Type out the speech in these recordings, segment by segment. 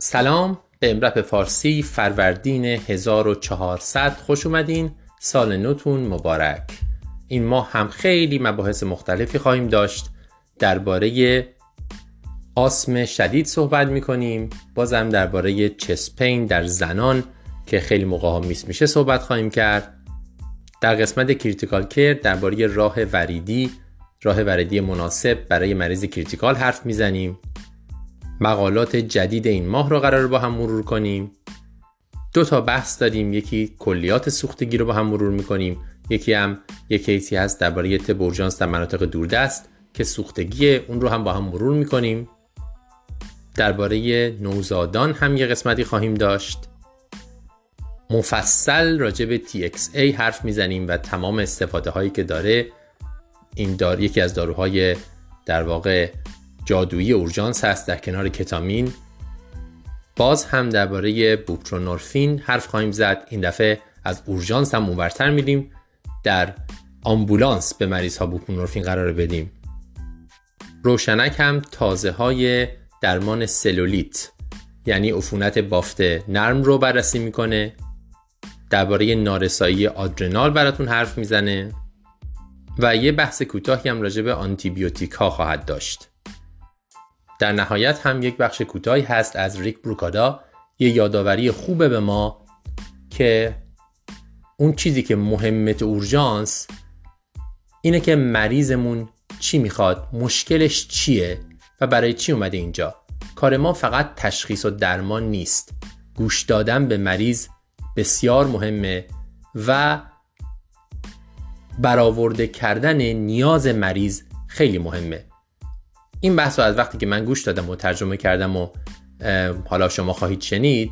سلام به امرپ فارسی فروردین 1400 خوش اومدین. سال نوتون مبارک. این ماه هم خیلی مباحث مختلفی خواهیم داشت. درباره آسم شدید صحبت می‌کنیم. بازم درباره چسپین در زنان که خیلی موقع ها miss میشه صحبت خواهیم کرد. در قسمت critical care درباره راه وریدی راه وریدی مناسب برای مریض critical حرف می‌زنیم. مقالات جدید این ماه رو قرار با هم مرور کنیم. دو تا بحث داریم یکی کلیات سوختگی رو با هم مرور می‌کنیم یکی هم یک case ی هست درباره طب اورژانس در مناطق دوردست که سوختگی اون رو هم با هم مرور می‌کنیم. درباره نوزادان هم یه قسمتی خواهیم داشت. مفصل راجع به TXA حرف می‌زنیم و تمام استفاده هایی که داره این دار یکی از داروهای در واقع جادویی اورژانس هست. در کنار کتامین باز هم درباره بوپرونورفین حرف خواهیم زد. این دفعه از اورژانس هم اونورتر میدیم در آمبولانس به مریض ها بوپرونورفین قرار بدیم. روشنک هم تازه های درمان سلولیت یعنی عفونت بافت نرم رو بررسی می‌کنه. درباره نارسایی آدرنال براتون حرف می‌زنه. و یه بحث کوتاهی هم راجع به آنتیبیوتیک ها خواهد داشت. در نهایت هم یک بخش کوتاهی هست از ریک بروکادا یه یادآوری خوبه به ما که اون چیزی که مهمه اورژانس اینه که مریضمون چی می‌خواد مشکلش چیه و برای چی اومده اینجا. کار ما فقط تشخیص و درمان نیست. گوش دادن به مریض بسیار مهمه و برآورده کردن نیاز مریض خیلی مهمه. این بحث رو از وقتی که من گوش دادم و ترجمه کردم و حالا شما خواهید شنید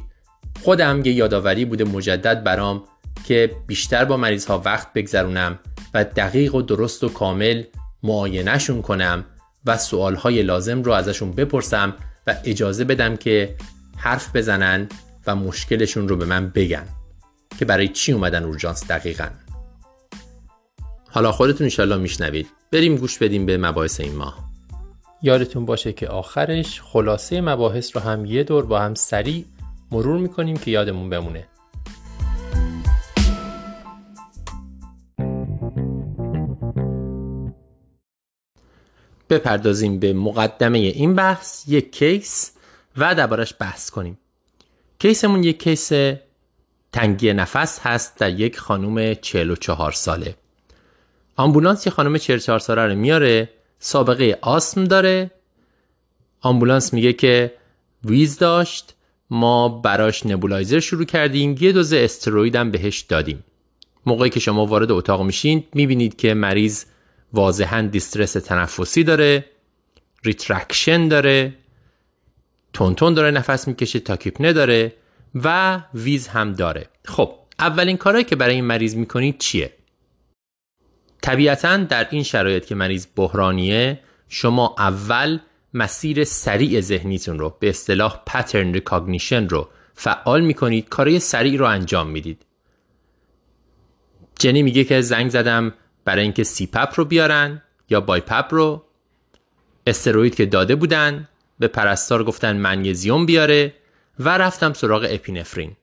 خودم یه یادآوری بوده مجدد برام که بیشتر با مریض ها وقت بگذرونم و دقیق و درست و کامل معاینهشون کنم و سوالهای لازم رو ازشون بپرسم و اجازه بدم که حرف بزنن و مشکلشون رو به من بگن. که برای چی اومدن اورژانس دقیقا؟ حالا خودتون انشالله میشنوید. بریم گوش بدیم به مباحث این ماه. یادتون باشه که آخرش خلاصه مباحث رو هم یه دور با هم سریع مرور می‌کنیم که یادمون بمونه. بپردازیم به مقدمه این بحث یک کیس و دربارش بحث کنیم. کیسمون یک کیس تنگی نفس هست در یک خانوم 44 ساله. آمبولانس یه خانم 44 ساله رو میاره سابقه آسم داره. آمبولانس میگه که wheeze داشت ما براش nebulizer شروع کردیم یه دوز steroid هم بهش دادیم. موقعی که شما وارد اتاق میشین می‌بینید که مریض واضحا distress تنفسی داره retraction داره تندتند داره نفس می‌کشه tachypnea داره و wheeze هم داره. خب اولین کارهایی که برای این مریض می‌کنید چیه؟ طبیعتا در این شرایط که مریض بحرانیه شما اول مسیر سریع ذهنیتون رو به اصطلاح pattern recognition رو فعال می‌کنید کارهای سریع رو انجام می‌دید. جنی میگه که زنگ زدم برای اینکه CPAP رو بیارن یا BiPAP رو. steroid که داده بودن به پرستار گفتن منیزیوم بیاره و رفتم سراغ epinephrine.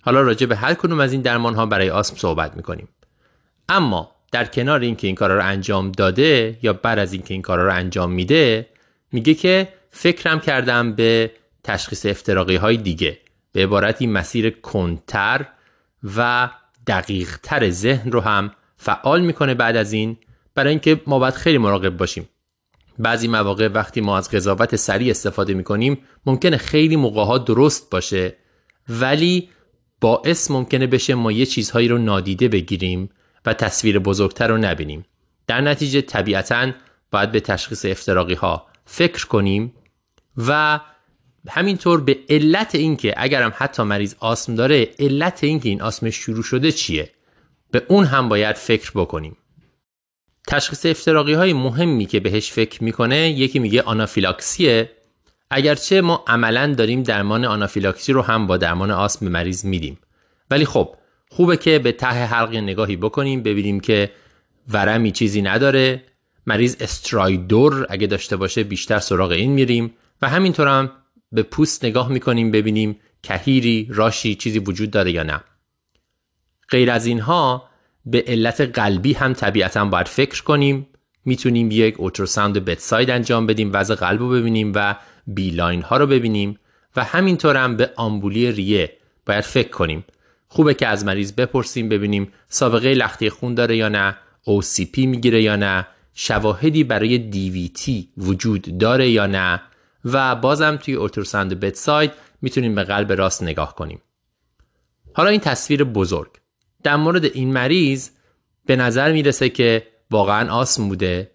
حالا راجع به هر کدوم از این درمان ها برای آسم صحبت می‌کنیم. اما در کنار اینکه این کارا رو انجام داده یا بعد از اینکه این کارا رو انجام میده میگه که فکرم کردم به تشخیص افتراقی های دیگه به عبارتی مسیر کنتر و دقیقتر ذهن رو هم فعال می‌کنه بعد از این برای اینکه ما باید خیلی مراقب باشیم. بعضی مواقع وقتی ما از قضاوت سریع استفاده می‌کنیم ممکنه خیلی موقع درست باشه ولی باعث ممکنه بشه ما یه چیزهایی رو نادیده بگیریم و تصویر بزرگتر رو نبینیم. در نتیجه طبیعتا باید به تشخیص افتراقی ها فکر کنیم و همینطور به علت اینکه اگرم حتی مریض آسم داره علت اینکه این آسم شروع شده چیه؟ به اون هم باید فکر بکنیم. تشخیص افتراقی های مهمی که بهش فکر می‌کنه یکی میگه آنافیلاکسیه. اگرچه ما عملا داریم درمان آنافیلاکسی رو هم با درمان آسم به مریض میدیم. ولی خب خوبه که به ته حلق نگاهی بکنیم ببینیم که ورمی چیزی نداره. مریض استرایدور اگه داشته باشه بیشتر سراغ این میریم و همینطور هم به پوست نگاه می‌کنیم ببینیم کهیری راشی چیزی وجود داره یا نه. غیر از اینها به علت قلبی هم طبیعتا باید فکر کنیم. می‌تونیم یک اوتروساوند بتساید انجام بدیم وضع قلب رو ببینیم و بیلاین ها رو ببینیم و همینطور هم به آمبولی ریه باید فکر کنیم. خوبه که از مریض بپرسیم ببینیم سابقه لختی خون داره یا نه OCP می‌گیره یا نه شواهدی برای DVT وجود داره یا نه و بازم توی اولتراساند بتساید می‌تونیم به قلب راست نگاه کنیم. حالا این تصویر بزرگ. در مورد این مریض به نظر می‌رسه که واقعا آسم بوده.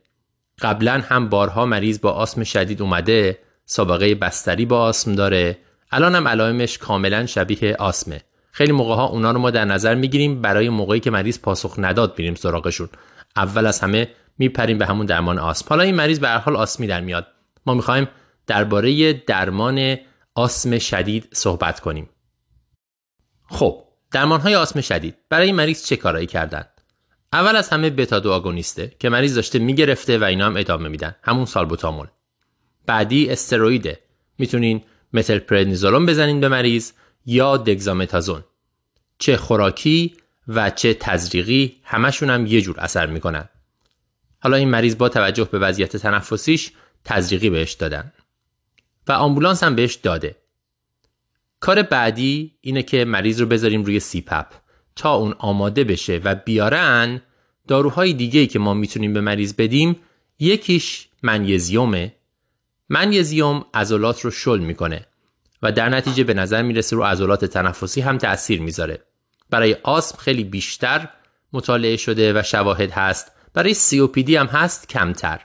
قبلا هم بارها مریض با آسم شدید اومده سابقه بستری با آسم داره. الان هم علائمش کاملا شبیه آسمه. خیلی موقع ها اونا رو ما در نظر می‌گیریم برای موقعی که مریض پاسخ نداد میریم سراغشون. اول از همه میپریم به همون درمان آسم حالا این مریض به هر حال آسمی در میاد. ما می‌خوایم درباره درمان آسم شدید صحبت کنیم. خب درمان های آسم شدید. برای این مریض چه کارایی کردن؟ اول از همه بتا دو آگونیسته که مریض داشته می‌گرفته و اینا هم ادامه میدن. همون سالبوتامول. بعدی استرویده. می‌تونین متل پردنیزولون بزنین به مریض. یا دگزامتازون. چه خوراکی و چه تزریقی همشون هم یه جور اثر می‌کنن. حالا این مریض با توجه به وضعیت تنفسیش تزریقی بهش دادن. و آمبولانس هم بهش داده. کار بعدی اینه که مریض رو بذاریم روی سیپپ تا اون آماده بشه و بیارن داروهای دیگه که ما می‌تونیم به مریض بدیم. یکیش منیزیومه. منیزیوم عضلات رو شل می‌کنه. و در نتیجه به نظر می‌رسه رو عضلات تنفسی هم تأثیر می‌ذاره. برای آسم خیلی بیشتر مطالعه شده و شواهد هست. برای سیوپیدی هم هست کمتر.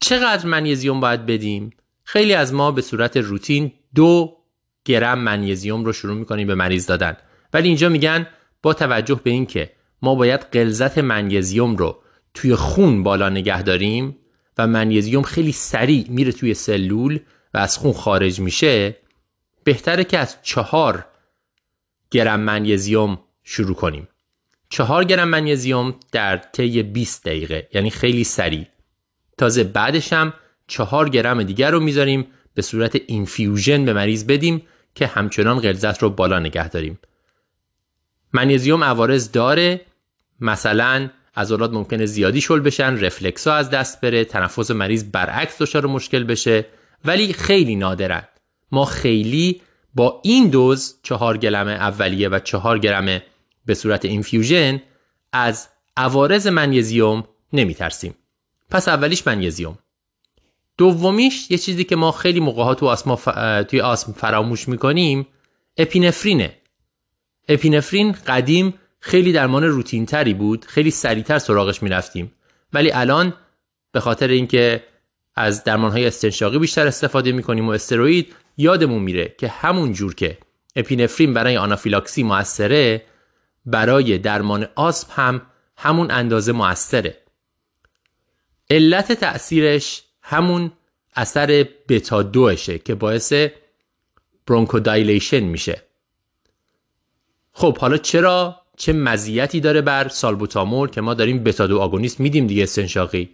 چقدر منیزیوم باید بدیم؟ خیلی از ما به صورت روتین دو گرم منیزیوم رو شروع می‌کنیم به مریض دادن. ولی اینجا میگن با توجه به اینکه ما باید غلظت منیزیوم رو توی خون بالا نگه داریم و منیزیوم خیلی سریع میره توی سلول و از خون خارج میشه بهتره که از چهار گرم منیزیوم شروع کنیم. چهار گرم منیزیوم در طی 20 دقیقه یعنی خیلی سریع. تازه بعدش هم چهار گرم دیگه رو می‌ذاریم به صورت infusion به مریض بدیم که همچنان غلظت رو بالا نگه داریم. منیزیوم عوارض داره مثلا عضلات ممکنه زیادی شل بشن رفلکس ها از دست بره تنفس مریض برعکس دچار مشکل بشه. ولی خیلی نادرن. ما خیلی با این دوز چهار گرم اولیه و چهار گرم به صورت infusion از عوارض منیزیوم نمی ترسیم. پس اولیش منیزیوم. دومیش یه چیزی که ما خیلی موقع تو آسما توی آسم فراموش می‌کنیم اپینفرینه. اپینفرین قدیم خیلی درمان روتین تری بود خیلی سریعتر سراغش می‌رفتیم. ولی الان به خاطر اینکه از درمان های استنشاقی بیشتر استفاده می‌کنیم و استروید یادمون میره که همون جور که اپینفرین برای آنافیلاکسی موثره برای درمان آسم هم همون اندازه موثره. علت تأثیرش همون اثر بتا دوشه که باعث برونکودایلیشن میشه. خب حالا چرا؟ چه مزیتی داره بر سالبوتامول که ما داریم بتا دو آگونیست میدیم دیگه استنشاقی؟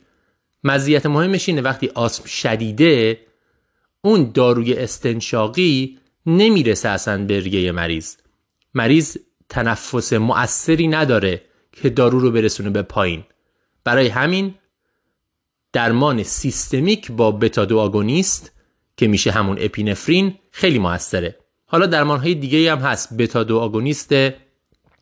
مزیت مهمش اینه وقتی آسم شدیده اون داروی استنشاقی نمی‌رسه اصلا به ریه مریض. مریض تنفس مؤثری نداره که دارو رو برسونه به پایین. برای همین درمان سیستمیک با بتا آگونیست که میشه همون اپینفرین خیلی موثره حالا درمان های دیگه هم هست. بتا دو آگونیست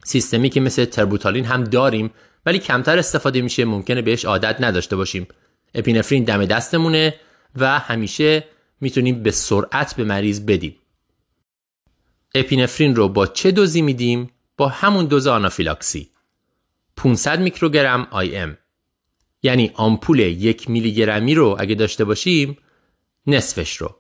سیستمیک مثل تربوتالین هم داریم ولی کمتر استفاده میشه. ممکنه بهش عادت نداشته باشیم. اپینفرین دم دستمونه و همیشه می‌تونیم به سرعت به مریض بدیم. اپینفرین رو با چه دوزی میدیم؟ با همون دوز آنافیلاکسی. 500 میکروگرم آی ام. یعنی آمپول یک میلی گرمی رو اگه داشته باشیم نصفش رو.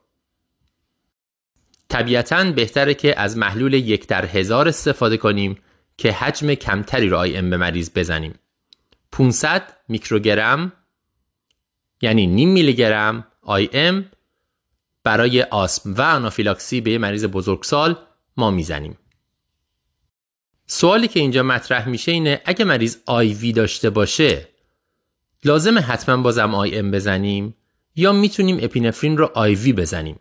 طبیعتا بهتره که از محلول یک در هزار استفاده کنیم که حجم کمتری رو آی ام به مریض بزنیم. 500 میکروگرم یعنی نیم میلی گرم IM برای آسم و آنافیلاکسی به مریض بزرگسال ما می‌زنیم. سوالی که اینجا مطرح میشه اینه اگه مریض IV داشته باشه لازم حتما بازم IM بزنیم یا می‌تونیم epinephrine رو IV بزنیم؟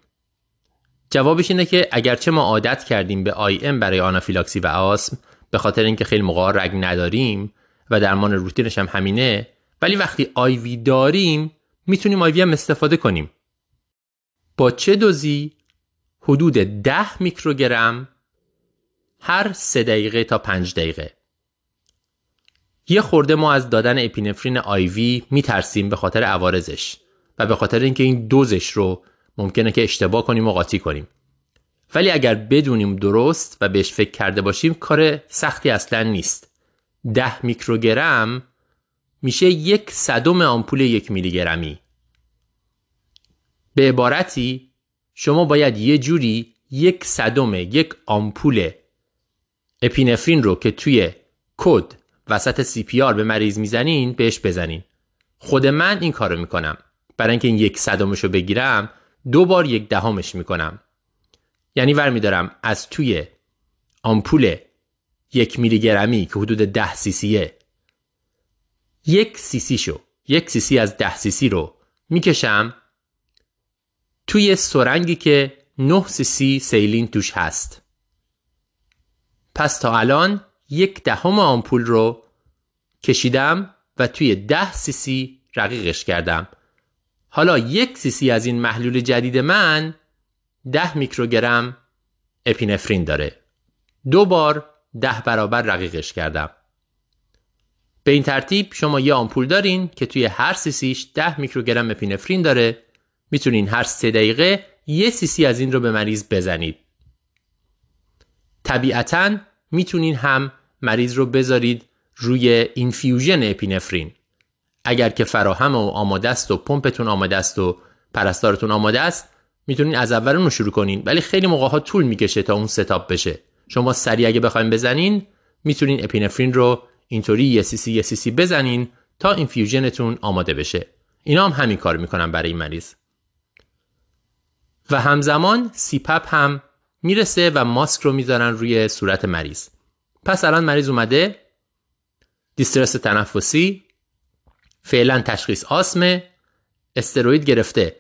جوابش اینه که اگرچه ما عادت کردیم به IM برای آنافیلاکسی و آسم به خاطر اینکه خیلی موقع رگ نداریم و درمان روتینش هم همینه ولی وقتی آی وی داریم می‌تونیم آی هم استفاده کنیم. با چه دوزی حدود 10 میکروگرم هر 3 دقیقه تا 5 دقیقه. یه خورده ما از دادن اپینفرین آیوی میترسیم به خاطر عوارضش و به خاطر اینکه این دوزش رو ممکنه که اشتباه کنیم و قاطی کنیم. ولی اگر بدونیم درست و بهش فکر کرده باشیم کار سختی اصلا نیست. ده میکروگرم میشه یک صدم آمپول یک میلی گرمی. به عبارتی شما باید یه جوری یک صدم یک آمپول اپینفرین رو که توی کد وسط سی پی آر به مریض می‌زنین بهش بزنین. خود من این کارو می‌کنم. برای اینکه این یک صدمش رو بگیرم دو بار یک دهمش می‌کنم. یعنی ور میدارم از توی آمپول یک میلی گرمی که حدود ده سی سیه یک سی سی شو. یک سی سی از ده سی سی رو می‌کشم توی سرنگی که 9 سی سی saline توش هست. پس تا الان یک دهم آمپول رو کشیدم و توی ده سی سی رقیقش کردم. حالا یک سی سی از این محلول جدید من ده میکروگرم اپینفرین داره. دو بار ده برابر رقیقش کردم. به این ترتیب شما یه آمپول دارین که توی هر سیسیش ده میکروگرم اپینفرین داره. می‌تونین هر سه دقیقه یه سیسی از این رو به مریض بزنید. طبیعتا می‌تونین هم مریض رو بذارید روی infusion epinephrine. اگر که فراهم و آماده است و پمپتون آماده است و پرستارتون آماده است می‌تونین از اول رو شروع کنین. ولی خیلی موقع ها طول می‌کشه تا اون setup بشه. شما سریع اگه بخوایم بزنین می‌تونین epinephrine رو اینطوری یه سی سی یه سی سی بزنین تا infusion تون آماده بشه. اینا هم همین کار می‌کنن برای این مریض. و همزمان سیپپ هم می‌رسه و ماسک رو می‌ذارن روی صورت مریض. پس الان مریض اومده دیسترس تنفسی فعلا تشخیص آسمه استروید گرفته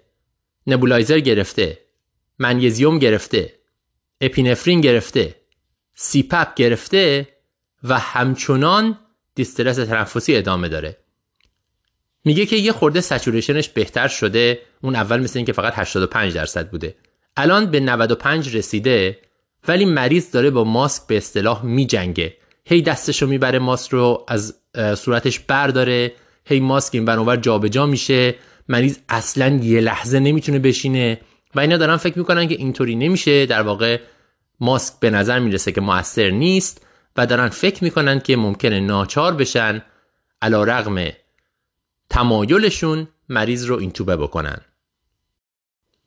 نبولایزر گرفته منیزیوم گرفته اپینفرین گرفته سیپپ گرفته و همچنان دیسترس تنفسی ادامه داره. میگه که یه خورده سچوریشنش بهتر شده اون اول مثل اینکه فقط 85 درصد بوده. الان به 95 رسیده ولی مریض داره با ماسک به اصطلاح میجنگه. هی دستشو می‌بره ماسک رو از صورتش برداره هی ماسک این برانور جابجا میشه. مریض اصلا یه لحظه نمی‌تونه بشینه و اینا دارن فکر می‌کنن که اینطوری نمیشه. در واقع ماسک به نظر می‌رسه که موثر نیست. و دارن فکر می‌کنن که ممکنه ناچار بشن علا رغم تمایلشون مریض رو اینتوبه بکنن.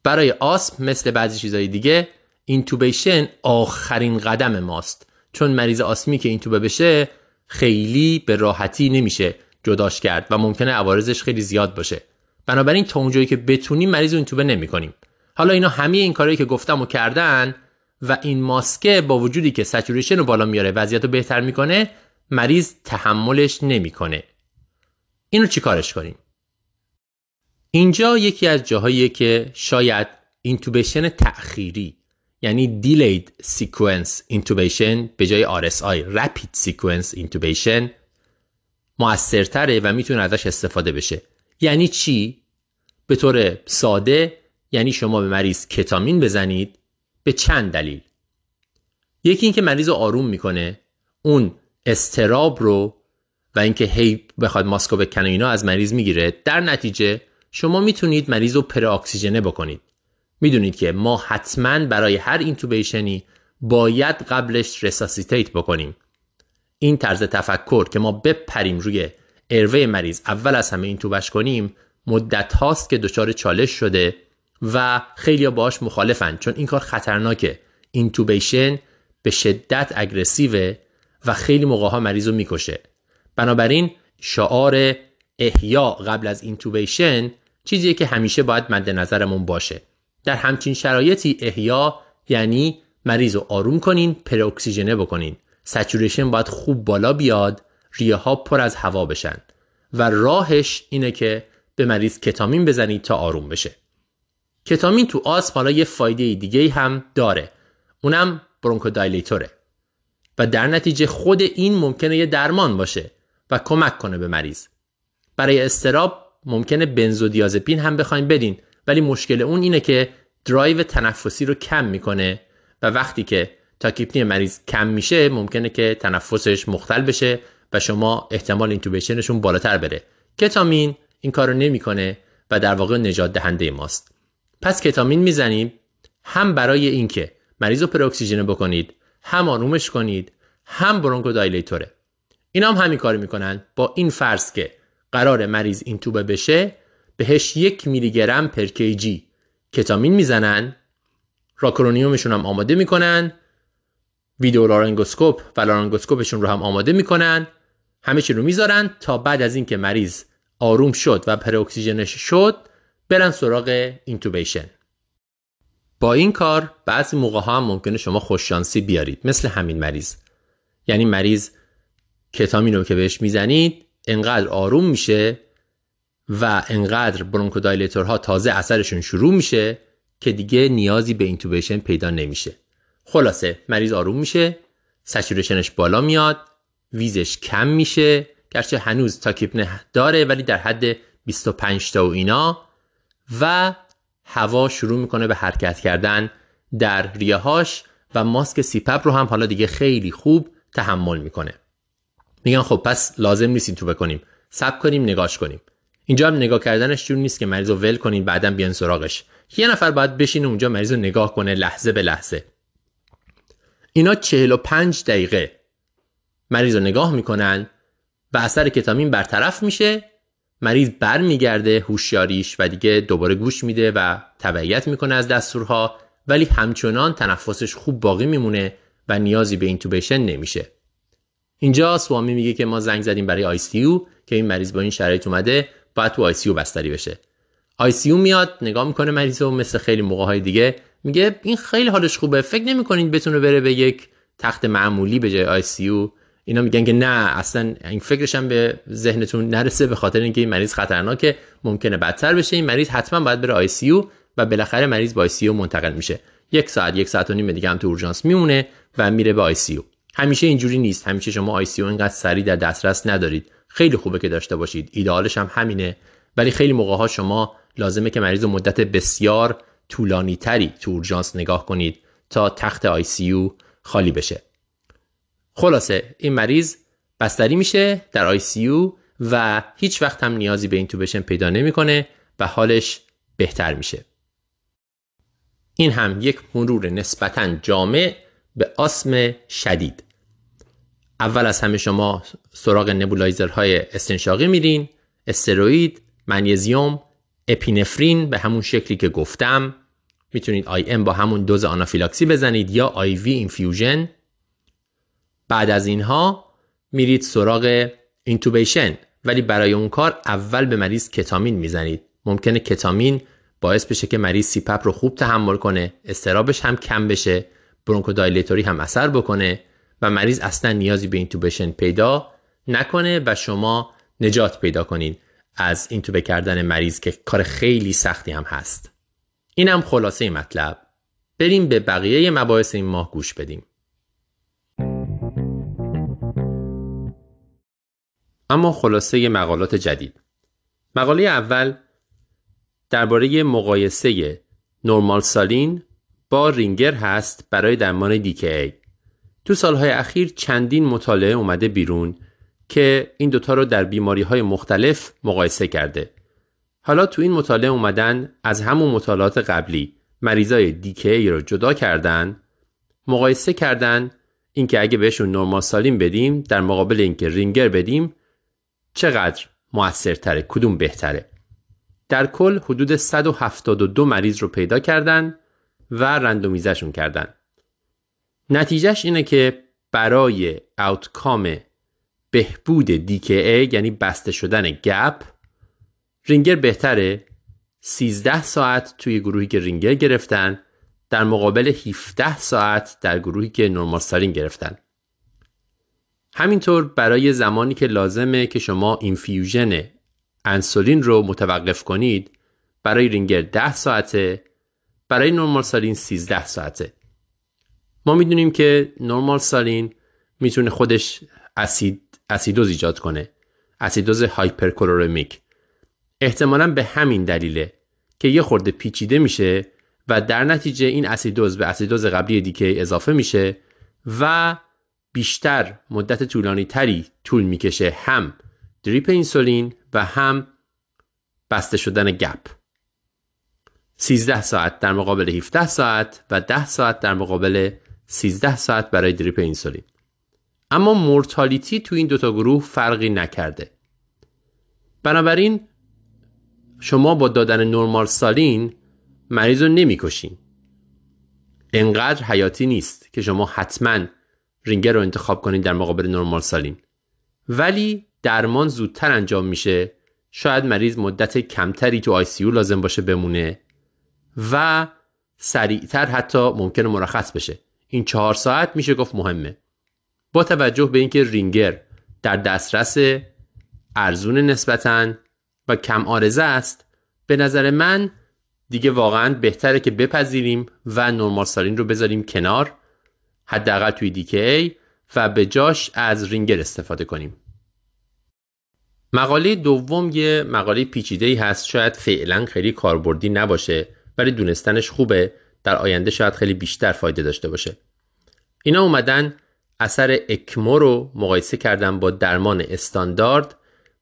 برای آسم مثل بعضی چیزهای دیگه اینتوبیشن آخرین قدم ماست. چون مریض آسمی که اینتوبه بشه خیلی به راحتی نمیشه جداش کرد و ممکنه عوارضش خیلی زیاد باشه. بنابراین تا اونجایی که بتونیم مریض رو اینتوبه نمی‌کنیم. حالا اینا همه این کارهایی که گفتم و کردن و این ماسکه با وجودی که سچوریشن رو بالا میاره وضعیت رو بهتر می‌کنه مریض تحملش نمی‌کنه. اینو چیکارش کنیم؟ اینجا یکی از جاهایی که شاید اینتوبیشن تأخیری یعنی delayed sequence intubation به جای RSI rapid sequence intubation موثرتره و می‌تونه ازش استفاده بشه. یعنی چی؟ به طور ساده یعنی شما به مریض کتامین بزنید به چند دلیل. یکی اینکه مریض رو آروم می‌کنه اون استراب رو و اینکه هی بخواد ماسکو بکنه اینا از مریض می‌گیره. در نتیجه شما می‌تونید مریض رو پر اکسیژنه بکنید. می‌دونید که ما حتما برای هر اینتوبیشنی باید قبلش رساسیتیت بکنیم. این طرز تفکر که ما بپریم روی اروه مریض اول از همه این توبش کنیم مدت هاست که دچار چالش شده. و خیلی باش مخالفن چون این کار خطرناکه. intubation به شدت aggressive ه و خیلی موقع ها مریض رو می‌کشه. بنابراین شعار احیا قبل از intubation چیزیه که همیشه باید مد نظرمون باشه. در همچین شرایطی احیا یعنی مریض رو آروم کنین پر اکسیژنه بکنین. saturation باید خوب بالا بیاد ریه ها پر از هوا بشن. و راهش اینه که به مریض کتامین بزنید تا آروم بشه. کتامین تو آسم حالا یه فایده دیگه هم داره. اونم برونکودایلیتوره. و در نتیجه خود این ممکنه یه درمان باشه و کمک کنه به مریض. برای استراب ممکنه بنزودیازپین هم بخوایم بدین ولی مشکل اون اینه که درایو تنفسی رو کم می‌کنه و وقتی که تاکیپنی مریض کم میشه ممکنه که تنفسش مختل بشه و شما احتمال اینتوبیشنشون بالاتر بره. کتامین این کارو نمی‌کنه و در واقع نجات دهنده ماست. پس کتامین می‌زنیم. هم برای اینکه مریض رو پروکسیژن بکنید هم آرومش کنید هم برونکو دایلیتوره اینا هم همین کار می‌کنن. با این فرض که قرار مریض این توبه بشه بهش یک میلی گرم پر کیجی کتامین می‌زنن. راکرونیومشون هم آماده می‌کنن. video laryngoscope و laryngoscope شون رو هم آماده می‌کنن. همه چی رو می‌ذارن تا بعد از اینکه مریض آروم شد و پر اکسیژنش شد برن سراغ intubation با این کار بعضی موقع ها هم ممکنه شما خوششانسی بیارید مثل همین مریض. یعنی مریض ketamine رو که بهش می‌زنید انقدر آروم میشه و انقدر bronchodilator ها تازه اثرشون شروع میشه که دیگه نیازی به intubation پیدا نمیشه. خلاصه مریض آروم میشه saturation ش بالا میاد wheeze ش کم میشه گرچه هنوز tachypnea داره ولی در حد 25 تا و اینا. و هوا شروع می‌کنه به حرکت کردن در ریههاش و ماسک CPAP رو هم حالا دیگه خیلی خوب تحمل می‌کنه. میگن خب پس لازم نیست intubate بکنیم. صبر کنیم نگاش کنیم. اینجا هم نگاه کردنش جور نیست که مریض رو ول کنیم بعدا بیان سراغش. یه نفر باید بشینه اونجا مریض رو نگاه کنه لحظه به لحظه. اینا 45 دقیقه مریض رو نگاه می‌کنن و اثر کتامین برطرف میشه مریض بر میگرده هوشیاریش و دیگه دوباره گوش میده و تبعیت می‌کنه از دستورها ولی همچنان تنفسش خوب باقی میمونه و نیازی به اینتوبیشن نمیشه. اینجا سوامی میگه که ما زنگ زدیم برای ICU که این مریض با این شرایط اومده باید تو آی بستری بشه. آی میاد نگاه می‌کنه مریض و مثل خیلی موقع های دیگه میگه این خیلی حالش خوبه فکر نمی‌کنید بتونه بره به یک تخت معمولی به جای ICU اینا میگن که نه اصلا این فکرش هم به ذهنتون نرسه به خاطر اینکه این مریض خطرناکه ممکنه بدتر بشه. این مریض حتما باید بره ICU و بالاخره مریض با ICU منتقل میشه. یک ساعت یک ساعت و نیم دیگه هم تو اورژانس میمونه و میره به ICU همیشه اینجوری نیست. همیشه شما ICU اینقدر سریع در دسترس ندارید. خیلی خوبه که داشته باشید. ایدئالش هم همینه. ولی خیلی موقع ها شما لازمه که مریض مدت بسیار طولانی تری تو اورژانس نگاه کنید تا تخت ICU خالی بشه. خلاصه این مریض بستری میشه در ICU و هیچ وقت هم نیازی به intubation پیدا نمی‌کنه و حالش بهتر میشه. این هم یک مرور نسبتا جامع به آسم شدید. اول از همه شما سراغ nebulizer های استنشاقی میرین. استروید منیزیوم اپینفرین به همون شکلی که گفتم. می‌تونید IM با همون دوز آنافیلاکسی بزنید یا IV infusion. بعد از اینها میرید سراغ intubation ولی برای اون کار اول به مریض کتامین می‌زنید. ممکنه کتامین باعث بشه که مریض سیپپ رو خوب تحمل کنه استرابش هم کم بشه برونکودایلیتوری هم اثر بکنه و مریض اصلا نیازی به اینتوبیشن پیدا نکنه و شما نجات پیدا کنین از اینتوبه کردن مریض که کار خیلی سختی هم هست. این هم خلاصه مطلب. بریم به بقیه مباحث این ماه گوش بدیم. اما خلاصه مقالات جدید مقاله اول درباره مقایسه نورمال سالین با رینگر هست برای درمان دیکی تو سالهای اخیر چندین مطالعه اومده بیرون که این دوتا رو در بیماری های مختلف مقایسه کرده. حالا تو این مطالعه اومدن از همون مطالعات قبلی مریضای دیکی رو جدا کردن مقایسه کردن اینکه اگه بهشون نورمال سالین بدیم در مقابل اینکه رینگر بدیم چقدر موثرتره کدوم بهتره؟ در کل حدود 172 مریض رو پیدا کردن و رندومیزشون کردن. نتیجهش اینه که برای اوتکام بهبود DKA یعنی بسته شدن گپ رینگر بهتره. 13 ساعت توی گروهی که رینگر گرفتن در مقابل 17 ساعت در گروهی که نورمال سالین گرفتن. همینطور برای زمانی که لازمه که شما infusion انسولین رو متوقف کنید برای رینگر 10 ساعته برای normal saline 13 ساعته. ما می‌دونیم که normal saline می‌تونه خودش اسید اسیدوز ایجاد کنه اسیدوز hyperchloremic احتمالا به همین دلیله که یه خورده پیچیده میشه و در نتیجه این اسیدوز به اسیدوز قبلی دیگه اضافه میشه و بیشتر مدت طولانی تری طول می‌کشه هم دریپ اینسولین و هم بسته شدن گپ. 13 ساعت در مقابل 17 ساعت و 10 ساعت در مقابل 13 ساعت برای دریپ اینسولین. اما مورتالیتی تو این دوتا گروه فرقی نکرده. بنابراین شما با دادن نرمال سالین مریض رو نمی‌کشین. انقدر حیاتی نیست که شما حتما رینگر رو انتخاب کنید در مقابل نرمال سالین. ولی درمان زودتر انجام میشه. شاید مریض مدت کمتری تو آیسیو لازم باشه بمونه و سریعتر حتی ممکن مرخص بشه. این چهار ساعت میشه گفت مهمه. با توجه به اینکه رینگر در دسترس ارزون نسبتا و کم آرزه است به نظر من دیگه واقعا بهتره که بپذیریم و نرمال سالین رو بذاریم کنار. حداقل توی دیکی و به جاش از رینگر استفاده کنیم. مقاله دوم یه مقاله پیچیده ای هست. شاید فعلا خیلی کاربردی نباشه ولی دونستنش خوبه. در آینده شاید خیلی بیشتر فایده داشته باشه. اینا اومدن اثر اکمو رو مقایسه کردن با درمان استاندارد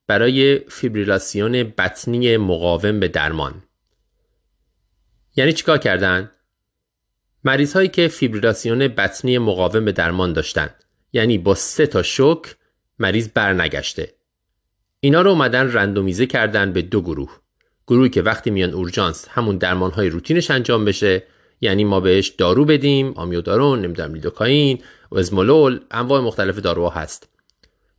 برای فیبریلاسیون بطنی مقاوم به درمان. یعنی چیکار کردن؟ مریض هایی که فیبریلاسیون بطنی مقاوم به درمان داشتن. یعنی با سه تا شوک مریض برنگشته. اینا رو اومدن رندومیزه کردن به دو گروه. گروهی که وقتی میان اورژانس همون درمان های روتینش انجام بشه یعنی ما بهش دارو بدیم آمیودارون نمی‌دونم لیدوکاین esmolol انواع مختلف داروها هست.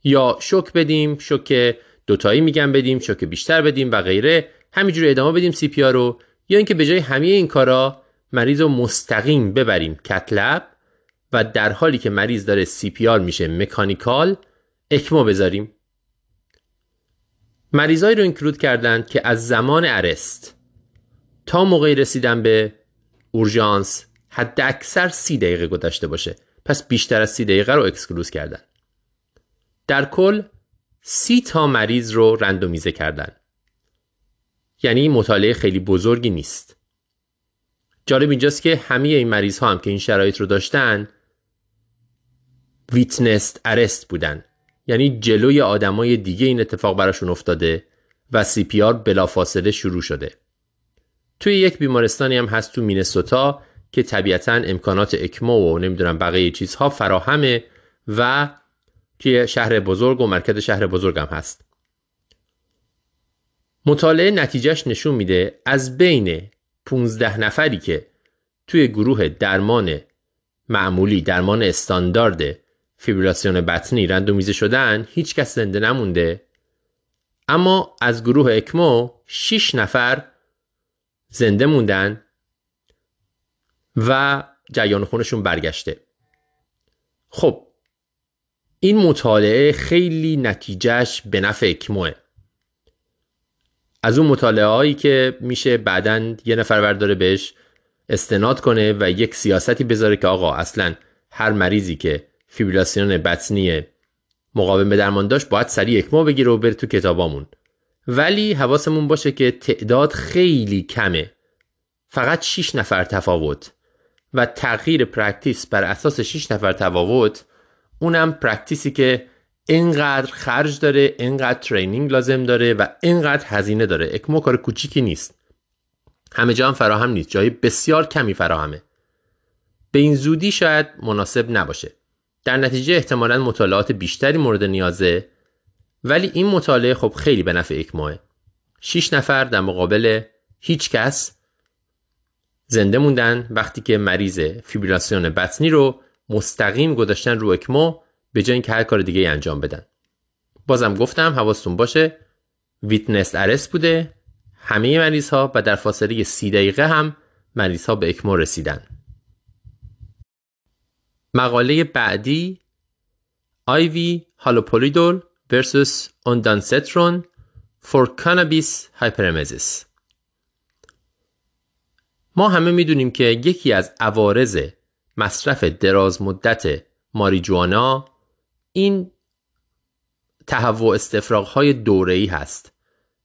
یا شوک بدیم شوک دوتایی میگن بدیم شوک بیشتر بدیم و غیره. همینجوری ادامه بدیم CPR رو. یا اینکه به جای همه این کارا مریض رو مستقیم ببریم cath lab و در حالی که مریض داره CPR میشه mechanical ECMO بذاریم. مریضایی رو include کردند که از زمان arrest. تا موقعی رسیدن به اورژانس حداکثر سی دقیقه گذشته باشه. پس بیشتر از سی دقیقه رو exclude کردن. در کل سی تا مریض رو randomize کردن. یعنی مطالعه خیلی بزرگی نیست. جالب اینجاست که همه این مریض ها هم که این شرایط رو داشتن witnessed arrest بودن. یعنی جلوی آدمای دیگه این اتفاق براشون افتاده و CPR بلافاصله شروع شده. توی یک بیمارستانی هم هست تو مینسوتا که طبیعتا امکانات ECMO و نمی‌دونم بقیه چیزها فراهمه و توی شهر بزرگ و مرکز شهر بزرگ هم هست. مطالعه نتیجهش نشون میده از بین 15 نفری که توی گروه درمان معمولی درمان استاندارد فیبریلاسیون بطنی randomize شدن هیچ کس زنده نمونده. اما از گروه اکمو 6 نفر زنده موندن و جریان خونشون برگشته. خب این مطالعه خیلی نتیجهش به نفع اکموه. از اون مطالعه هایی که میشه بعدا یه نفر برداره بهش استناد کنه و یک سیاستی بذاره که آقا اصلا هر مریضی که فیبریلاسیون بطنی مقاوم به درمان داشت باید سریع ECMO بگیره و بره تو cath lab امون. ولی حواسمون باشه که تعداد خیلی کمه. فقط 6 نفر تفاوت و تغییر practice بر اساس 6 نفر تفاوت اونم practice ی که اینقدر خرج داره اینقدر training لازم داره و اینقدر هزینه داره. ECMO کار کوچیکی نیست. همه جا هم فراهم نیست. جای بسیار کمی فراهمه. به این زودی شاید مناسب نباشه. در نتیجه احتمالا مطالعات بیشتری مورد نیازه. ولی این مطالعه خب خیلی به نفع ECMO ئه 6 نفر در مقابل هیچ کس زنده موندن. وقتی که مریض فیبریلاسیون بطنی رو مستقیم گذاشتن رو ECMO به جای اینکه هر کار دیگه انجام بدن. بازم گفتم حواستون باشه witnessed arrest بوده. همه مریض ها و در فاصله سی دقیقه هم مریض ها به اکمو رسیدن. مقاله بعدی آیوی هالوپولیدول versus ondansetron for cannabis hyperemesis. ما همه می‌دونیم که یکی از عوارض مصرف دراز مدت ماریجوانا این تهوع استفراغ های دوره ای هست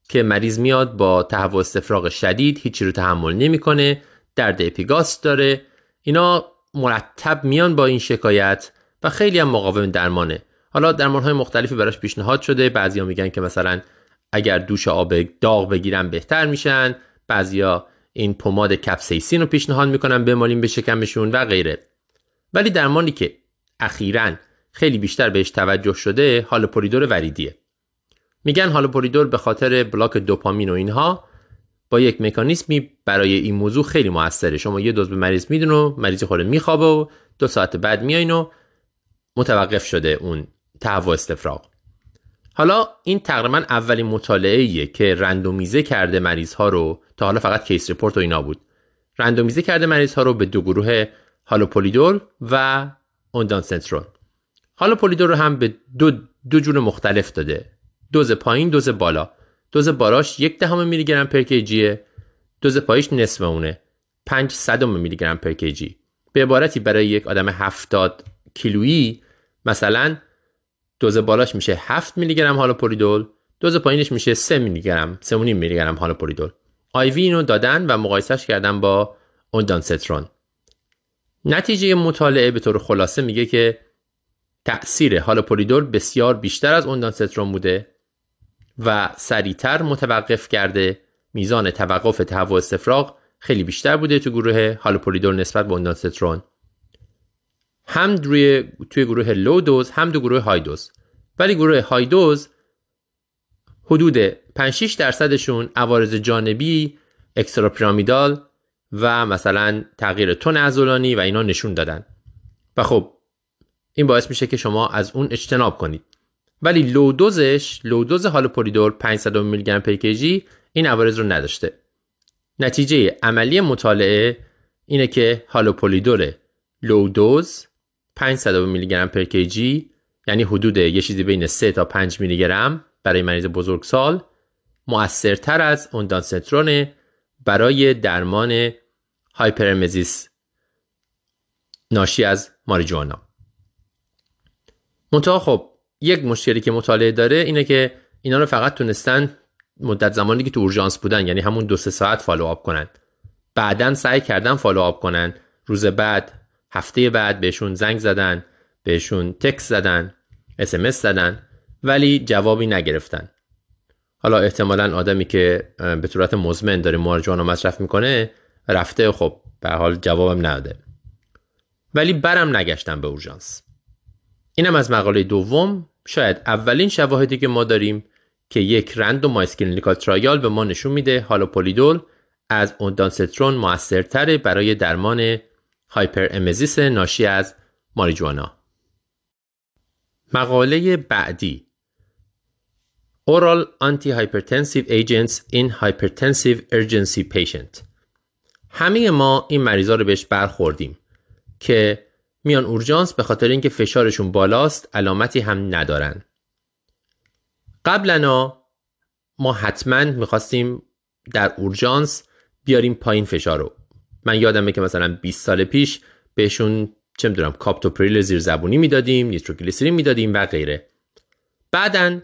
که مریض میاد با تهوع استفراغ شدید هیچی رو تحمل نمی‌کنه درد اپیگاست داره. اینا مرتب میان با این شکایت و خیلی هم مقاوم درمانه. حالا درمان های مختلفی براش پیشنهاد شده. بعضیا میگن که مثلا اگر دوش آب داغ بگیرن بهتر میشن. بعضیا این پماد کپسیسین رو پیشنهاد می‌کنن بمالیم به شکمشون و غیره. ولی درمانی که اخیرا خیلی بیشتر بهش توجه شده هالوپوریدور وریدیه. میگن هالوپریدول به خاطر block دوپامین و اینها با یک مکانیزمی برای این موضوع خیلی موثره. شما یه دوز به مریض میدین و مریض خوره میخوابه و دو ساعت بعد میاین و متوقف شده اون تهوع استفراغ. حالا این تقریبا اولین مطالعه که randomize کرده مریض ها رو تا حالا فقط case report و اینا بود. randomize کرده مریض ها رو به دو گروه هالوپریدول و اوندانسنترون هالوپولیدول رو هم به دو, دو جور مختلف داده. دوز پایین دوز بالا. دوز باراش یک دهم میلی گرم پر کیجیه دوز پاییش نصف اونه. 5 صدم میلی گرم پر کیجی به عبارتی برای یک آدم 70 کیلویی مثلا دوز بالاش میشه 7 میلی گرم هالوپوریدول دوز پایینش میشه 3 میلی گرم 3.5 میلی گرم هالوپوریدول آیوی اینو دادن و مقایسش کردن با اوندانسترون نتیجه مطالعه به طور خلاصه میگه که تأثیر هالوپوریدول بسیار بیشتر از اوندانسترون بوده و سریعتر متوقف کرده. میزان توقف تهوع استفراغ خیلی بیشتر بوده تو گروه هالوپوریدول نسبت به اوندانسترون هم روی توی گروه لو دوز هم دو گروه های دوز. ولی گروه های دوز حدود 5 6 درصدشون عوارض جانبی اکستراپیرامیدال و مثلا تغییر تون عضلانی و اینا نشون دادن. و خب این باعث میشه که شما از اون اجتناب کنید. ولی لو دوزش لو دوز هالوپوریدول 500 میلی گرم پر این عوارض رو نداشته. نتیجه عملی مطالعه اینه که هالوپولیدول لو دوز 500 میلی گرم پر کیجی یعنی حدود یه چیزی بین 3 تا 5 میلی گرم برای مریض بزرگسال مؤثرتر از اوندانسترون برای درمان hyperemesis ناشی از ماریجوانا. منتها خب یک مشکلی که مطالعه داره اینه که اینا رو فقط تونستن مدت زمانی که تو اورژانس بودن یعنی همون دو سه ساعت follow up کنن. بعدا سعی کردن follow up کنن. روز بعد هفته بعد بهشون زنگ زدن بهشون تکس زدن اسمس زدن ولی جوابی نگرفتن. حالا احتمالا آدمی که به صورت مزمن داره ماریجوانا مصرف می‌کنه رفته خب به حال جوابم نداده. ولی برم نگشتم به اورژانس. اینم از مقاله دوم. شاید اولین شواهدی که ما داریم که یک randomized clinical trial به ما نشون میده. هالوپریدول از اوندانسترون موثرتره برای درمان هایپر امزیس ناشی از ماریجوانا. مقاله بعدی. Oral Antihypertensive Agents in Hypertensive Urgency Patient. همه ما این مریضا رو بهش برخوردیم که میان اورژانس به خاطر اینکه فشارشون بالاست علامتی هم ندارن. قبلا ما حتما می‌خواستیم در اورژانس بیاریم پایین فشار رو. من یادمه که مثلا 20 سال پیش بهشون چه می‌دونم کاپتوپریل زیر زبونی می‌دادیم نیتروگلیسرین می‌دادیم و غیره. بعدا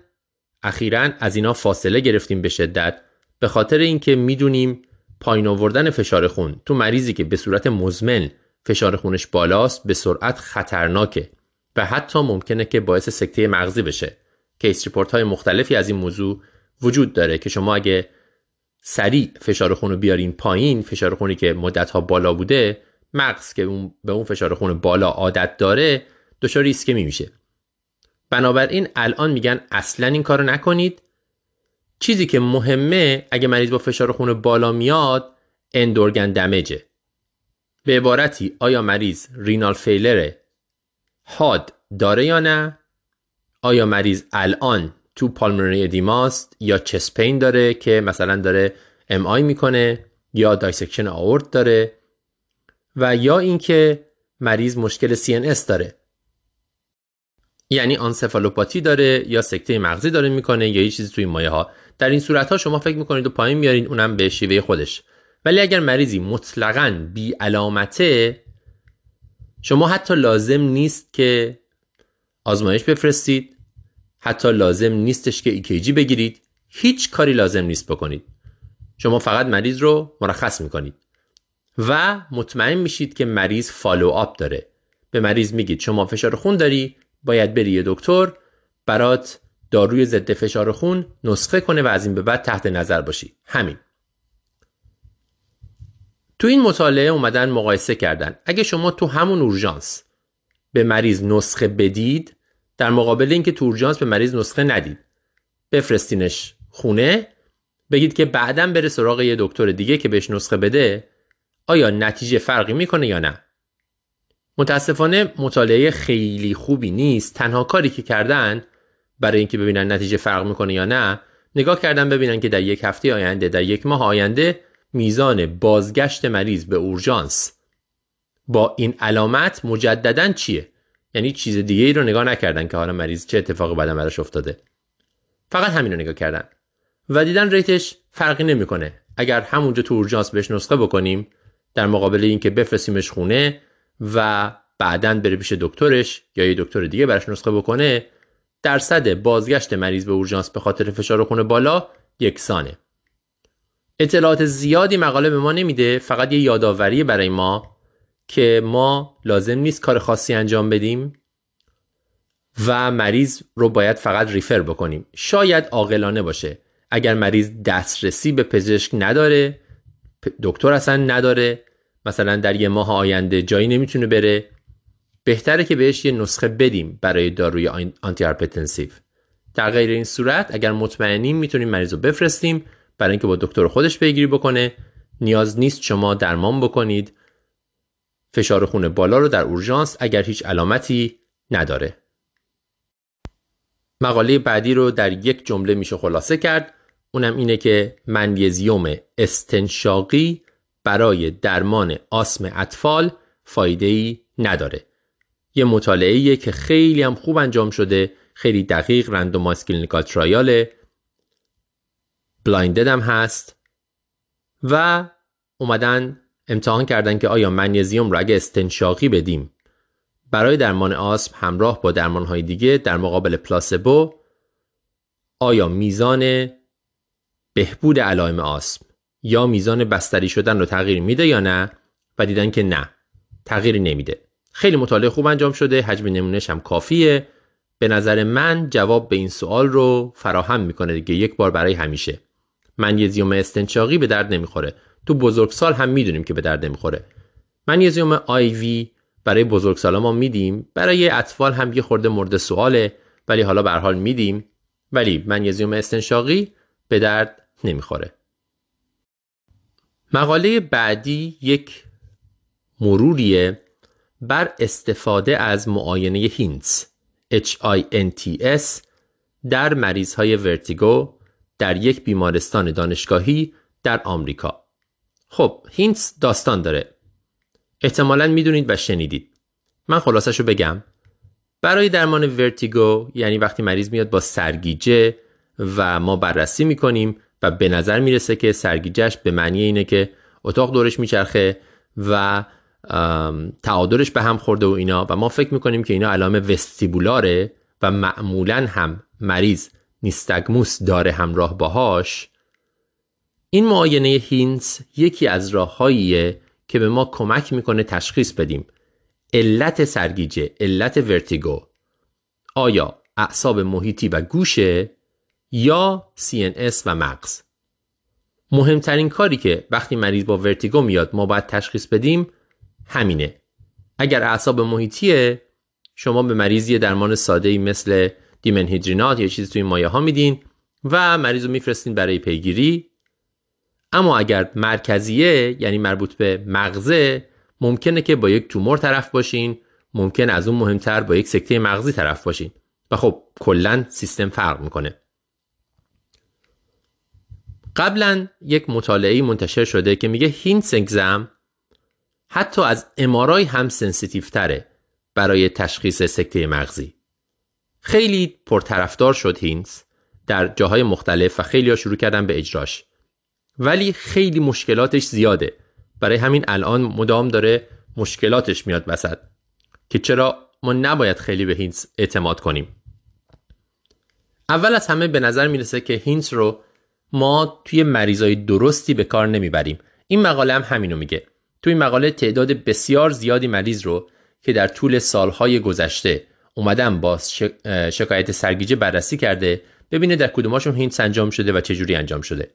اخیرا از اینا فاصله گرفتیم به شدت به خاطر اینکه می‌دونیم پایین آوردن فشار خون تو مریضی که به صورت مزمن فشار خونش بالاست به سرعت خطرناکه و حتی ممکنه که باعث سکته مغزی بشه. case report های مختلفی از این موضوع وجود داره که شما اگه سریع فشار خون رو بیارین پایین فشار خونی که مدت ها بالا بوده مغز که اون به اون فشار خون بالا عادت داره دچار ایسکمی میشه بنابراین الان میگن اصلا این کارو نکنید. چیزی که مهمه اگه مریض با فشار خون بالا میاد end organ damage ه به عبارتی آیا مریض renal failure ه حاد داره یا نه؟ آیا مریض الان تو pulmonary edema ست یا chest pain داره که مثلا داره MI می‌کنه یا dissection آورت داره؟ و یا اینکه مریض مشکل CNS داره. یعنی آنسفالوپاتی داره یا سکته مغزی داره می‌کنه یا یه چیزی توی مایه ها در این صورت ها شما فکر می‌کنید و پایین میارین اونم به شیوه خودش. ولی اگر مریضی مطلقا بی علامته شما حتی لازم نیست که آزمایش بفرستید حتی لازم نیستش که EKG بگیرید. هیچ کاری لازم نیست بکنید. شما فقط مریض رو مرخص می‌کنید. و مطمئن میشید که مریض follow up داره. به مریض میگید شما فشار خون داری باید بری یه دکتر برات داروی ضد فشار خون نسخه کنه و از این به بعد تحت نظر باشی. همین. تو این مطالعه اومدن مقایسه کردن. اگه شما تو همون اورژانس به مریض نسخه بدید در مقابل اینکه تو اورژانس به مریض نسخه ندید بفرستینش خونه بگید که بعدا بره سراغ یه دکتر دیگه که بهش نسخه بده آیا نتیجه فرقی می‌کنه یا نه؟ متاسفانه مطالعه خیلی خوبی نیست. تنها کاری که کردن برای اینکه ببینن نتیجه فرق می‌کنه یا نه نگاه کردن ببینن که در یک هفته آینده در یک ماه آینده میزان بازگشت مریض به اورژانس. با این علامت مجددا چیه؟ یعنی چیز دیگه ای رو نگاه نکردن که حالا مریض چه اتفاقی بعدا براش افتاده. فقط همین رو نگاه کردن. و دیدن ریتش فرقی نمی‌کنه. اگر همونجا تو اورژانس بهش نسخه بکنیم در مقابل اینکه بفرستیمش خونه و بعدا بره پیش دکترش یا یه دکتر دیگه براش نسخه بکنه درصد بازگشت مریض به اورژانس به خاطر فشار خون بالا یکسانه. اطلاعات زیادی مقاله به ما نمیده فقط یه یادآوری برای ما که ما لازم نیست کار خاصی انجام بدیم و مریض رو باید فقط ریفر بکنیم. شاید عاقلانه باشه. اگر مریض دسترسی به پزشک نداره دکتر اصلا نداره مثلا در یه ماه آینده جایی نمی‌تونه بره بهتره که بهش یه نسخه بدیم برای داروی آنتی در غیر این صورت اگر مطمئنیم می‌تونیم مریض رو بفرستیم. برای اینکه با دکتر خودش پیگیری بکنه. نیاز نیست شما درمان بکنید. فشار خون بالا رو در اورژانس اگر هیچ علامتی نداره. مقاله بعدی رو در یک جمله میشه خلاصه کرد. اونم اینه که منیزیوم استنشاقی برای درمان آسم اطفال فایده ای نداره. یه مطالعه که خیلی هم خوب انجام شده. خیلی دقیق randomized clinical trial ه blinded هم هست و اومدن امتحان کردن که آیا منیزیم رو اگه استنشاقی بدیم. برای درمان آسم همراه با درمانهای دیگه در مقابل پلاسبو آیا میزان بهبود علائم آسم یا میزان بستری شدن رو تغییر میده یا نه؟ و دیدن که نه تغییری نمیده. خیلی مطالعه خوب انجام شده حجم نمونهش هم کافیه. به نظر من جواب به این سوال رو فراهم می‌کنه دیگه یک بار برای همیشه. منیزیم استنشاقی به درد نمی‌خوره. تو بزرگسال هم می‌دونیم که به درد نمی‌خوره. منیزیم آی وی برای بزرگسال ما میدیم. برای اطفال هم یه خورده مورد سواله ولی حالا به حال میدیم. ولی منیزیم استنشاقی به درد نمی‌خوره. مقاله بعدی یک مروریه بر استفاده از معاینه HINTS HINTS در مریض های vertigo در یک بیمارستان دانشگاهی در آمریکا. خب HINTS داستان داره. احتمالا می‌دونید و شنیدید. من خلاصش رو بگم. برای درمان ورتیگو یعنی وقتی مریض میاد با سرگیجه و ما بررسی می‌کنیم و به نظر می‌رسه که سرگیجهش به معنی اینه که اتاق دورش میچرخه و تعادلش به هم خورده و اینا و ما فکر می‌کنیم که اینا علامه وستیبولاره و معمولا هم مریض. نیستگموس داره همراه باهاش این معاینه هینس یکی از راههاییه که به ما کمک می‌کنه تشخیص بدیم. علت سرگیجه علت ورتیگو. آیا اعصاب محیطی و گوشه یا CNS و مغز؟ مهمترین کاری که وقتی مریض با ورتیگو میاد ما باید تشخیص بدیم همینه. اگر اعصاب محیطیه شما به مریض درمان ساده ای مثل دیمنهیدرینات یا چیزی توی مایه ها میدین و مریض رو میفرستین برای پیگیری. اما اگر مرکزیه یعنی مربوط به مغزه ممکنه که با یک تومور طرف باشین ممکن از اون مهمتر با یک سکته مغزی طرف باشین. و خب کلا سیستم فرق می‌کنه. قبلا یک مطالعه منتشر شده که میگه HINTS exam حتی از MRI هم sensitive تره برای تشخیص سکته مغزی. خیلی پرطرفدار شد HINTS در جاهای مختلف و خیلی ها شروع کردن به اجراش. ولی خیلی مشکلاتش زیاده. برای همین الان مدام داره مشکلاتش میاد وسط. که چرا ما نباید خیلی به HINTS اعتماد کنیم. اول از همه به نظر می‌رسه که HINTS رو ما توی مریضای درستی به کار نمی‌بریم. این مقاله هم همینو میگه. توی مقاله تعداد بسیار زیادی مریض رو که در طول سالهای گذشته اومدن با شکایت سرگیجه بررسی کرده ببینه در کدوماشون HINTS انجام شده و چجوری انجام شده.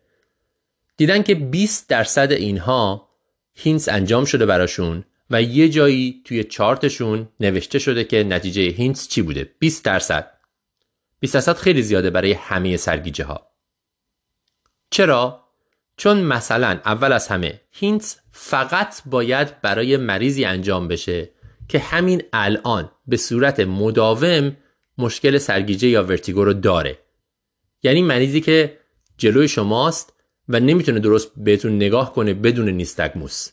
دیدن که 20 درصد اینها HINTS انجام شده براشون و یه جایی توی چارتشون نوشته شده که نتیجه HINTS چی بوده؟ 20 درصد. 20 درصد خیلی زیاده برای همه سرگیجه ها چرا؟ چون مثلا اول از همه HINTS فقط باید برای مریضی انجام بشه که همین الان به صورت مداوم مشکل سرگیجه یا ورتیگو رو داره. یعنی مریضی که جلوی شماست و نمی‌تونه درست بهتون نگاه کنه بدون نیستگموس.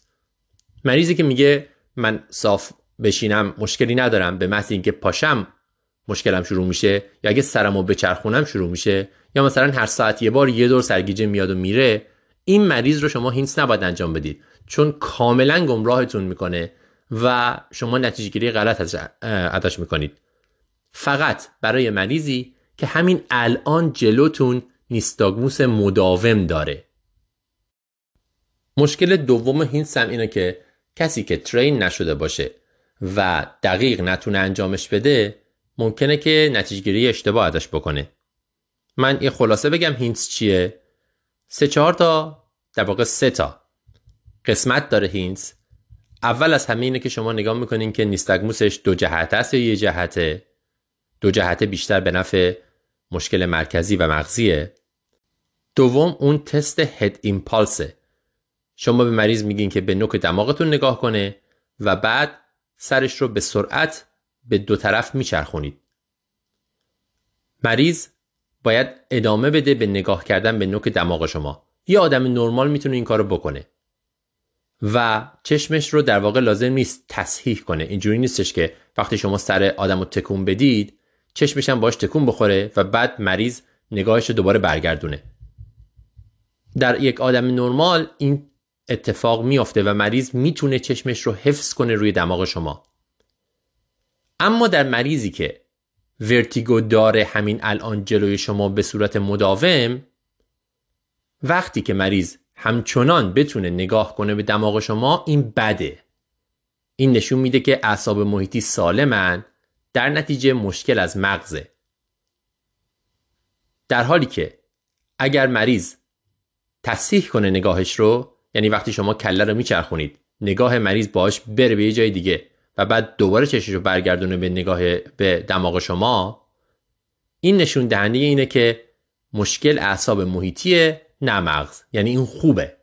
مریضی که میگه من صاف بشینم مشکلی ندارم به محض اینکه پاشم مشکلم شروع میشه یا اگه سرمو بچرخونم شروع میشه یا مثلا هر ساعت یه بار یه دور سرگیجه میاد و میره این مریض رو شما هینس نباید انجام بدید. چون کاملا گمراهتون می‌کنه. و شما نتیجه گیری غلط ازش می‌کنید. فقط برای مریضی که همین الان جلوتون نیستاگموس مداوم داره. مشکل دوم HINTS هم اینه که کسی که train نشده باشه و دقیق نتونه انجامش بده ممکنه که نتیجه گیری اشتباه ازش بکنه. من یه خلاصه بگم HINTS چیه؟ سه چهار تا در واقع سه تا قسمت داره هینس اول از همه اینه که شما نگاه می‌کنین که نیستگموسش دو جهت است یا یه جهته دو جهته بیشتر به نفع مشکل مرکزی و مغزیه. دوم اون تست هد ایمپالسه شما به مریض میگین که به نوک دماغتون نگاه کنه و بعد سرش رو به سرعت به دو طرف میچرخونید. مریض باید ادامه بده به نگاه کردن به نوک دماغ شما. یه آدم نرمال می‌تونه این کارو بکنه. و چشمش رو در واقع لازم نیست تصحیح کنه. اینجوری نیستش که وقتی شما سر آدم رو تکون بدید چشمش هم باش تکون بخوره و بعد مریض نگاهش رو دوباره برگردونه. در یک آدم نرمال این اتفاق میافته و مریض می‌تونه چشمش رو حفظ کنه روی دماغ شما. اما در مریضی که ورتیگو داره همین الان جلوی شما به صورت مداوم وقتی که مریض همچنان بتونه نگاه کنه به دماغ شما این بده. این نشون میده که اعصاب محیطی سالمن در نتیجه مشکل از مغزه. در حالی که اگر مریض تصحیح کنه نگاهش رو یعنی وقتی شما کله رو میچرخونید نگاه مریض باش بره به یه جای دیگه و بعد دوباره چشش رو برگردونه به نگاه به دماغ شما این نشون دهنده اینه که مشکل اعصاب محیطیه نه مغز یعنی این خوبه.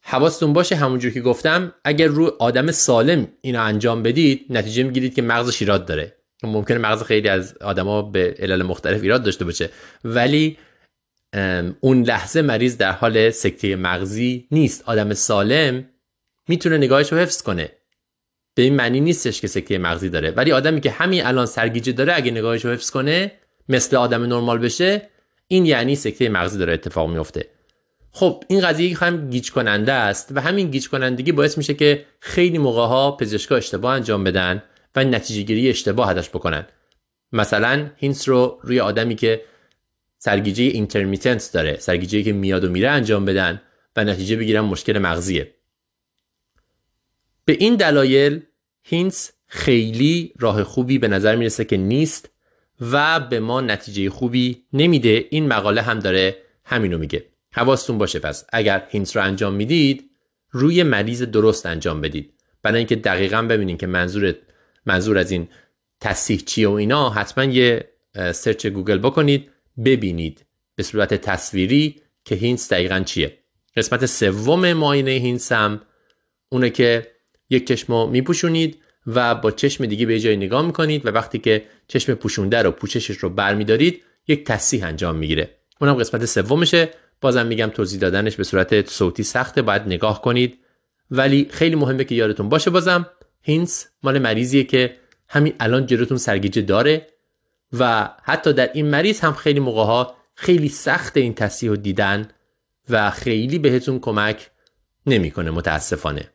حواستون باشه همونجور که گفتم اگر رو آدم سالم اینو انجام بدید نتیجه می‌گیرید که مغز ایراد داره. ممکنه مغز خیلی از آدما به علل مختلف ایراد داشته باشه. ولی اون لحظه مریض در حال سکته مغزی نیست. آدم سالم می‌تونه نگاهش رو حفظ کنه. به این معنی نیستش که سکته مغزی داره. ولی آدمی که همین الان سرگیجه داره اگه نگاهش رو حفظ کنه مثل آدم نرمال بشه این یعنی سکته مغزی داره اتفاق میفته. خب این قضیه هم گیج کننده است و همین گیج کنندگی باعث میشه که خیلی موقع ها پزشکا اشتباه انجام بدن و نتیجه گیری اشتباه ازش بکنن. مثلا HINTS رو روی آدمی که سرگیجه intermittent داره سرگیجه که میاد و میره انجام بدن و نتیجه بگیرن مشکل مغزیه. به این دلایل HINTS خیلی راه خوبی به نظر می‌رسه که نیست و به ما نتیجه خوبی نمیده. این مقاله هم داره همینو میگه. حواستون باشه پس اگر HINTS رو انجام می‌دید روی مریض درست انجام بدید. برای اینکه دقیقا ببینید که منظور منظور از این تصحیح چیه و اینا حتما یه search گوگل بکنید ببینید به صورت تصویری که HINTS دقیقا چیه. قسمت سوم معاینه HINTS هم اونه که یک چشم رو میپوشونید. و با چشم دیگه به جایی نگاه می‌کنید و وقتی که چشم پوشونده رو پوششش رو برمیدارید یک تصحیح انجام می‌گیره. اونم قسمت سومشه. بازم میگم توضیح دادنش به صورت صوتی سخته باید نگاه کنید. ولی خیلی مهمه که یادتون باشه بازم HINTS مال مریضیه که همین الان جلوتون سرگیجه داره و حتی در این مریض هم خیلی موقع ها خیلی سخت این تصیح رو دیدن و خیلی بهتون کمک نمی‌کنه متاسفانه.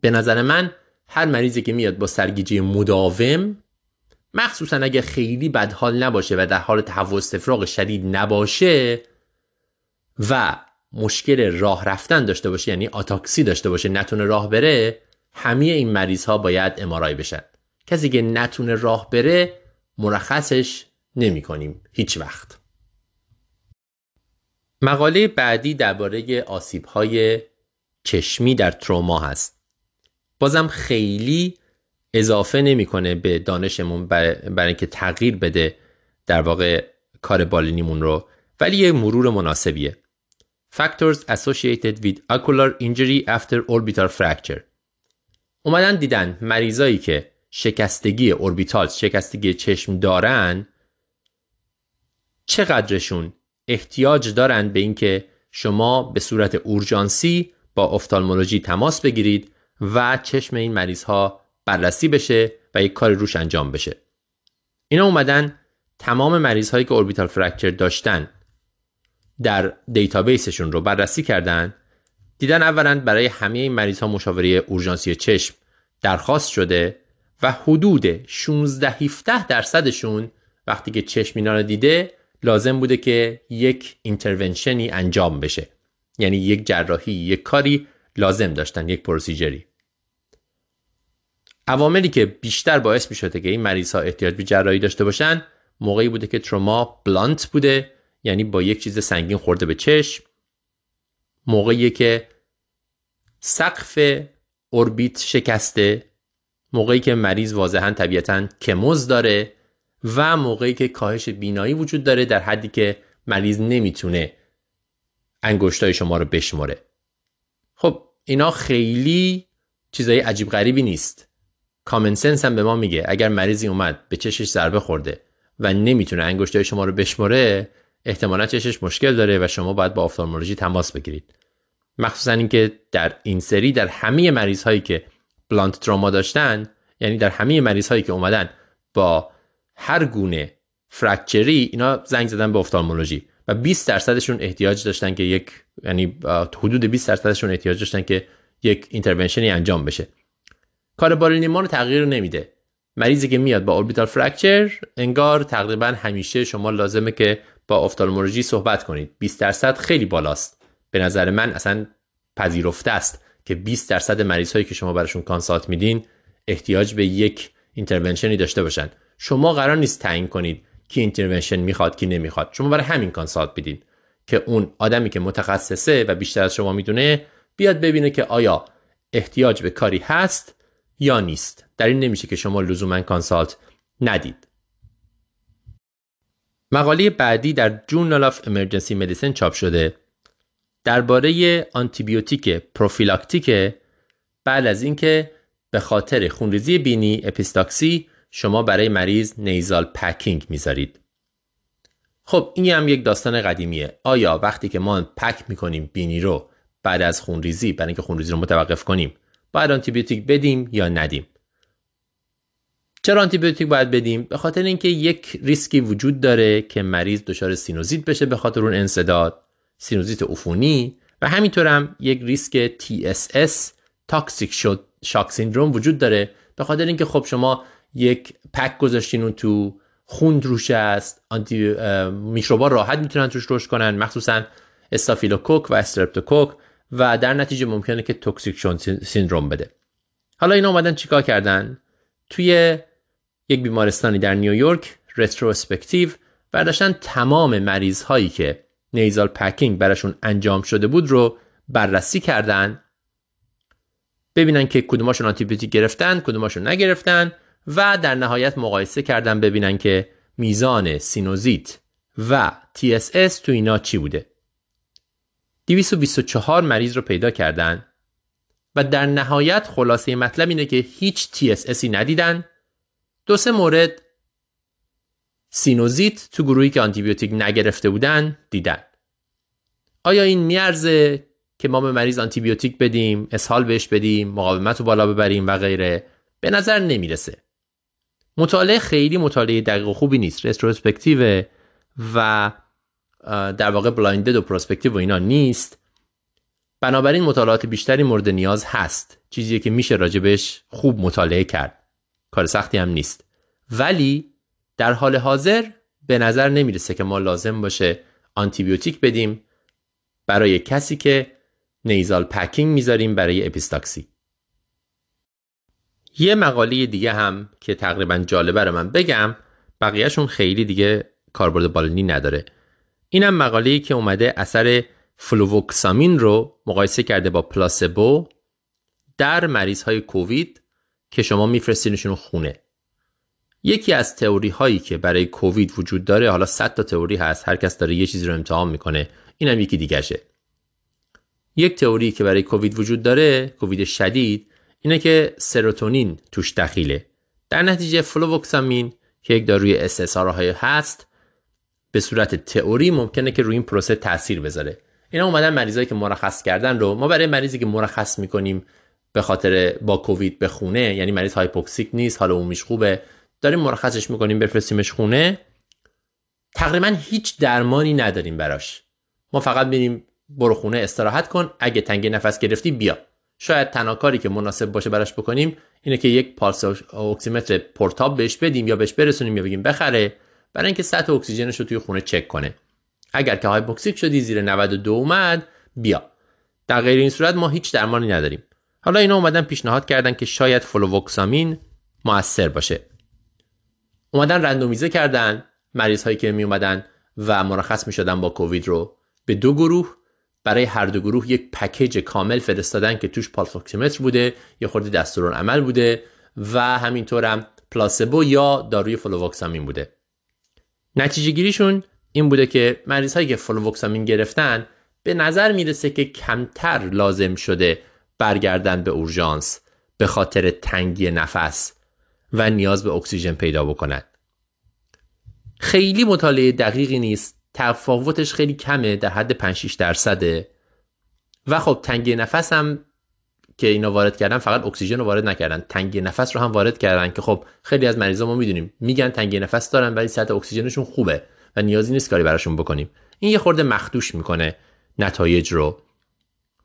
به نظر من هر مریضی که میاد با سرگیجه مداوم مخصوصا اگه خیلی بدحال نباشه و در حال تهوع استفراغ شدید نباشه و مشکل راه رفتن داشته باشه یعنی آتاکسی داشته باشه نتونه راه بره همه این مریض ها باید امارای بشن. کسی که نتونه راه بره مرخصش نمی کنیم هیچ وقت. مقاله بعدی درباره آسیب های چشمی در تروما هست. بازم خیلی اضافه نمی‌کنه به دانشمون برای اینکه تغییر بده در واقع کار بالینیمون رو. ولی یه مرور مناسبیه. Factors associated with ocular injury after orbital fracture. اومدن دیدن مریضایی که شکستگی اوربیتال شکستگی چشم دارن چقدرشون احتیاج دارن به اینکه شما به صورت اورژانسی با افتالمولوژی تماس بگیرید و چشم این مریض ها بررسی بشه و یک کار روش انجام بشه. اینا اومدن تمام مریض هایی که orbital fracture داشتن در database شون رو بررسی کردن دیدن اولا برای همه این مریض ها مشاوره اورژانسی چشم درخواست شده و حدود 16 17 درصدشون وقتی که چشم اینا رو دیده لازم بوده که یک intervention ی انجام بشه. یعنی یک جراحی یک کاری لازم داشتن یک procedure ی عواملی که بیشتر باعث می شده که این مریض ها احتیاج به جراحی داشته باشن موقعی بوده که تروما بلانت بوده یعنی با یک چیز سنگین خورده به چشم. موقعی که سقف اوربیت شکسته موقعی که مریض واضحا طبیعتا کموز داره و موقعی که کاهش بینایی وجود داره در حدی که مریض نمی‌تونه انگشتای شما رو بشمره خب اینا خیلی چیزای عجیب غریبی نیست. کامن سنس هم به ما میگه اگر مریضی اومد به چشش ضربه خورده و نمی‌تونه انگشتای شما رو بشمره احتمالا چشش مشکل داره و شما باید با آفتالمولوژی تماس بگیرید. مخصوصا اینکه در این سری در همه مریض هایی که بلانت تروما داشتن یعنی در همه مریض هایی که اومدن با هر گونه فرکچری اینا زنگ زدن به افتالمولوژی و 20 درصدشون احتیاج داشتن که یک یعنی حدود 20 درصدشون احتیاج داشتن که یک intervention ی انجام بشه. کار بالینیما رو تغییر نمیده. مریضی که میاد با orbital fracture انگار تقریبا همیشه شما لازمه که با ophthalmology صحبت کنید. 20 درصد خیلی بالاست. به نظر من اصلا پذیرفته است که 20 درصد مریض هایی که شما براشون consult میدین احتیاج به یک intervention ی داشته باشن. شما قرار نیست تعیین کنید کی intervention می‌خواد کی نمی‌خواد. شما برای همین consult بدین که اون آدمی که متخصصه و بیشتر از شما می‌دونه بیاد ببینه که آیا احتیاج به کاری هست یا نیست. دلیل این نمیشه که شما لزوما consult ندید. مقاله بعدی در Journal of Emergency Medicine چاپ شده. درباره آنتیبیوتیک prophylactic بعد از اینکه به خاطر خونریزی بینی اپیستاکسی شما برای مریض nasal packing می‌ذارید. خب این هم یک داستان قدیمیه. آیا وقتی که ما pack می‌کنیم بینی رو بعد از خونریزی برای اینکه خونریزی رو متوقف کنیم باید آنتیبیوتیک بدیم یا ندیم. چرا آنتیبیوتیک باید بدیم؟ به خاطر اینکه یک ریسکی وجود داره که مریض دچار سینوزیت بشه به خاطر اون انسداد سینوزیت عفونی و همینطور هم یک ریسک TSS toxic shock syndrome وجود داره. به خاطر اینکه خب شما یک pack گذاشتین اون تو خون روش هست این میکروبا راحت می‌تونن توش رشد کنن مخصوصا استافیلوکوک و استرپتوکوک. و در نتیجه ممکنه که toxic shock syndrome بده. حالا اینا اومدن چیکار کردن؟ توی یک بیمارستانی در نیویورک retrospective برداشتن تمام مریض هایی که nasal packing براشون انجام شده بود رو بررسی کردن ببینن که کدوماشون آنتیبیوتیک گرفتن کدوماشون نگرفتن و در نهایت مقایسه کردن ببینن که میزان سینوزیت و TSS تو اینا چی بوده. 224 مریض رو پیدا کردن و در نهایت خلاصه مطلب اینه که هیچ TSS ی ندیدن. دو سه مورد سینوزیت تو گروهی که آنتیبیوتیک نگرفته بودن دیدن. آیا این میارزه که ما به مریض آنتیبیوتیک بدیم اسهال بهش بدیم مقاومت رو بالا ببریم و غیره؟ به نظر نمی‌رسه. مطالعه خیلی مطالعه دقیق و خوبی نیست retrospective و در واقع blinded و prospective و اینا نیست. بنابراین مطالعات بیشتری مورد نیاز هست. چیزی که میشه راجبش خوب مطالعه کرد. کار سختی هم نیست. ولی در حال حاضر به نظر نمی‌رسه که ما لازم باشه آنتیبیوتیک بدیم برای کسی که nasal packing می‌ذاریم برای اپیستاکسی. یه مقاله دیگه هم که تقریبا جالبه رو من بگم بقیهشون خیلی دیگه کاربرد بالینی نداره. اینم مقاله‌ای که اومده اثر fluvoxamine رو مقایسه کرده با placebo در مریض های کووید که شما میفرستینشون خونه. یکی از تئوری هایی که برای کووید وجود داره حالا 100 تا تئوری هست هر کس داره یه چیزی رو امتحان می‌کنه اینم یکی دیگهشه یک تئوری که برای کووید وجود داره کووید شدید اینه که سروتونین توش دخیله. در نتیجه فلووکسامین که یک داروی های هست به صورت تئوری ممکنه که روی این پروسه تاثیر بذاره. اینا اومدن مریضایی که مرخص کردن رو ما برای مریضی که مرخص می‌کنیم به خاطر با کووید به خونه یعنی مریض hypoxic نیست حالا عمومیش خوبه داریم مرخصش می‌کنیم بفرستیمش خونه. تقریبا هیچ درمانی نداریم براش. ما فقط میگیم برو خونه استراحت کن اگه تنگ نفس گرفتی بیا. شاید تنها کاری که مناسب باشه براش بکنیم اینه که یک pulse oximeter portable بهش بدیم یا بهش برسونیم یا بگیم بخره. برای اینکه سطح اکسیژنش رو توی خونه چک کنه. اگر که hypoxic شدی زیر 92 اومد بیا. در غیر این صورت ما هیچ درمانی نداریم. حالا اینا اومدن پیشنهاد کردن که شاید فلووکسامین موثر باشه. اومدن رندومیزه کردن مریض هایی که می اومدن و مرخص می شدن با کووید رو به دو گروه. برای هر دو گروه یک پکیج کامل فرستادن که توش پالفوکسیمتر بوده یا خورده دستوران عمل بوده و همینطور هم پلاسبو یا داروی فلووکسامین بوده. نتیجه گیریشون این بوده که مریض هایی که fluvoxamine گرفتن به نظر می‌رسه که کمتر لازم شده برگردن به اورژانس به خاطر تنگی نفس و نیاز به اکسیژن پیدا بکنند. خیلی مطالعه دقیقی نیست تفاوتش خیلی کمه در حد 5 6 درصده و خب تنگی نفس هم که اینا وارد کردن فقط اکسیژن رو وارد نکردن. تنگی نفس رو هم وارد کردن که خب خیلی از مریضا ما می‌دونیم. میگن تنگی نفس دارن ولی سطح اکسیژنشون خوبه و نیازی نیست کاری براشون بکنیم. این یه خورده مخدوش می‌کنه نتایج رو.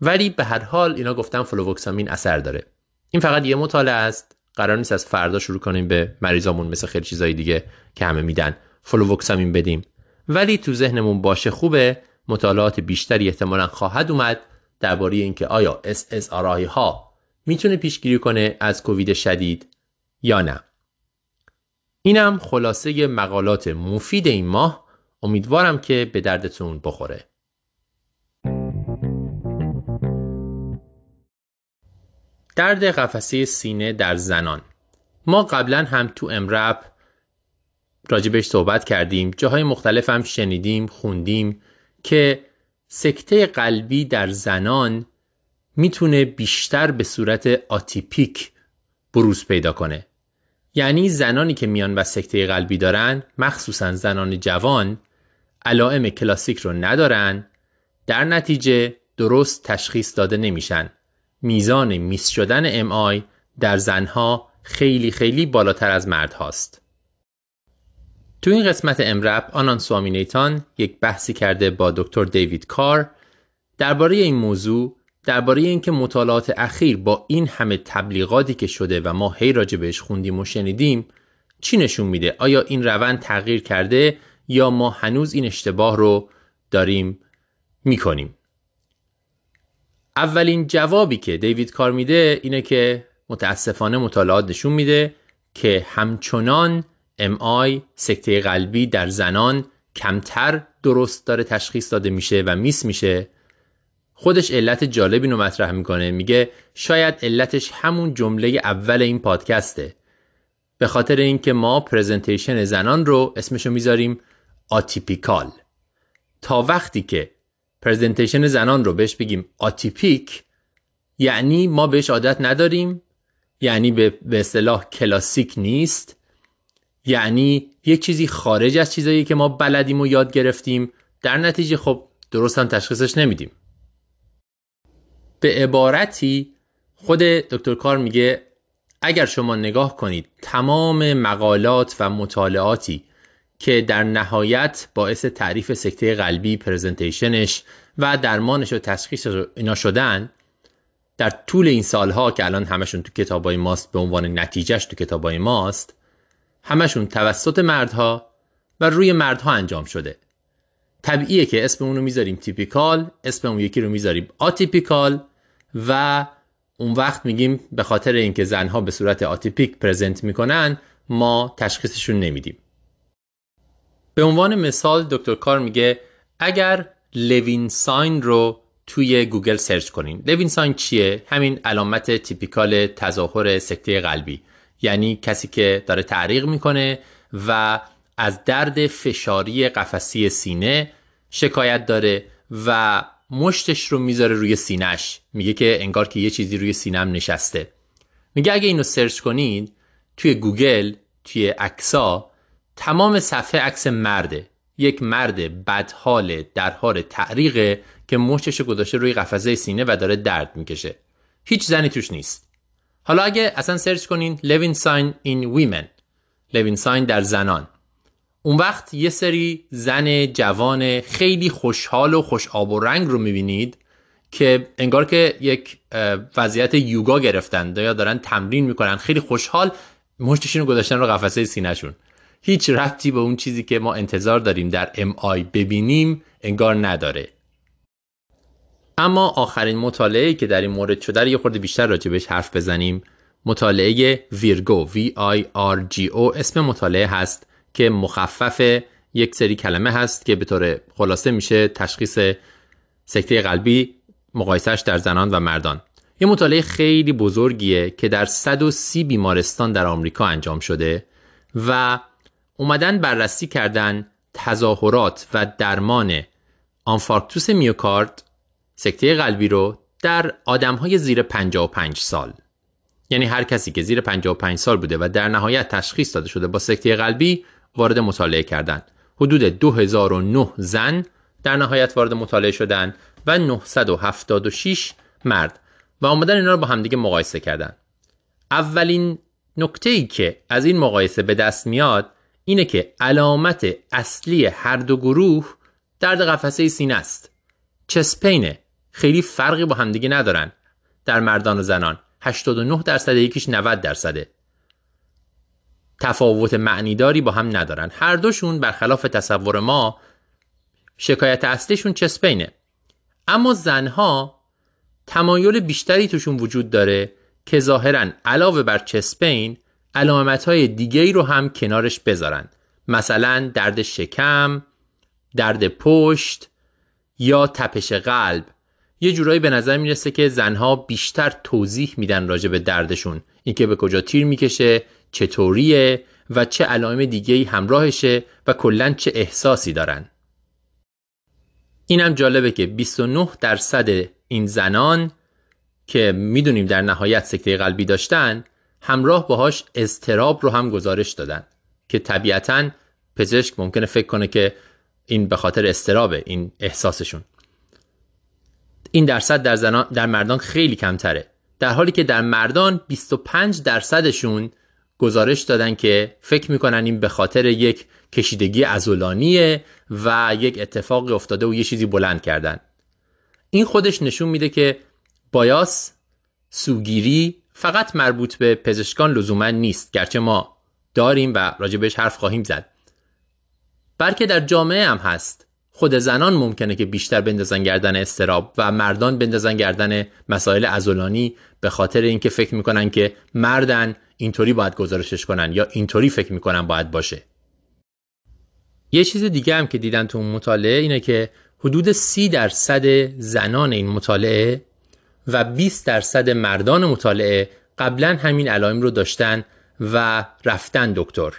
ولی به هر حال اینا گفتن فلووکسامین اثر داره. این فقط یه مطالعه است. قرار نیست از فردا شروع کنیم به مریضامون مثل خیلی چیزای دیگه که همه میدن. فلووکسامین بدیم. ولی تو ذهنمون باشه خوبه. مطالعات بیشتری احتمالا خواهد اومد. درباره اینکه آیا SSRI ها می‌تونه پیشگیری کنه از کووید شدید یا نه. اینم خلاصه مقالات مفید این ماه. امیدوارم که به دردتون بخوره. درد قفسه سینه در زنان. ما قبلا هم تو امرب راجبش صحبت کردیم. جاهای مختلف هم شنیدیم خوندیم که سکته قلبی در زنان می‌تونه بیشتر به صورت آتیپیک بروز پیدا کنه یعنی زنانی که میان و سکته قلبی دارن مخصوصا زنان جوان علائم کلاسیک رو ندارن در نتیجه درست تشخیص داده نمیشن میزان میس شدن ام آی در زنها خیلی خیلی بالاتر از مرد هاست. تو این قسمت امرب آنان سوامینیتان یک بحثی کرده با دکتر دیوید کار درباره این موضوع درباره اینکه مطالعات اخیر با این همه تبلیغاتی که شده و ما هی راجع بهش خوندیم و شنیدیم چی نشون میده؟ آیا این روند تغییر کرده یا ما هنوز این اشتباه رو داریم می‌کنیم؟ اولین جوابی که دیوید کار میده اینه که متاسفانه مطالعات نشون میده که همچنان آی سکته قلبی در زنان کمتر درست داره تشخیص داده میشه و miss میشه. خودش علت جالبی رو مطرح می‌کنه. میگه شاید علتش همون جمله اول این پادکسته. به خاطر اینکه ما presentation زنان رو اسمشو می‌ذاریم atypical. تا وقتی که presentation زنان رو بهش بگیم آتیپیک یعنی ما بهش عادت نداریم یعنی به اصطلاح کلاسیک نیست. یعنی یک چیزی خارج از چیزایی که ما بلدیم و یاد گرفتیم در نتیجه خب درست هم تشخیصش نمیدیم. به عبارتی خود دکتر کار میگه اگر شما نگاه کنید تمام مقالات و مطالعاتی که در نهایت باعث تعریف سکته قلبی پرزنتیشنش و درمانش و تشخیص اینا شدن در طول این سالها که الان همشون تو کتابای ماست به عنوان نتیجهش تو کتابای ماست همشون توسط مردها و روی مردها انجام شده. طبیعیه که اسم اون رو می‌ذاریم typical اسم اون یکی رو می‌ذاریم atypical و اون وقت میگیم به خاطر اینکه زنها به صورت آتیپیک present می‌کنن ما تشخیصشون نمیدیم. به عنوان مثال دکتر کار میگه اگر Levine sign رو توی گوگل search کنین. Levine sign چیه؟ همین علامت typical تظاهر سکته قلبی. یعنی کسی که داره تعریق می‌کنه و از درد فشاری قفسه سینه شکایت داره و مشتش رو می‌ذاره روی سینهش میگه که انگار که یه چیزی روی سینم نشسته. میگه اگه اینو search کنید توی گوگل توی عکسا تمام صفحه عکس مرده. یک مرد بدحال در حال تعریقه که مشتش گذاشته روی قفسه سینه و داره درد می‌کشه. هیچ زنی توش نیست. حالا اگه اصلا search کنین Levine sign in women Levine sign در زنان. اون وقت یه سری زن جوان خیلی خوشحال و خوش آب و رنگ رو می‌بینید که انگار که یک وضعیت یوگا گرفتن. یا دارن تمرین می‌کنن. خیلی خوشحال مشتشون رو گذاشتن رو قفسه سینهشون. هیچ ربطی به اون چیزی که ما انتظار داریم در MI ببینیم انگار نداره. اما آخرین مطالعه که در این مورد شده یه خورده بیشتر بهش حرف بزنیم. مطالعه ویرگو V I R G O اسم مطالعه هست که مخفف یک سری کلمه هست که به طور خلاصه میشه تشخیص سکته قلبی مقایسهش در زنان و مردان. یه مطالعه خیلی بزرگیه که در 130 بیمارستان در آمریکا انجام شده و اومدن بررسی کردن تظاهرات و درمان آنفارکتوس میوکارد سکته قلبی رو در آدم های زیر 55 سال یعنی هر کسی که زیر 55 سال بوده و در نهایت تشخیص داده شده با سکته قلبی وارد مطالعه کردند. حدود 2009 زن در نهایت وارد مطالعه شدند و 976 مرد و آمدن اینا رو با همدیگه مقایسه کردن. اولین نکته ای که از این مقایسه به دست میاد اینه که علامت اصلی هر دو گروه درد قفسه سینه است. چسپینه خیلی فرقی با همدیگه ندارن. در مردان و زنان. 89 درصد یکیش 90 درصده. تفاوت معنیداری با هم ندارن. هر دوشون برخلاف تصور ما شکایت اصلیشون چسپینه اما زنها تمایل بیشتری توشون وجود داره که ظاهرا علاوه بر چسپین علامت های دیگه ای رو هم کنارش بذارن. مثلا درد شکم درد پشت یا تپش قلب. یه جورایی به نظر می‌رسه که زنها بیشتر توضیح میدن راجع به دردشون. اینکه به کجا تیر می‌کشه چطوریه و چه علائم دیگه همراهشه و کلا چه احساسی دارن. اینم جالبه که 29 درصد این زنان که می‌دونیم در نهایت سکته قلبی داشتن همراه باهاش استراب رو هم گزارش دادن که طبیعتا پزشک ممکنه فکر کنه که این به خاطر استرابه این احساسشون. این درصد در, زنان در مردان خیلی کمتره. در حالی که در مردان 25 درصدشون گزارش دادن که فکر می‌کنن این به خاطر یک کشیدگی ازولانیه و یک اتفاقی افتاده و یه چیزی بلند کردن. این خودش نشون میده که بایاس سوگیری فقط مربوط به پزشکان لزوما نیست گرچه ما داریم و راجبش حرف خواهیم زد. بلکه در جامعه هم هست. خود زنان ممکنه که بیشتر بندازن گردن استراب و مردان بندازن گردن مسائل ازولانی به خاطر اینکه فکر می‌کنن که مردن اینطوری باید گزارشش کنن یا اینطوری فکر می‌کنن باید باشه. یه چیز دیگه هم که دیدن تو مطالعه اینه که حدود سی درصد زنان این مطالعه و 20 درصد مردان مطالعه قبلا همین علائم رو داشتن و رفتن دکتر.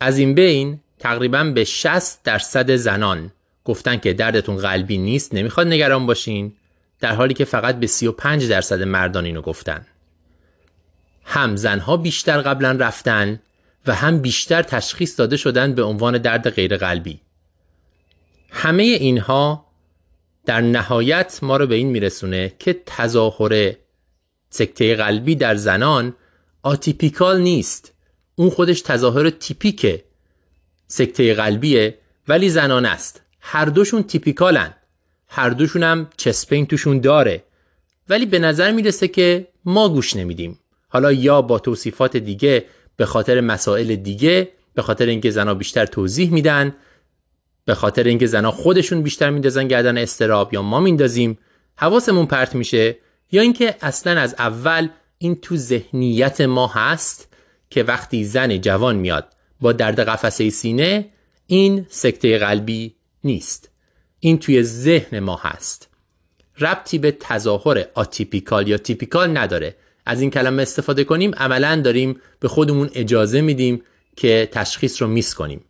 از این بین تقریبا به 60 درصد زنان گفتن که دردتون قلبی نیست نمی‌خواد نگران باشین در حالی که فقط به 35 درصد مردان اینو گفتن. هم زنها بیشتر قبلا رفتن و هم بیشتر تشخیص داده شدن به عنوان درد غیر قلبی. همه اینها در نهایت ما رو به این میرسونه که تظاهر سکته قلبی در زنان آتیپیکال نیست. اون خودش تظاهر تیپیک سکته قلبیه ولی زنان است. هر دوشون تیپیکالن. هر دوشون هم چسپین توشون داره. ولی به نظر می‌رسه که ما گوش نمیدیم. حالا یا با توصیفات دیگه به خاطر مسائل دیگه به خاطر اینکه زنها بیشتر توضیح میدن به خاطر اینکه زنها خودشون بیشتر میندازن گردن استراب یا ما میندازیم حواسمون پرت میشه یا اینکه اصلا از اول این تو ذهنیت ما هست که وقتی زن جوان میاد با درد قفسه سینه این سکته قلبی نیست. این توی ذهن ما هست. ربطی به تظاهر atypical یا typical نداره. از این کلمه استفاده کنیم عملا داریم به خودمون اجازه میدیم که تشخیص رو miss کنیم.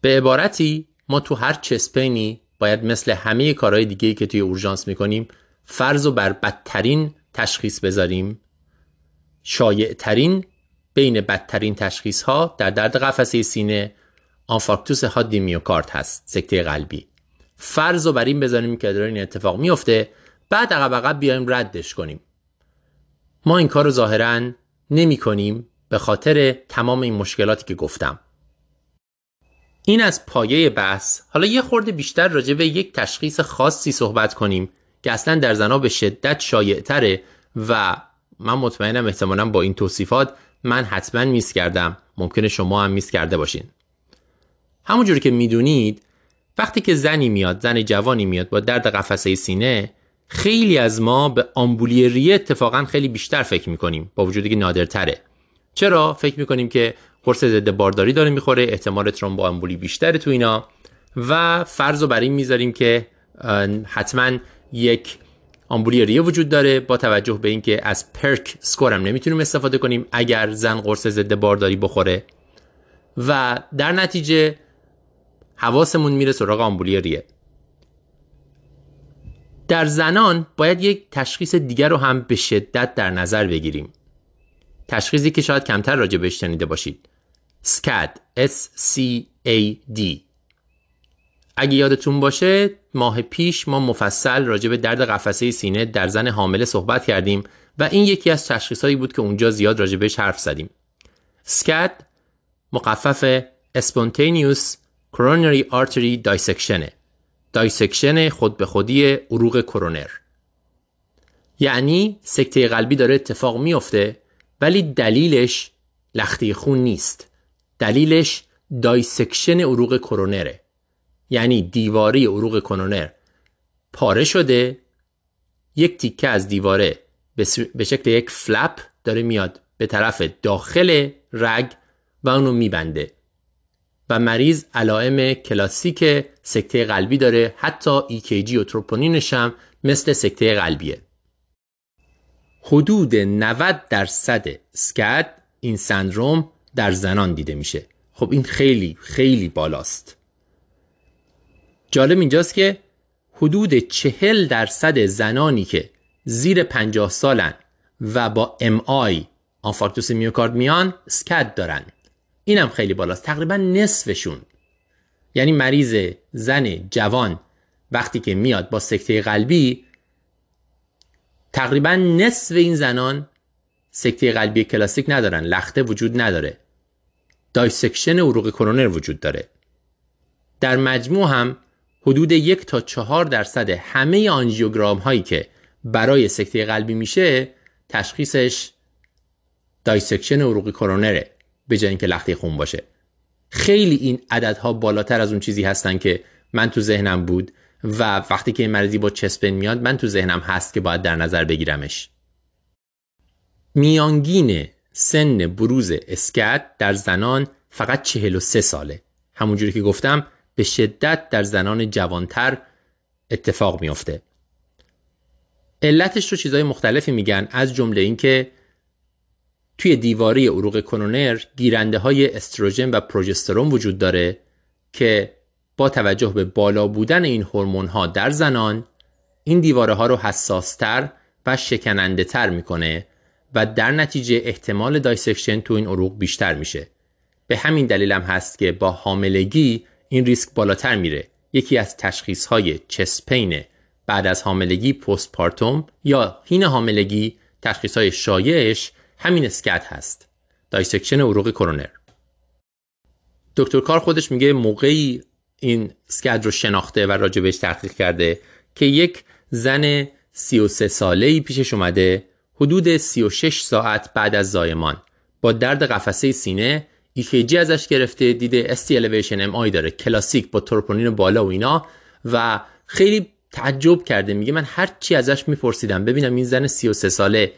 به عبارتی ما تو هر chest pain ی باید مثل همه کارهای دیگه که توی اورژانس می‌کنیم فرض رو بر بدترین تشخیص بذاریم. شایع ترین بین بدترین تشخیص ها در درد قفسه سینه آنفارکتوس حادی میوکارد هست سکته قلبی. فرض و بر این بذاریم که داره این اتفاق میفته بعد عقب عقب بیایم ردش کنیم. ما این کار رو ظاهرا نمی کنیم به خاطر تمام این مشکلاتی که گفتم. این از پایه بحث. حالا یه خورده بیشتر راجع به یک تشخیص خاصی صحبت کنیم که اصلا در زنها به شدت شایع و من مطمئنم احتمالا با این توصیفات من حتما میس کردم. ممکنه شما هم میس کرده باشین. همونجوری که می‌دونید وقتی که زنی میاد زن جوانی میاد با درد قفسه سینه خیلی از ما به آمبولی ریه اتفاقا خیلی بیشتر فکر می‌کنیم. با وجودی که نادرتره. چرا؟ فکر می‌کنیم که قرص ضد بارداری داره می‌خوره احتمال ترومبو آمبولی بیشتره تو اینا. و فرض رو بر این می‌ذاریم که حتما یک آمبولی ریه وجود داره با توجه به اینکه از پرک سکور هم نمی‌تونیم استفاده کنیم اگر زن قرص ضد بارداری بخوره. و در نتیجه حواسمون میره سراغ آمبولی ریه. در زنان باید یک تشخیص دیگر رو هم به شدت در نظر بگیریم. تشخیصی که شاید کمتر راجع بهش شنیده باشید. SCAD S C A D. اگه یادتون باشه ماه پیش ما مفصل راجع به درد قفسه سینه در زن حامله صحبت کردیم و این یکی از تشخیصهایی بود که اونجا زیاد راجع بهش حرف زدیم. SCAD مخفف Spontaneous Coronary Artery Dissection dissection خود به خودی عروق کرونر. یعنی سکته قلبی داره اتفاق میفته ولی دلیلش لخته خون نیست. دلیلش dissection عروق کرونره. یعنی دیواره عروق کرونر پاره شده یک تیکه از دیواره به شکل یک flap داره میاد به طرف داخل رگ و اونو میبنده. و مریض علائم کلاسیک سکته قلبی داره. حتی EKG و تروپونینش هم مثل سکته قلبیه. حدود 90 درصد SCAD این سندروم در زنان دیده میشه. خب این خیلی خیلی بالاست. جالب اینجاست که حدود چهل درصد زنانی که زیر 50 سالن و با ام آی آنفارکتوس میوکارد میان سکد دارن. اینم خیلی بالاست. تقریبا نصفشون. یعنی مریض زن جوان وقتی که میاد با سکته قلبی تقریبا نصف این زنان سکته قلبی کلاسیک ندارن لخته وجود نداره. dissection عروق کرونر وجود داره. در مجموع هم حدود یک تا چهار درصد همه آنژیوگرام هایی که برای سکته قلبی میشه تشخیصش dissection عروق کرونره به جای اینکه لخته خون باشه. خیلی این عددها بالاتر از اون چیزی هستن که من تو ذهنم بود و وقتی که این مریضی با چسپن میاد من تو ذهنم هست که باید در نظر بگیرمش. میانگین سن بروز اسکت در زنان فقط 43 ساله. همونجوری که گفتم به شدت در زنان جوانتر اتفاق میافته. علتش رو چیزهای مختلفی میگن از جمله اینکه توی دیواره عروق کرونر گیرنده های استروژن و پروژسترون وجود داره که با توجه به بالا بودن این هورمون ها در زنان این دیواره ها رو حساستر و شکننده تر می‌کنه و در نتیجه احتمال dissection تو این عروق بیشتر میشه. به همین دلیل هم هست که با حاملگی این ریسک بالاتر میره. یکی از تشخیص های chest pain بعد از حاملگی postpartum یا حین حاملگی تشخیص های شایعش همین SCAD هست. dissection عروق کرونر. دکتر کار خودش میگه موقعی این SCAD رو شناخته و راجبش تحقیق کرده که یک زن 33 ساله ای پیشش اومده حدود 36 ساعت بعد از زایمان با درد قفسه سینه EKG ازش گرفته دیده ST elevation MI داره. کلاسیک با تروپونین بالا و اینا. و خیلی تعجب کرده. میگه من هر چی ازش میپرسیدم ببینم این زن 33 ساله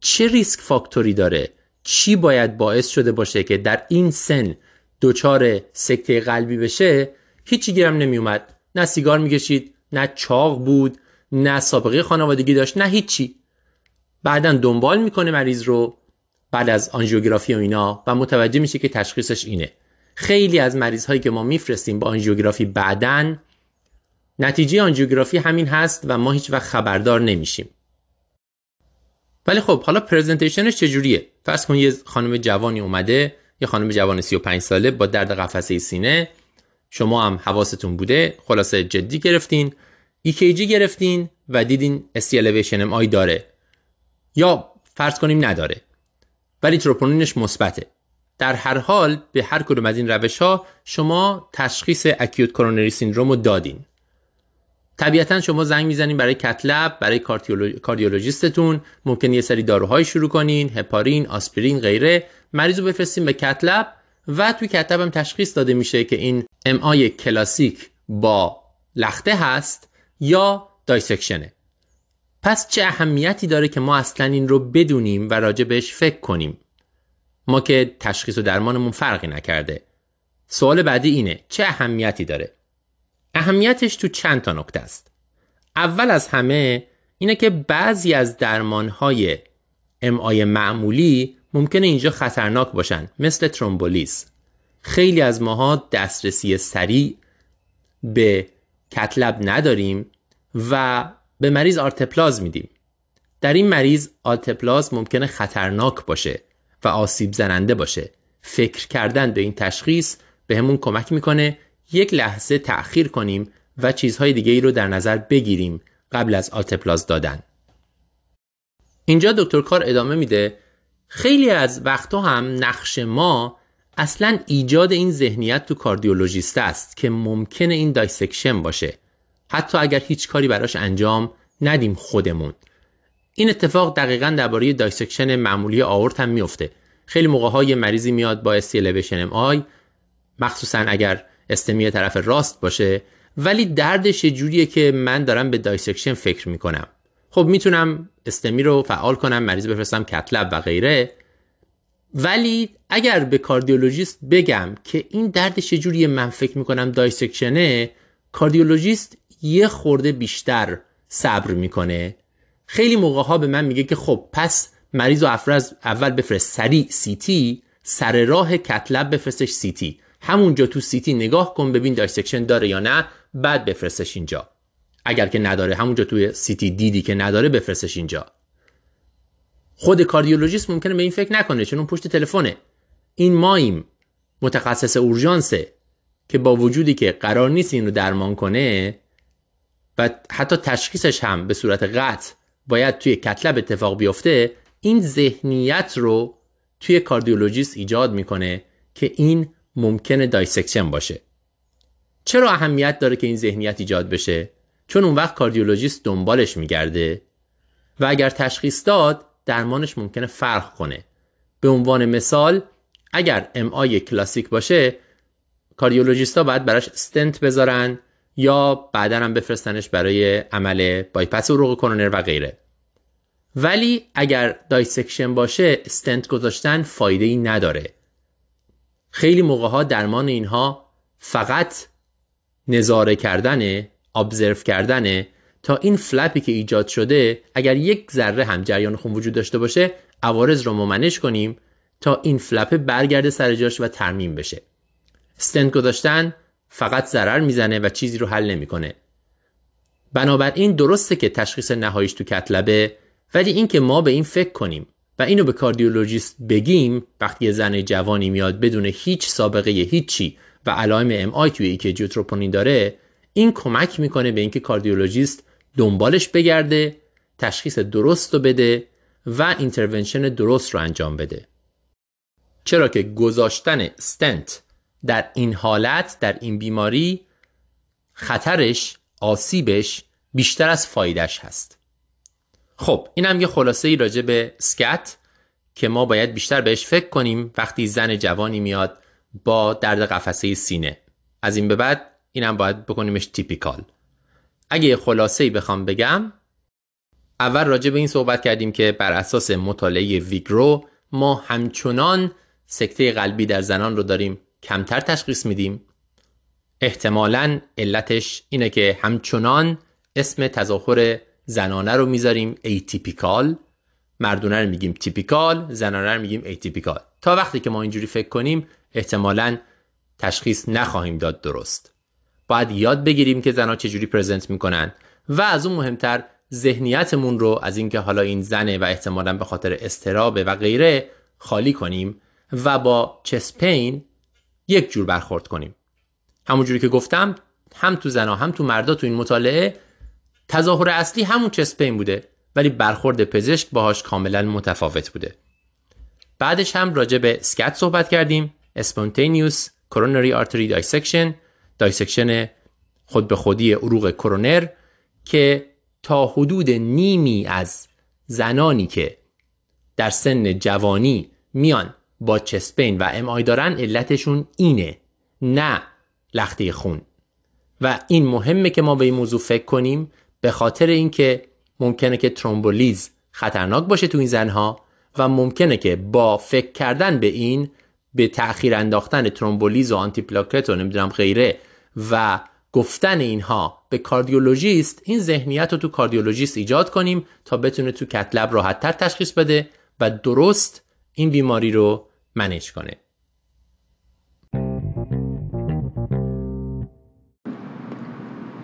چه ریسک فاکتوری داره؟ چی باید باعث شده باشه که در این سن دچار سکته قلبی بشه؟ هیچی گیرم نمیومد. نه سیگار می‌کشید نه چاق بود نه سابقه خانوادگی داشت نه هیچی. بعدا دنبال می‌کنه مریض رو. بعد از آنژیوگرافی و اینا و متوجه میشه که تشخیصش اینه. خیلی از مریض هایی که ما میفرستیم با آنژیوگرافی بعدا نتیجه آنژیوگرافی همین هست و ما هیچ وقت خبردار نمیشیم. ولی خب حالا پرزنتیشنش چجوریه؟ فرض کن یه خانم جوانی اومده یه خانم جوان 35 ساله با درد قفسه سینه. شما هم حواستون بوده خلاصه جدی گرفتین EKG گرفتین و دیدین ST elevation MI داره. یا فرض کنیم نداره. ولی تروپونینش مثبته. در هر حال به هر کدوم از این روش ها شما تشخیص اکیوت کرونری سیندروم رو دادین. طبیعتا شما زنگ می‌زنین برای کتلب برای کاردیولوژیستتون. ممکن یه سری داروهای شروع کنین هپارین آسپرین غیره. مریض رو بفرستین به کتلب و توی کتلب هم تشخیص داده میشه که این ام کلاسیک با لخته هست یا دایسکشنه. پس چه اهمیتی داره که ما اصلا این رو بدونیم و راجع بهش فکر کنیم؟ ما که تشخیص و درمانمون فرقی نکرده. سوال بعدی اینه چه اهمیتی داره؟ اهمیتش تو چند تا نکته است. اول از همه اینه که بعضی از درمانهای امعای معمولی ممکنه اینجا خطرناک باشن مثل ترومبولیز خیلی از ماها دسترسی سریع به کتلب نداریم و به مریض آرتپلاز میدیم. در این مریض آرتپلاز ممکنه خطرناک باشه و آسیب زننده باشه. فکر کردن به این تشخیص بهمون کمک می‌کنه یک لحظه تأخیر کنیم و چیزهای دیگه ای رو در نظر بگیریم قبل از alteplase دادن. اینجا دکتر کار ادامه میده. خیلی از وقتا هم نقش ما اصلا ایجاد این ذهنیت تو کاردیولوژیست است که ممکنه این dissection باشه. حتی اگر هیچ کاری براش انجام ندیم خودمون. این اتفاق دقیقا درباره dissection معمولی آورت هم میفته خیلی موقع های مریضی میاد با ST elevation MI مخصوصا اگر STEMI طرف راست باشه ولی دردش جوریه که من دارم به dissection فکر می‌کنم. خب می‌تونم STEMI رو فعال کنم مریض بفرستم cath lab و غیره. ولی اگر به کاردیولوژیست بگم که این دردش جوریه من فکر می‌کنم dissection ه کاردیولوژیست یه خورده بیشتر صبر می‌کنه. خیلی موقع ها به من میگه که خب پس مریض و افرز اول بفرست سریع CT سر راه cath lab بفرستش CT همونجا تو CT نگاه کن ببین dissection داره یا نه بعد بفرستش اینجا. اگر که نداره همونجا توی CT دیدی که نداره بفرستش اینجا. خود کاردیولوژیست ممکنه به این فکر نکنه چون اون پشت تلفنه. این ماییم متخصص اورژانسه که با وجودی که قرار نیست این رو درمان کنه و حتی تشخیصش هم به صورت قطع باید توی cath lab اتفاق بیفته این ذهنیت رو توی کاردیولوژیست ایجاد می‌کنه که این ممکنه dissection باشه. چرا اهمیت داره که این ذهنیت ایجاد بشه؟ چون اون وقت کاردیولوژیست دنبالش میگرده و اگر تشخیص داد درمانش ممکنه فرق کنه. به عنوان مثال اگر MI کلاسیک باشه cardiologist ا باید براش استنت بذارن یا بعدا هم بفرستنش برای عمل بایپس عروق کرونر و غیره. ولی اگر dissection باشه استنت گذاشتن فایده ای نداره. خیلی موقع ها درمان اینها فقط نظاره کردنه observe کردنه تا این flap ی که ایجاد شده اگر یک ذره هم جریان خون وجود داشته باشه عوارض رو manage کنیم تا این flap ه برگرده سر جاش و ترمیم بشه. استنت گذاشتن فقط ضرر می‌زنه و چیزی رو حل نمی‌کنه. بنابراین درسته که تشخیص نهاییش تو cath lab ه ولی اینکه ما به این فکر کنیم و اینو به cardiologist بگیم وقتی یه زن جوانی میاد بدون هیچ سابقه هیچی و علائم MI توی EKG داره این کمک می‌کنه به اینکه cardiologist دنبالش بگرده تشخیص درست رو بده و intervention درست رو انجام بده. چرا که گذاشتن استنت در این حالت در این بیماری خطرش آسیبش بیشتر از فایدهش هست. خب این هم یه خلاصه ای راجع به SCAD که ما باید بیشتر بهش فکر کنیم وقتی زن جوانی میاد با درد قفسه سینه. از این به بعد اینم باید بکنیمش typical. اگه خلاصه ای بخوام بگم اول راجع به این صحبت کردیم که بر اساس مطالعه VIRGO ما همچنان سکته قلبی در زنان رو داریم کمتر تشخیص میدیم. احتمالا علتش اینه که همچنان اسم تظاهر زنانه رو می‌ذاریم atypical مردونه رو میگیم typical زنانه رو میگیم atypical تا وقتی که ما اینجوری فکر کنیم احتمالا تشخیص نخواهیم داد درست. باید یاد بگیریم که زنها چجوری پرزنت می‌کنن و از اون مهمتر ذهنیتمون رو از اینکه حالا این زنه و احتمالا به خاطر استرابه و غیره خالی کنیم و با چسپین یک جور برخورد کنیم. همونجوری که گفتم هم تو زنها هم تو مردا تو این مطالعه تظاهر اصلی همون چسپین بوده ولی برخورد پزشک باهاش کاملا متفاوت بوده. بعدش هم راجع به SCAD صحبت کردیم spontaneous coronary artery dissection dissection خود به خودی عروق کرونر که تا حدود نیمی از زنانی که در سن جوانی میان با chest pain و MI دارن علتشون اینه نه لخته خون. و این مهمه که ما به این موضوع فکر کنیم به خاطر اینکه ممکنه که thrombolysis خطرناک باشه تو این زنها و ممکنه که با فکر کردن به این به تأخیر انداختن thrombolysis و antiplatelet و نمی‌دونم غیره و گفتن اینها به cardiologist این ذهنیت رو تو cardiologist ایجاد کنیم تا بتونه تو cath lab راحتتر تشخیص بده و درست این بیماری رو manage کنه.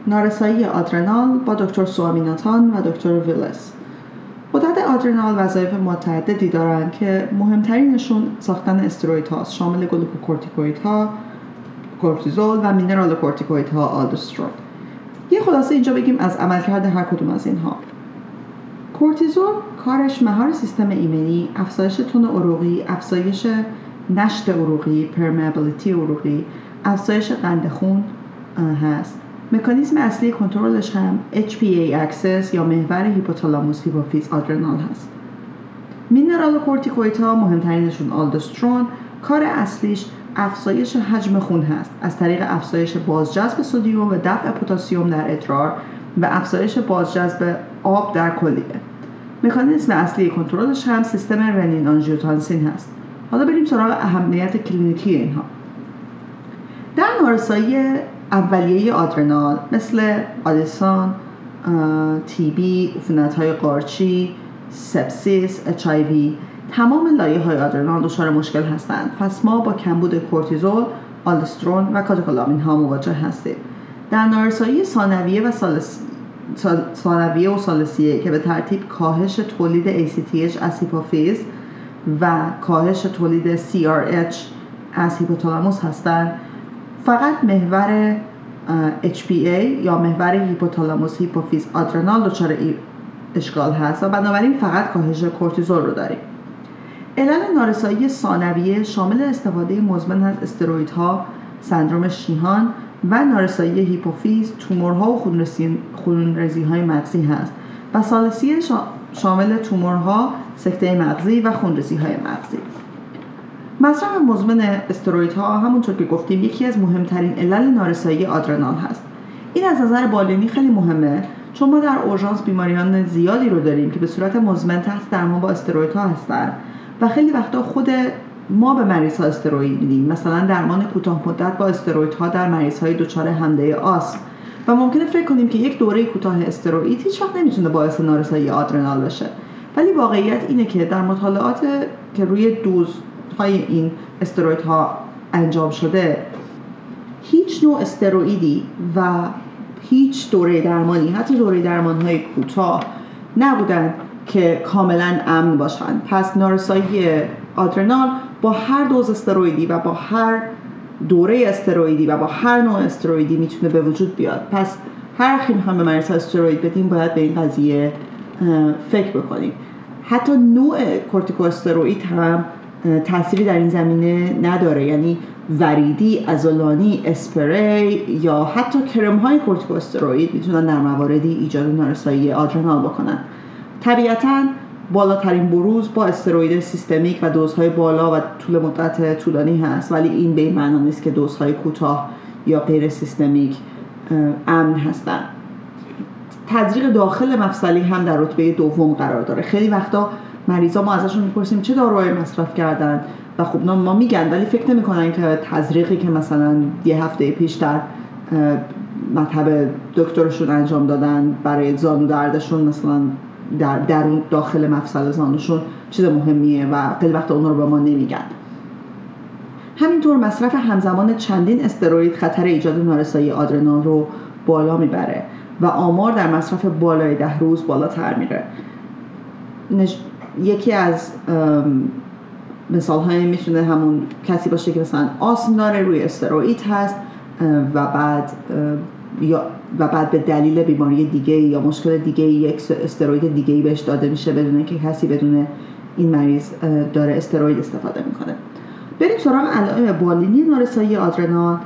نارسایی آدرنال با دکتر سوامیناتان و دکتر ویلس. غدد آدرنال وظایف متعددی دارند که مهمترینشون ساختن استروید هاست شامل گلوکوکورتیکوید ها کورتیزول و مینرال کورتیکوید ها آلدوسترون یه خلاصه اینجا بگیم از عملکرد هر کدوم از اینها. کورتیزول کارش مهار سیستم ایمنی افزایش تون عروقی افزایش نشت عروقی permeability عروقی افزایش قند خون هست. مکانیزم اصلی کنترلش هم HPA axis یا محور هیپوتالاموس هیپوفیز آدرنال هست. مینرال کورتیکوید ها مهمترینشون آلدوسترون کار اصلیش افزایش حجم خون هست. از طریق افزایش بازجذب سدیم و دفع پتاسیم در ادرار و افزایش بازجذب آب در کلیه. مکانیزم اصلی کنترلش هم سیستم رنین آنژیوتانسین هست. حالا بریم سراغ اهمیت کلینیکی اینها. در نارسایی اولیه آدرنال مثل آدیسون TB، عفونت های قارچی، سپسیس، HIV تمام لایه های آدرنال دچار مشکل هستند. پس ما با کمبود کورتیزول آلدوسترون و کاتکولامین ها مواجه هستیم. در نارسایی ثانویه و ثانویه و ثالثیه که به ترتیب کاهش تولید ACTH از هیپوفیز و کاهش تولید CRH از هیپوتالاموس هستند فقط محور HPA یا محور هیپوتالاموس هیپوفیز آدرنال دچار اشکال هست و بنابراین فقط کاهش کورتیزول رو داریم. علل نارسایی ثانویه شامل استفاده مزمن از استرویدها سندروم شیهان و نارسایی هیپوفیز تومورها و خونریزی های مغزی هست و سالسی شامل تومورها سکته مغزی و خونریزی های مغزی. مصرف مزمن استرویدها همونطور که گفتیم یکی از مهمترین علل نارسایی آدرنال هست. این از نظر بالینی خیلی مهمه چون ما در اورژانس بیماریان زیادی رو داریم که به صورت مزمن تحت درمان با استرویدها هستند و خیلی وقتا خود ما به مریض ها استروئید میدیم. مثلا درمان کوتاه مدت با ها در مریض های دچار حمله آس. و ممکنه فکر کنیم که یک دوره کوتاه استروئید هیچ وقت نمی‌تونه باعث نارسایی آدرنال بشه. ولی واقعیت اینه که در مطالعات که روی دوز های این استروید ها انجام شده هیچ نوع استروئیدی و هیچ دوره درمانی حتی دوره درمان های کوتاه نبودن که کاملا امن باشند پس نارسایی آدرنال با هر دوز استروئیدی و با هر دوره استروئیدی و با هر نوع استروئیدی می‌تونه به وجود بیاد. پس هر وقت هم به مریض استروئید بدیم باید به این قضیه فکر بکنیم. حتی نوع کورتیکواستروئید هم تأثیری در این زمینه نداره. یعنی وریدی، ازولانی، اسپری یا حتی کرم های کورتیکواستروئید می‌تونن در مواردی ایجاد نارسایی آدرنال بکنن. طبیعتا بالاترین بروز با استروید سیستمیک و دوزهای بالا و طول مدت طولانی هست ولی این به این نیست که دوزهای کوتاه یا غیر سیستمیک امن هستند تزریق داخل مفصلی هم در رتبه دوم قرار داره. خیلی وقتا مریضا ما ازشون می‌پرسیم چه داروهایی مصرف کردن و خب ما میگن ولی فکر نمی‌کنن که تزریقی که مثلا یه هفته پیش در مطب دکترشون انجام دادن برای زانو دردشون مثلا در درون داخل مفصل زانوشون چیز مهمیه و خیلی وقت اون رو به ما نمیگن. همینطور مصرف همزمان چندین استروید خطر ایجاد نارسایی آدرنال رو بالا می‌بره و آمار در مصرف بالای ده روز بالاتر میره. یکی از مثال های می‌تونه همون کسی باشه که مثلا آسم داره روی استروئید هست و بعد یا و بعد به دلیل بیماری دیگه یا مشکل دیگه یک استروید دیگه بهش داده میشه بدون که کسی بدون این مریض داره استروید استفاده می‌کنه. بریم سراغ علائم بالینی نارسایی آدرنال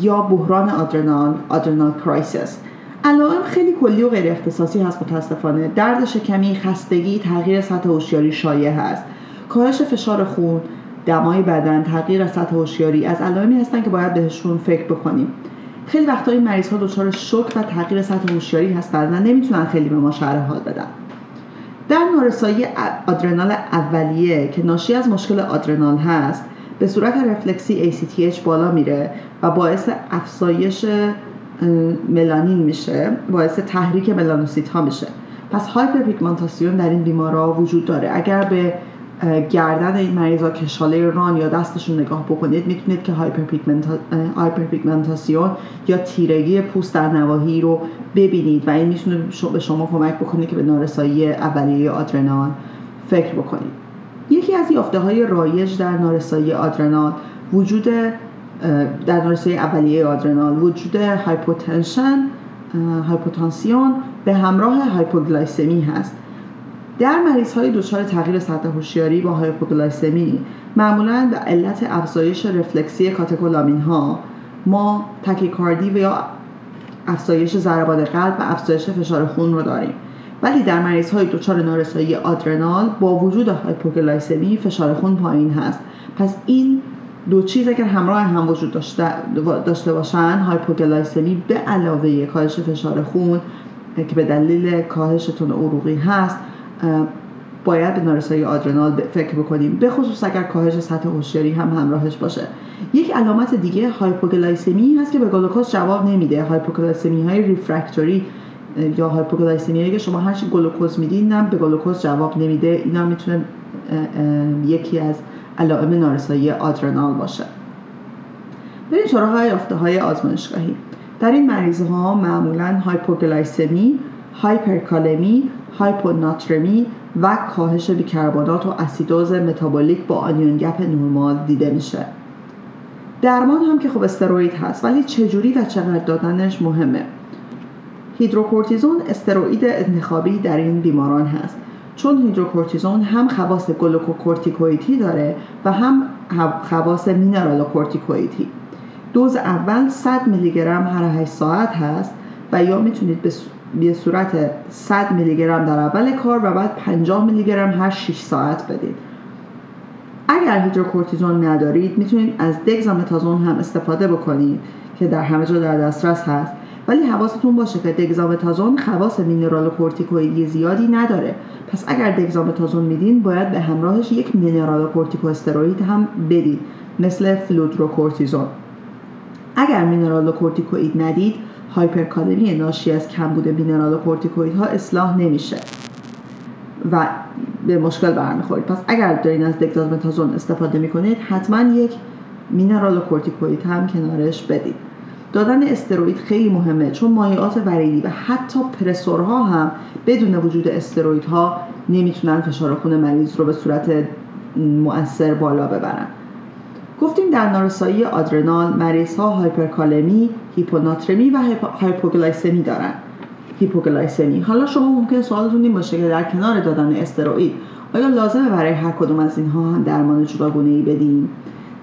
یا بحران آدرنال adrenal crisis. علائم خیلی کلی و غیر اختصاصی هست متاسفانه. درد شکمی خستگی تغییر سطح هوشیاری شایع هست. کاهش فشار خون دمای بدن تغییر سطح هوشیاری. از علائمی هستن که باید بهشون فکر بکنیم. خیلی وقتا این مریض ها دچار شوک و تغییر سطح هوشیاری هستند و نمی‌تونن خیلی به ما شرح حال بدن. در نارسایی آدرنال اولیه که ناشی از مشکل آدرنال هست به صورت رفلکسی ACTH بالا میره و باعث افزایش ملانین میشه باعث تحریک ملانوسیت ها میشه. پس hyperpigmentation در این بیمارا وجود داره. اگر به گردن این مریضا کشاله ران یا دستشون نگاه بکنید می‌تونید که hyperpigmentation یا تیرگی پوست در نواحی رو ببینید و این می‌تونه به شما کمک بکنه که به نارسایی اولیه آدرنال فکر بکنید. یکی از یافته های رایج در نارسایی آدرنال وجود در نارسایی اولیه آدرنال وجود hypotension هایپوتانسیون به همراه هایپوگلایسمی هست. در مریض های دچار تغییر سطح هوشیاری با هایپوگلایسمی معمولا به علت افزایش رفلکسی کاتکولامین ها ما تاکیکاردی و یا افزایش ضربان قلب و افزایش فشار خون رو داریم. ولی در مریض های دچار نارسایی آدرنال با وجود هایپوگلایسمی فشار خون پایین هست. پس این دو چیز اگر همراه هم وجود داشته باشن هایپوگلایسمی به علاوه کاهش فشار خون که به دلیل کاهش تون عروقی هست باید به نارسایی آدرنال فکر بکنیم. به خصوص اگر کاهش سطح هوشیاری هم همراهش باشه. یک علامت دیگه هایپوگلایسمی هست که به گلوکوز جواب نمیده. هایپوگلایسمی های refractory یا هایپوگلایسمی هایی که شما هر چی گلوکوز میدین هم به گلوکوز جواب نمیده. اینا می‌تونه یکی از علائم نارسایی آدرنال باشه. بریم سراغ یافته های آزمایشگاهی. در این مریض ها معمولا هایپوگلایسمی هایپرکالمی هایپوناترمی و کاهش بیکربنات و اسیدوز متابولیک با anion gap نورمال دیده میشه. درمان هم که خب استروئید هست ولی چجوری و چقدر دادنش مهمه؟ هیدروکورتیزون استروئید انتخابی در این بیماران هست. چون هیدروکورتیزون هم خواص گلوکوکورتیکوئیدی داره و هم خواص مینرالوکورتیکوئیدی دوز اول 100 میلی گرم هر 8 ساعت هست و یا می‌تونید به صورت 100 میلی گرم در اول کار و بعد 50 میلی گرم هر 6 ساعت بدید. اگر هیدروکورتیزون ندارید می‌تونید از دگزامتازون هم استفاده بکنید که در همه جا در دسترس هست. ولی حواستون باشه که دگزامتازون خواص مینرالوکورتیکوئیدی زیادی نداره. پس اگر دگزامتازون میدین باید به همراهش یک مینرالوکورتیکواستروئید هم بدید مثل فلودروکورتیزون. اگر مینرالوکورتیکوئید ندید هایپرکالمی ناشی از کمبود مینرالوکورتیکوئیدها اصلاح نمیشه و به مشکل برمیخورید. پس اگر دارین از دگزامتازون استفاده می‌کنید حتما یک مینرالوکورتیکوئید هم کنارش بدید. دادن استروئید خیلی مهمه چون مایعات وریدی و حتی pressor ها هم بدون وجود استروئیدها نمی‌تونن فشار خون مریض رو به صورت مؤثر بالا ببرن. گفتیم در نارسایی آدرنال مریض ها هایپرکالمی، هیپوناترمی و هایپوگلایسمی دارن. هیپوگلایسمی. حالا شما ممکنه سوالتون این باشه که در کنار دادن استروئید آیا لازمه برای هر کدوم از اینها هم درمان جداگونه ای بدیم؟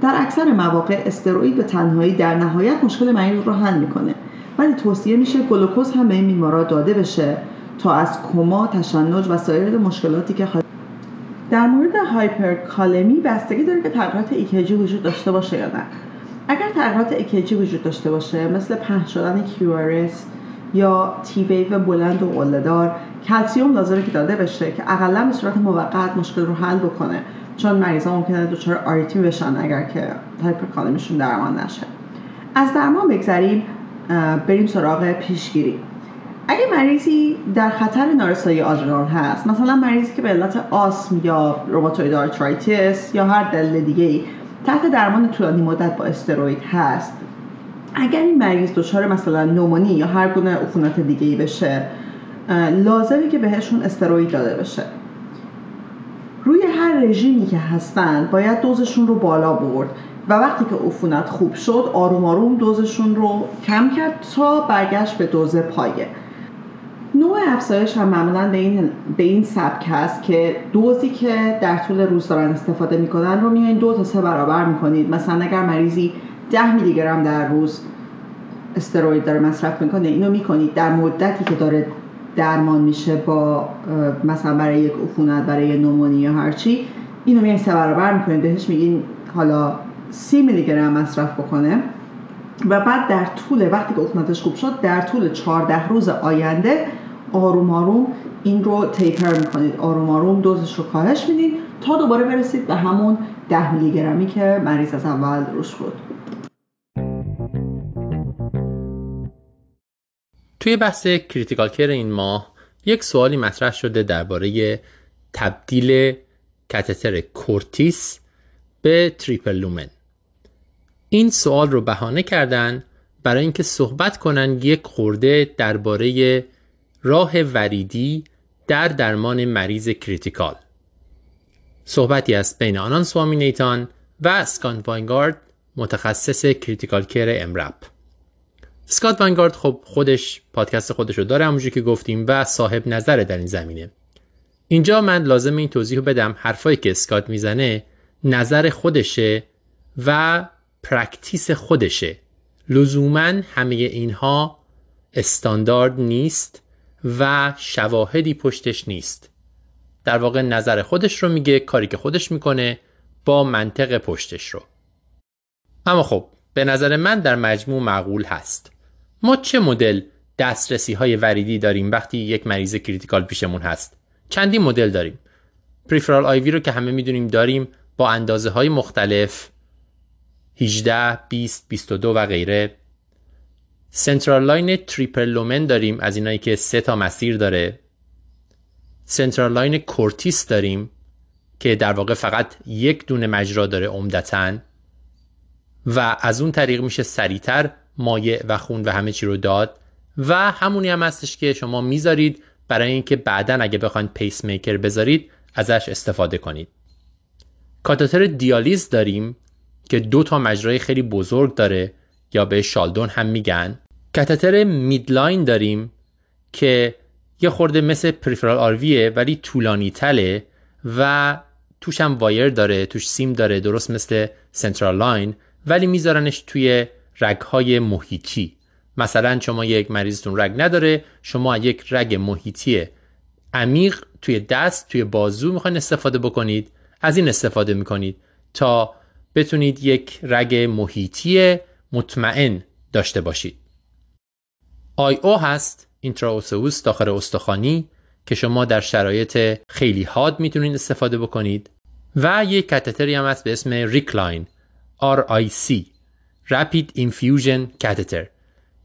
در اکثر مواقع استروئید به تنهایی در نهایت مشکل مریض رو حل می‌کنه ولی توصیه میشه گلوکوز هم به این داده بشه تا از کما تشنج و سایر مشکلاتی که در مورد هایپرکالمی بستگی داره که تغییرات EKG وجود داشته باشه یا نه. اگر تغییرات EKG وجود داشته باشه مثل پهن شدن QRS یا T wave بلند و قله‌دار کلسیوم لازمه که داده بشه که اقلا به صورت موقت مشکل رو حل بکنه. چون مریضا ممکنه دچار آریتمی بشن اگر که هایپرکالمیشون درمان نشه. از درمان بگذریم بریم سراغ پیشگیری. اگه مریضی در خطر نارسایی آدرنال هست مثلا مریضی که به علت آسم یا rheumatoid arthritis یا هر دلیل دیگه ای تحت درمان طولانی مدت با استروید هست اگر این مریض دچار مثلا نومونی یا هر گونه عفونت دیگه ای بشه لازمه که بهشون استروید داده بشه. روی هر رژیمی که هستن باید دوزشون رو بالا برد و وقتی که عفونت خوب شد آروم آروم دوزشون رو کم کرد تا برگشت به دوز پایه. نوع افزایش هم معمولا به این, به این سبک هست که دوزی که در طول روز دارن استفاده می‌کنن رو میایین دو تا سه برابر می‌کنید. مثلا اگر مریضی 10 میلی گرم در روز استروید داره مصرف می‌کنه اینو می‌کنید. در مدتی که داره درمان میشه با مثلا برای یک عفونت برای نومونی یا هرچی اینو میایین سه برابر می‌کنید. بهش میگین حالا 30 میلی گرم مصرف بکنه. و بعد در طول وقتی که عفونتش خوب شد در طول 14 روز آینده آروم آروم این رو تیپر می‌کنید. آروم آروم دوزش رو کاهش می‌دید تا دوباره برسید به همون 10 میلی گرمی که مریض از اول روش بود توی بحث critical care این ماه یک سوالی مطرح شده درباره تبدیل کاتتر Cordis به triple lumen این سوال رو بهانه کردن برای اینکه صحبت کنن یک خورده درباره راه وریدی در درمان مریض critical. صحبتی است بین Anand Swaminathan و Scott Weingart متخصص critical care EM:RAP Scott Weingart خب خودش پادکست خودش رو داره همونجوری که گفتیم و صاحب نظره در این زمینه. اینجا من لازمه این توضیح رو بدم حرفایی که Scott می‌زنه نظر خودشه و practice خودشه. لزوما همه اینها استاندارد نیست. و شواهدی پشتش نیست. در واقع نظر خودش رو میگه کاری که خودش می‌کنه با منطق پشتش رو. اما خب به نظر من در مجموع معقول هست. ما چه مدل دسترسی های وریدی داریم وقتی یک مریض critical پیشمون هست؟ چندین مدل داریم. peripheral IV رو که همه می‌دونیم داریم با اندازه های مختلف 18 20 22 و غیره. central line triple lumen داریم از اینایی که سه تا مسیر داره. central line Cordis داریم که در واقع فقط یک دونه مجرا داره عمدتا. و از اون طریق میشه سریعتر مایع و خون و همه چی رو داد. و همونی هم هستش که شما می‌ذارید برای اینکه بعدا اگه بخواید پیس میکر بذارید ازش استفاده کنید. کاتتر دیالیز داریم که دو تا مجرای خیلی بزرگ داره. یا به شالدون هم میگن. کاتتر midline داریم که یه خورده مثل peripheral IV ـه ولی طولانی تره و توش هم wire داره توش سیم داره درست مثل central line ولی میذارنش توی رگهای محیطی. مثلا شما یک مریضتون رگ نداره شما یک رگ محیطی عمیق توی دست توی بازو می‌خواین استفاده بکنید. از این استفاده می‌کنید تا بتونید یک رگ محیطی مطمئن داشته باشید. IO هست intraosseous داخل استخوانی که شما در شرایط خیلی حاد می‌تونید استفاده بکنید و یک کاتتری هم هست به اسم RIC line RIC Rapid Infusion Catheter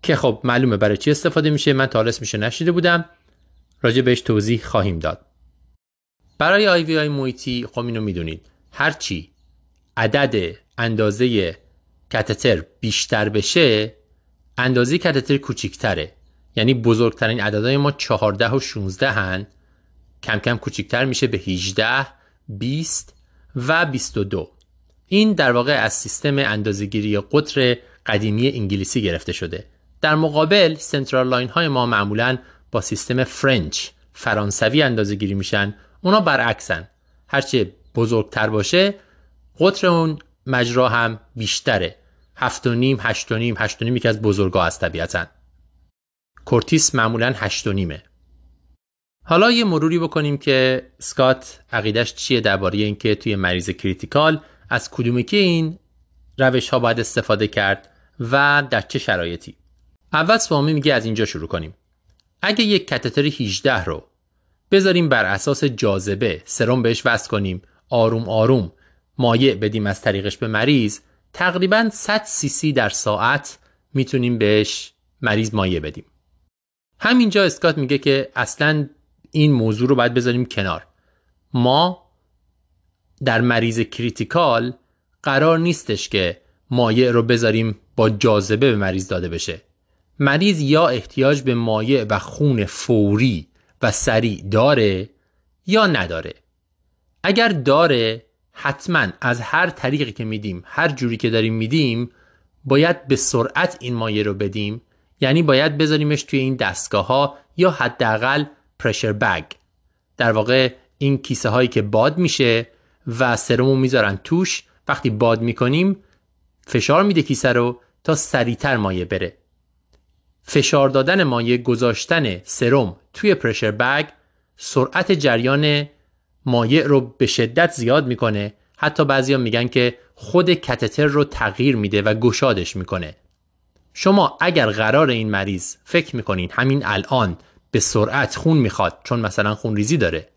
که خب معلومه برای چی استفاده میشه. من تا حالا اسمشو نشیده بودم. راجع بهش توضیح خواهیم داد. برای آی وی آی محیطی خب اینو می‌دونید. هرچی عدد اندازه کتتر بیشتر بشه اندازه کتتر کوچیکتره. یعنی بزرگترین عددهای ما 14 و 16 هن. کم کم کوچیکتر میشه به 18 20 و 22 این در واقع از سیستم اندازهگیری قطر قدیمی انگلیسی گرفته شده. در مقابل central line های ما معمولا با سیستم French فرانسوی اندازه گیری میشن. اونا برعکسن. هرچه بزرگتر باشه قطر اون مجرا هم بیشتره. هفت و نیم هشت و نیم هشت و نیم یکی از بزرگا از طبیعتا. Cordis معمولا هشت و نیمه. حالا یه مروری بکنیم که سکات عقیدش چیه درباره اینکه توی مریض critical از کدومی که این روش ها باید استفاده کرد و در چه شرایطی. اول سوامی میگه از اینجا شروع کنیم. اگه یک کتتر 18 رو بذاریم بر اساس جاذبه سرم بهش وصل کنیم آروم آروم. مایع بدیم از طریقش به مریض تقریبا 100 سی سی در ساعت می‌تونیم بهش مریض مایع بدیم. همینجا اسکات میگه که اصلا این موضوع رو باید بذاریم کنار. ما در مریض کریتیکال قرار نیستش که مایع رو بذاریم با جاذبه به مریض داده بشه. مریض یا احتیاج به مایع و خون فوری و سریع داره یا نداره. اگر داره حتما از هر طریقی که میدیم هر جوری که داریم میدیم باید به سرعت این مایع رو بدیم. یعنی باید بذاریمش توی این دستگاه ها یا حداقل پرشر بگ در واقع این کیسه هایی که باد میشه و سرمو می‌ذارن توش وقتی باد می‌کنیم فشار میده کیسه رو تا سریعتر مایع بره. فشار دادن مایع گذاشتن سرم توی پرشر بگ سرعت جریان مایع رو به شدت زیاد می‌کنه. حتی بعضیا میگن که خود کتتر رو تغییر میده و گشادش می‌کنه. شما اگر قرار این مریض فکر می‌کنین همین الان به سرعت خون می‌خواد چون مثلا خون ریزی داره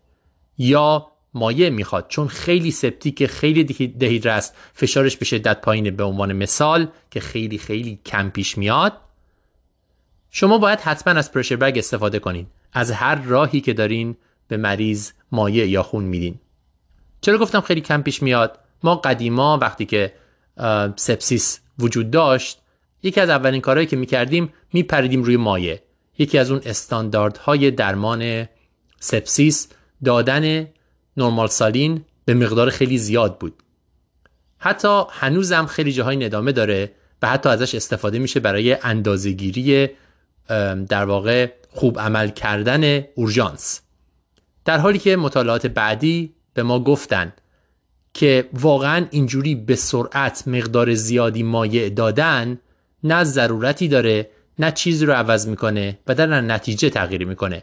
یا مایع می‌خواد چون خیلی سپتیک خیلی دهیدر است فشارش به شدت پایینه به عنوان مثال که خیلی خیلی کم پیش میاد شما باید حتما از پرشر بگ استفاده کنین. از هر راهی که دارین به مریض مایع یا خون میدین. چرا گفتم خیلی کم پیش میاد؟ ما قدیما وقتی که سپسیس وجود داشت یکی از اولین کارهایی که می‌کردیم میپریدیم روی مایع. یکی از اون استانداردهای درمان سپسیس دادن normal saline به مقدار خیلی زیاد بود. حتی هنوزم خیلی جاها ادامه داره و حتی ازش استفاده میشه برای اندازهگیری در واقع خوب عمل کردن اورژانس. در حالی که مطالعات بعدی به ما گفتن که واقعا اینجوری به سرعت مقدار زیادی مایع دادن نه ضرورتی داره نه چیزی رو عوض می‌کنه و در نتیجه تغییر می‌کنه.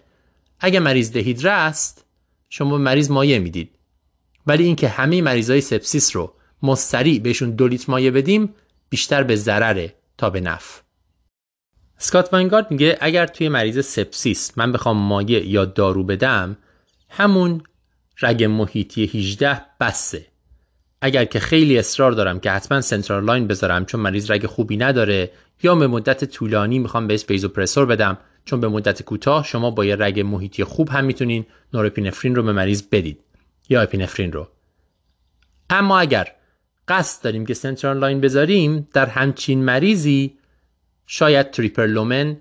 اگه مریض دهیدره است شما مریض مایع می‌دید. ولی اینکه همه مریضای سپسیس رو ما سریع بهشون دو لیتر مایع بدیم بیشتر به ضرره تا به نفع. سکات واینگارد میگه اگر توی مریض سپسیس من بخوام مایع یا دارو بدم همون رگ محیطی 18 بسه. اگر که خیلی اصرار دارم که حتما central line بذارم چون مریض رگ خوبی نداره یا به مدت طولانی می‌خوام بهش vasopressor بدم چون به مدت کوتاه شما با یه رگ محیطی خوب هم می‌تونین norepinephrine رو به مریض بدید یا epinephrine رو. اما اگر قصد داریم که central line بذاریم در همچین مریضی شاید triple lumen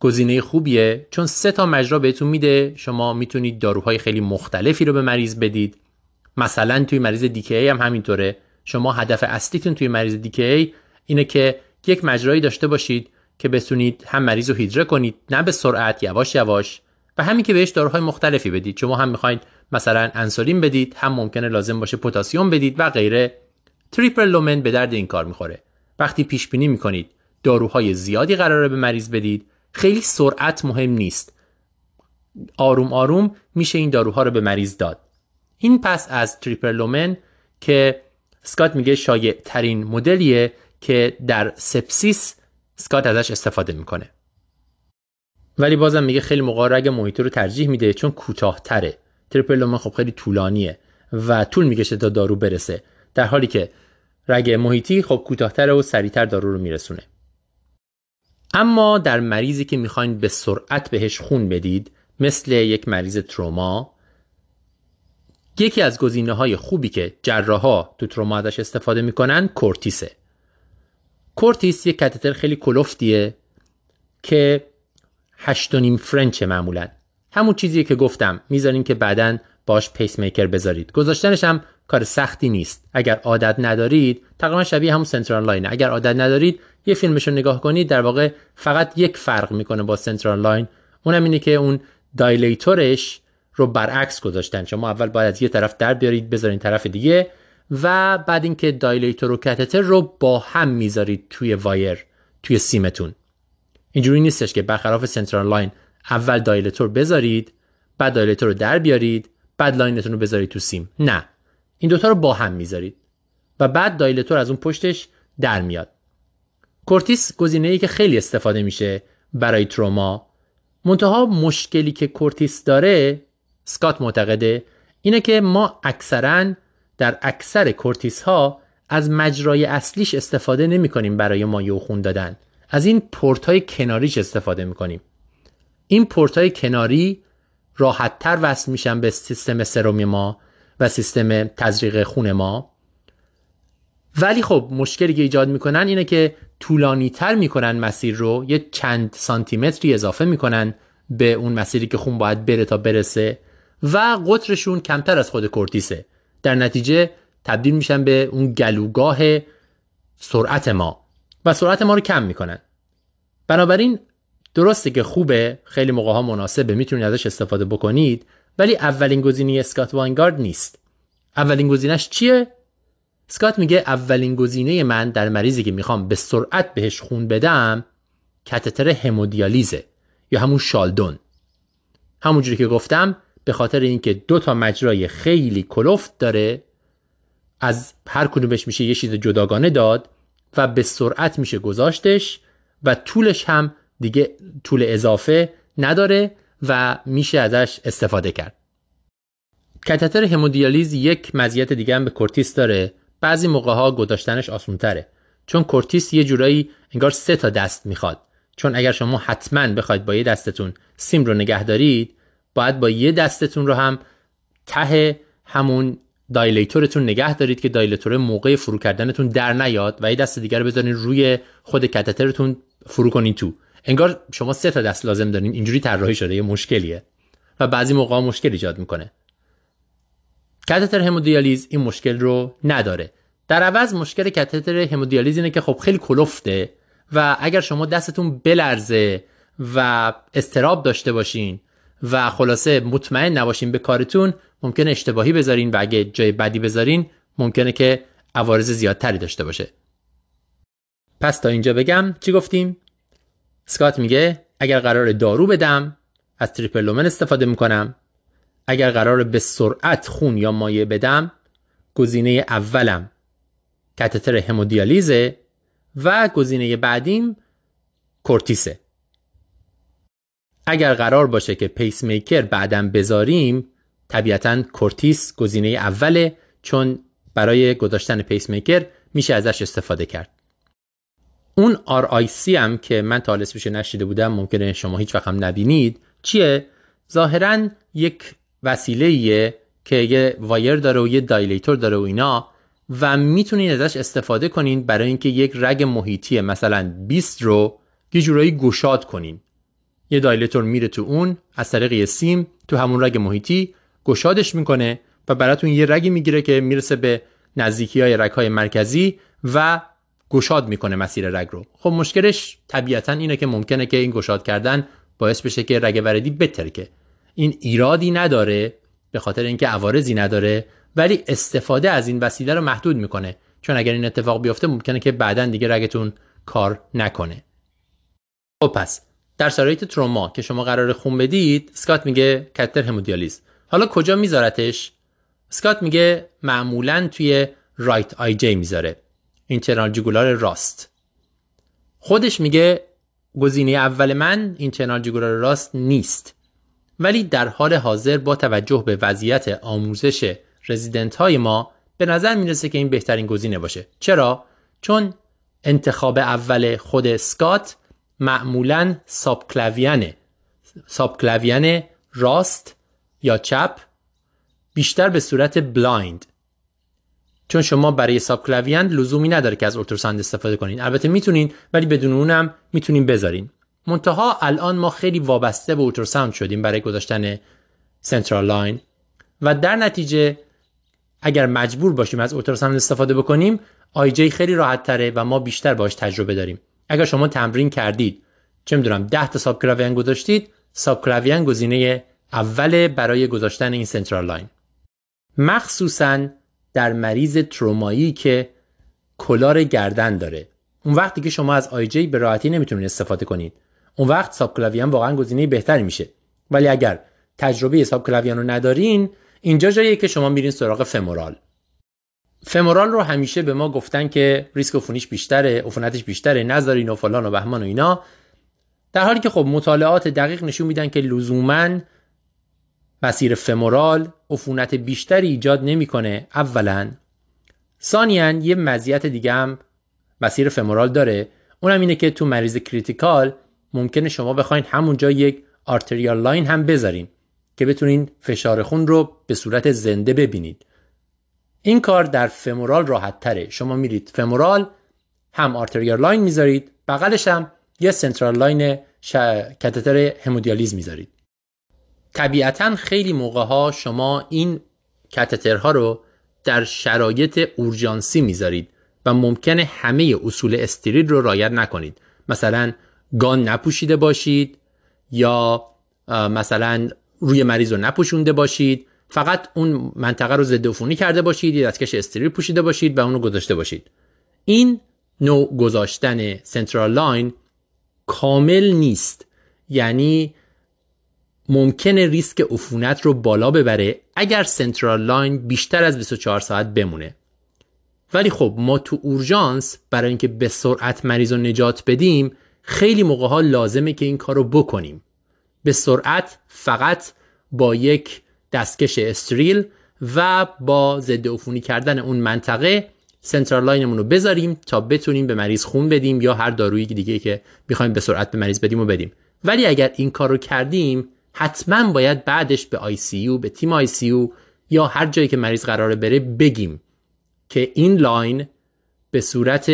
گزینه خوبیه؟ چون سه تا مجرا بهتون میده شما می‌تونید داروهای خیلی مختلفی رو به مریض بدید. مثلا توی مریض DKA هم همینطوره. شما هدف اصلیتون توی مریض DKA اینه که یک مجرایی داشته باشید که بتونید هم مریض رو هیدره کنید نه به سرعت یواش یواش. و همین که بهش داروهای مختلفی بدید. شما هم می‌خواید مثلا انسولین بدید هم ممکنه لازم باشه پتاسیم بدید و غیره. triple lumen به درد این کار می‌خوره. وقتی پیش بینی می‌کنید داروهای زیادی قراره به مریض بدید. خیلی سرعت مهم نیست. آروم آروم میشه این داروها رو به مریض داد. این پس از triple lumen که سکات میگه شایع ترین مدلیه که در سپسیس سکات ازش استفاده می‌کنه. ولی بازم میگه خیلی موقع رگ محیطی رو ترجیح میده چون کوتاهتره. triple lumen خب خیلی طولانیه و طول می‌کشه تا دارو برسه. در حالی که رگ محیطی خب کوتاهتره و سریعتر دارو رو میرسونه. اما در مریضی که می‌خواین به سرعت بهش خون بدید مثل یک مریض تروما یکی از گزینه های خوبی که جراحا تو تروما ازش استفاده می‌کنن Cordis ـه. Cordis یک کاتتر خیلی کلفتیه که نیم French معمولا. همون چیزیه که گفتم می‌ذارین که بعدا باش پیس میکر بذارید. گذاشتنش هم کار سختی نیست. اگر عادت ندارید تقریبا شبیه همون central line ـه. اگر عادت ندارید یه فیلمش رو نگاه کنید در واقع فقط یک فرق می‌کنه با central line اونم اینه که اون dilator ش رو برعکس گذاشتن. شما اول باید از یه طرف در بیارید بذارین طرف دیگه و بعد اینکه dilator و کاتتر رو با هم می‌ذارید توی wire توی سیمتون. اینجوری نیستش که برخلاف central line اول dilator بذارید بعد dilator رو در بیارید بعد line تون رو بذارید تو سیم. نه. این دوتا رو با هم می‌ذارید. و بعد dilator از اون پشتش در میاد. Cordis گزینه ای که خیلی استفاده میشه برای تروما. منتها مشکلی که Cordis داره سکات معتقده اینه که ما اکثرا در اکثر Cordis ها از مجرای اصلیش استفاده نمی کنیم برای مایه و خون دادن. از این پورت های کناریش استفاده می کنیم این پورت های کناری راحت تر وصل میشن به سیستم سرومی ما و سیستم تزریق خون ما. ولی خب مشکلی که ایجاد می‌کنن اینه که طولانی تر می‌کنن مسیر رو یه چند سانتیمتری اضافه می‌کنن به اون مسیری که خون باید بره تا برسه و قطرشون کمتر از خود کورتیسه. در نتیجه تبدیل میشن به اون گلوگاه سرعت ما و سرعت ما رو کم می‌کنن. بنابراین درسته که خوبه خیلی موقع ها مناسبه می‌تونید ازش استفاده بکنید ولی اولین گزینه اسکات وانگارد نیست. اولین گزینش چیه؟ اسکات میگه اولین گزینه من در مریضی که می‌خوام به سرعت بهش خون بدم کتتر همودیالیزه یا همون شالدون همونجوری که گفتم به خاطر اینکه دو تا مجرای خیلی کلفت داره از هر کدومش میشه یه چیز جداگانه داد و به سرعت میشه گذاشتش و طولش هم دیگه طول اضافه نداره و میشه ازش استفاده کرد. کتتر همودیالیز یک مزیت دیگه هم به کورتیس داره. بعضی موقع ها گذاشتنش آسون تره. چون Cordis یه جورایی انگار سه تا دست می‌خواد. چون اگر شما حتما بخواید با یه دستتون سیم رو نگه دارید باید با یه دستتون رو هم ته همون dilator تون نگه دارید که dilator موقع فرو کردنتون در نیاد و یه دست دیگر رو بذارین روی خود کاتترتون فرو کنین تو. انگار شما سه تا دست لازم دارین. اینجوری طراحی شده. یه مشکلیه. و بعضی موقع مشکل ایجاد می‌کنه. کاتتر همودیالیز این مشکل رو نداره. در عوض مشکل کاتتر همودیالیز اینه که خب خیلی کلفته و اگر شما دستتون بلرزه و استراب داشته باشین و خلاصه مطمئن نباشین به کارتون ممکنه اشتباهی بذارین و اگه جای بدی بذارین ممکنه که عوارض زیادتری داشته باشه. پس تا اینجا بگم چی گفتیم؟ سکات میگه اگر قرار دارو بدم از triple lumen استفاده می‌کنم. اگر قراره به سرعت خون یا مایع بدم گزینه اولم کاتتر همودیالیزه و گزینه بعدیم Cordis ه. اگر قرار باشه که پیس میکر بعدم بذاریم طبیعتا Cordis گزینه اوله چون برای گذاشتن پیس میکر میشه ازش استفاده کرد. اون RIC هم که من تا اسمش نشیده بودم ممکنه شما هیچ وقت هم نبینید چیه؟ ظاهرا یک وسیله که یه وایر داره و یه دایلیتور داره و اینا و می‌تونید ازش استفاده کنین برای اینکه یک رگ محیطی مثلا 20 رو یه جورایی گشاد کنین. یه دایلیتور میره تو اون از طریق سیم تو همون رگ محیطی گشادش می‌کنه و براتون یه رگی می‌گیره که می‌رسه به نزدیکی های رگ های مرکزی و گشاد می‌کنه مسیر رگ رو. خب مشکلش طبیعتا اینه که ممکنه که این گشاد کردن باعث بشه که رگ وردی بترکه. این ایرادی نداره به خاطر اینکه عوارضی نداره ولی استفاده از این وسیله رو محدود می‌کنه. چون اگر این اتفاق بیفته ممکنه که بعدا دیگه رگتون کار نکنه. خب پس در شرایط تروما که شما قرار خون بدید سکات میگه کتر همودیالیز. حالا کجا میذارتش؟ سکات میگه معمولا توی رایت آی جی می‌ذاره. اینترنال جگولار راست. خودش میگه گزینه اول من اینترنال جگولار راست نیست. ولی در حال حاضر با توجه به وضعیت آموزش رزیدنت های ما به نظر می‌رسه که این بهترین گزینه باشه. چرا؟ چون انتخاب اول خود اسکات معمولا ساب clavian راست یا چپ بیشتر به صورت blind. چون شما برای subclavian لزومی نداره که از ultrasound استفاده کنین. البته می‌تونین ولی بدون اونم می‌تونین بذارین. منتها الان ما خیلی وابسته به ultrasound شدیم برای گذاشتن central line. و در نتیجه اگر مجبور باشیم از ultrasound استفاده بکنیم IJ خیلی راحت تره و ما بیشتر باش تجربه داریم. اگر شما تمرین کردید چه می‌دونم 10 تا sub گذاشتید sub گزینه اول برای گذاشتن این central line. مخصوصا در مریض ترومایی که collar گردن داره. اون وقتی که شما از IJ به راحتی نمی‌تونید استفاده کنید. اون وقت subclavian واقعا گزینه بهتری میشه. ولی اگر تجربه subclavian رو ندارین اینجا جاییه که شما میرین سراغ femoral. femoral رو همیشه به ما گفتن که ریسک عفونیش بیشتره عفونتش بیشتره نذارین و فلان و بهمان و اینا. در حالی که خب مطالعات دقیق نشون میدن که لزوما مسیر femoral عفونت بیشتری ایجاد نمی‌کنه. اولا ثانیا یه مزیت دیگه هم مسیر femoral داره. اونم اینه که تو مریض critical ممکنه شما بخواین همونجا یک arterial line هم بذارین که بتونین فشار خون رو به صورت زنده ببینید. این کار در femoral راحت تره. شما میرید femoral هم arterial line می‌ذارید بغلش هم یه central line ش... کاتتر همودیالیز می‌ذارید. طبیعتا خیلی موقع ها شما این کاتترها رو در شرایط اورژانسی می‌ذارید و ممکنه همه اصول استریل رو رعایت نکنید. مثلا gown نپوشیده باشید یا مثلا روی مریض رو نپوشونده باشید. فقط اون منطقه رو ضد عفونی کرده باشید یا دستکش استریل پوشیده باشید و اونو گذاشته باشید. این نوع گذاشتن central line کامل نیست. یعنی ممکنه ریسک عفونت رو بالا ببره اگر central line بیشتر از 24 ساعت بمونه. ولی خب ما تو اورژانس برای اینکه به سرعت مریض رو نجات بدیم خیلی موقع ها لازمه که این کار رو بکنیم. به سرعت فقط با یک دستکش استریل و با ضد عفونی کردن اون منطقه central line مون رو بذاریم تا بتونیم به مریض خون بدیم یا هر دارویی دیگه که می‌خوایم به سرعت به مریض بدیم و بدیم. ولی اگر این کار رو کردیم حتما باید بعدش به ICU به تیم ICU یا هر جایی که مریض قراره بره بگیم که این line به صورت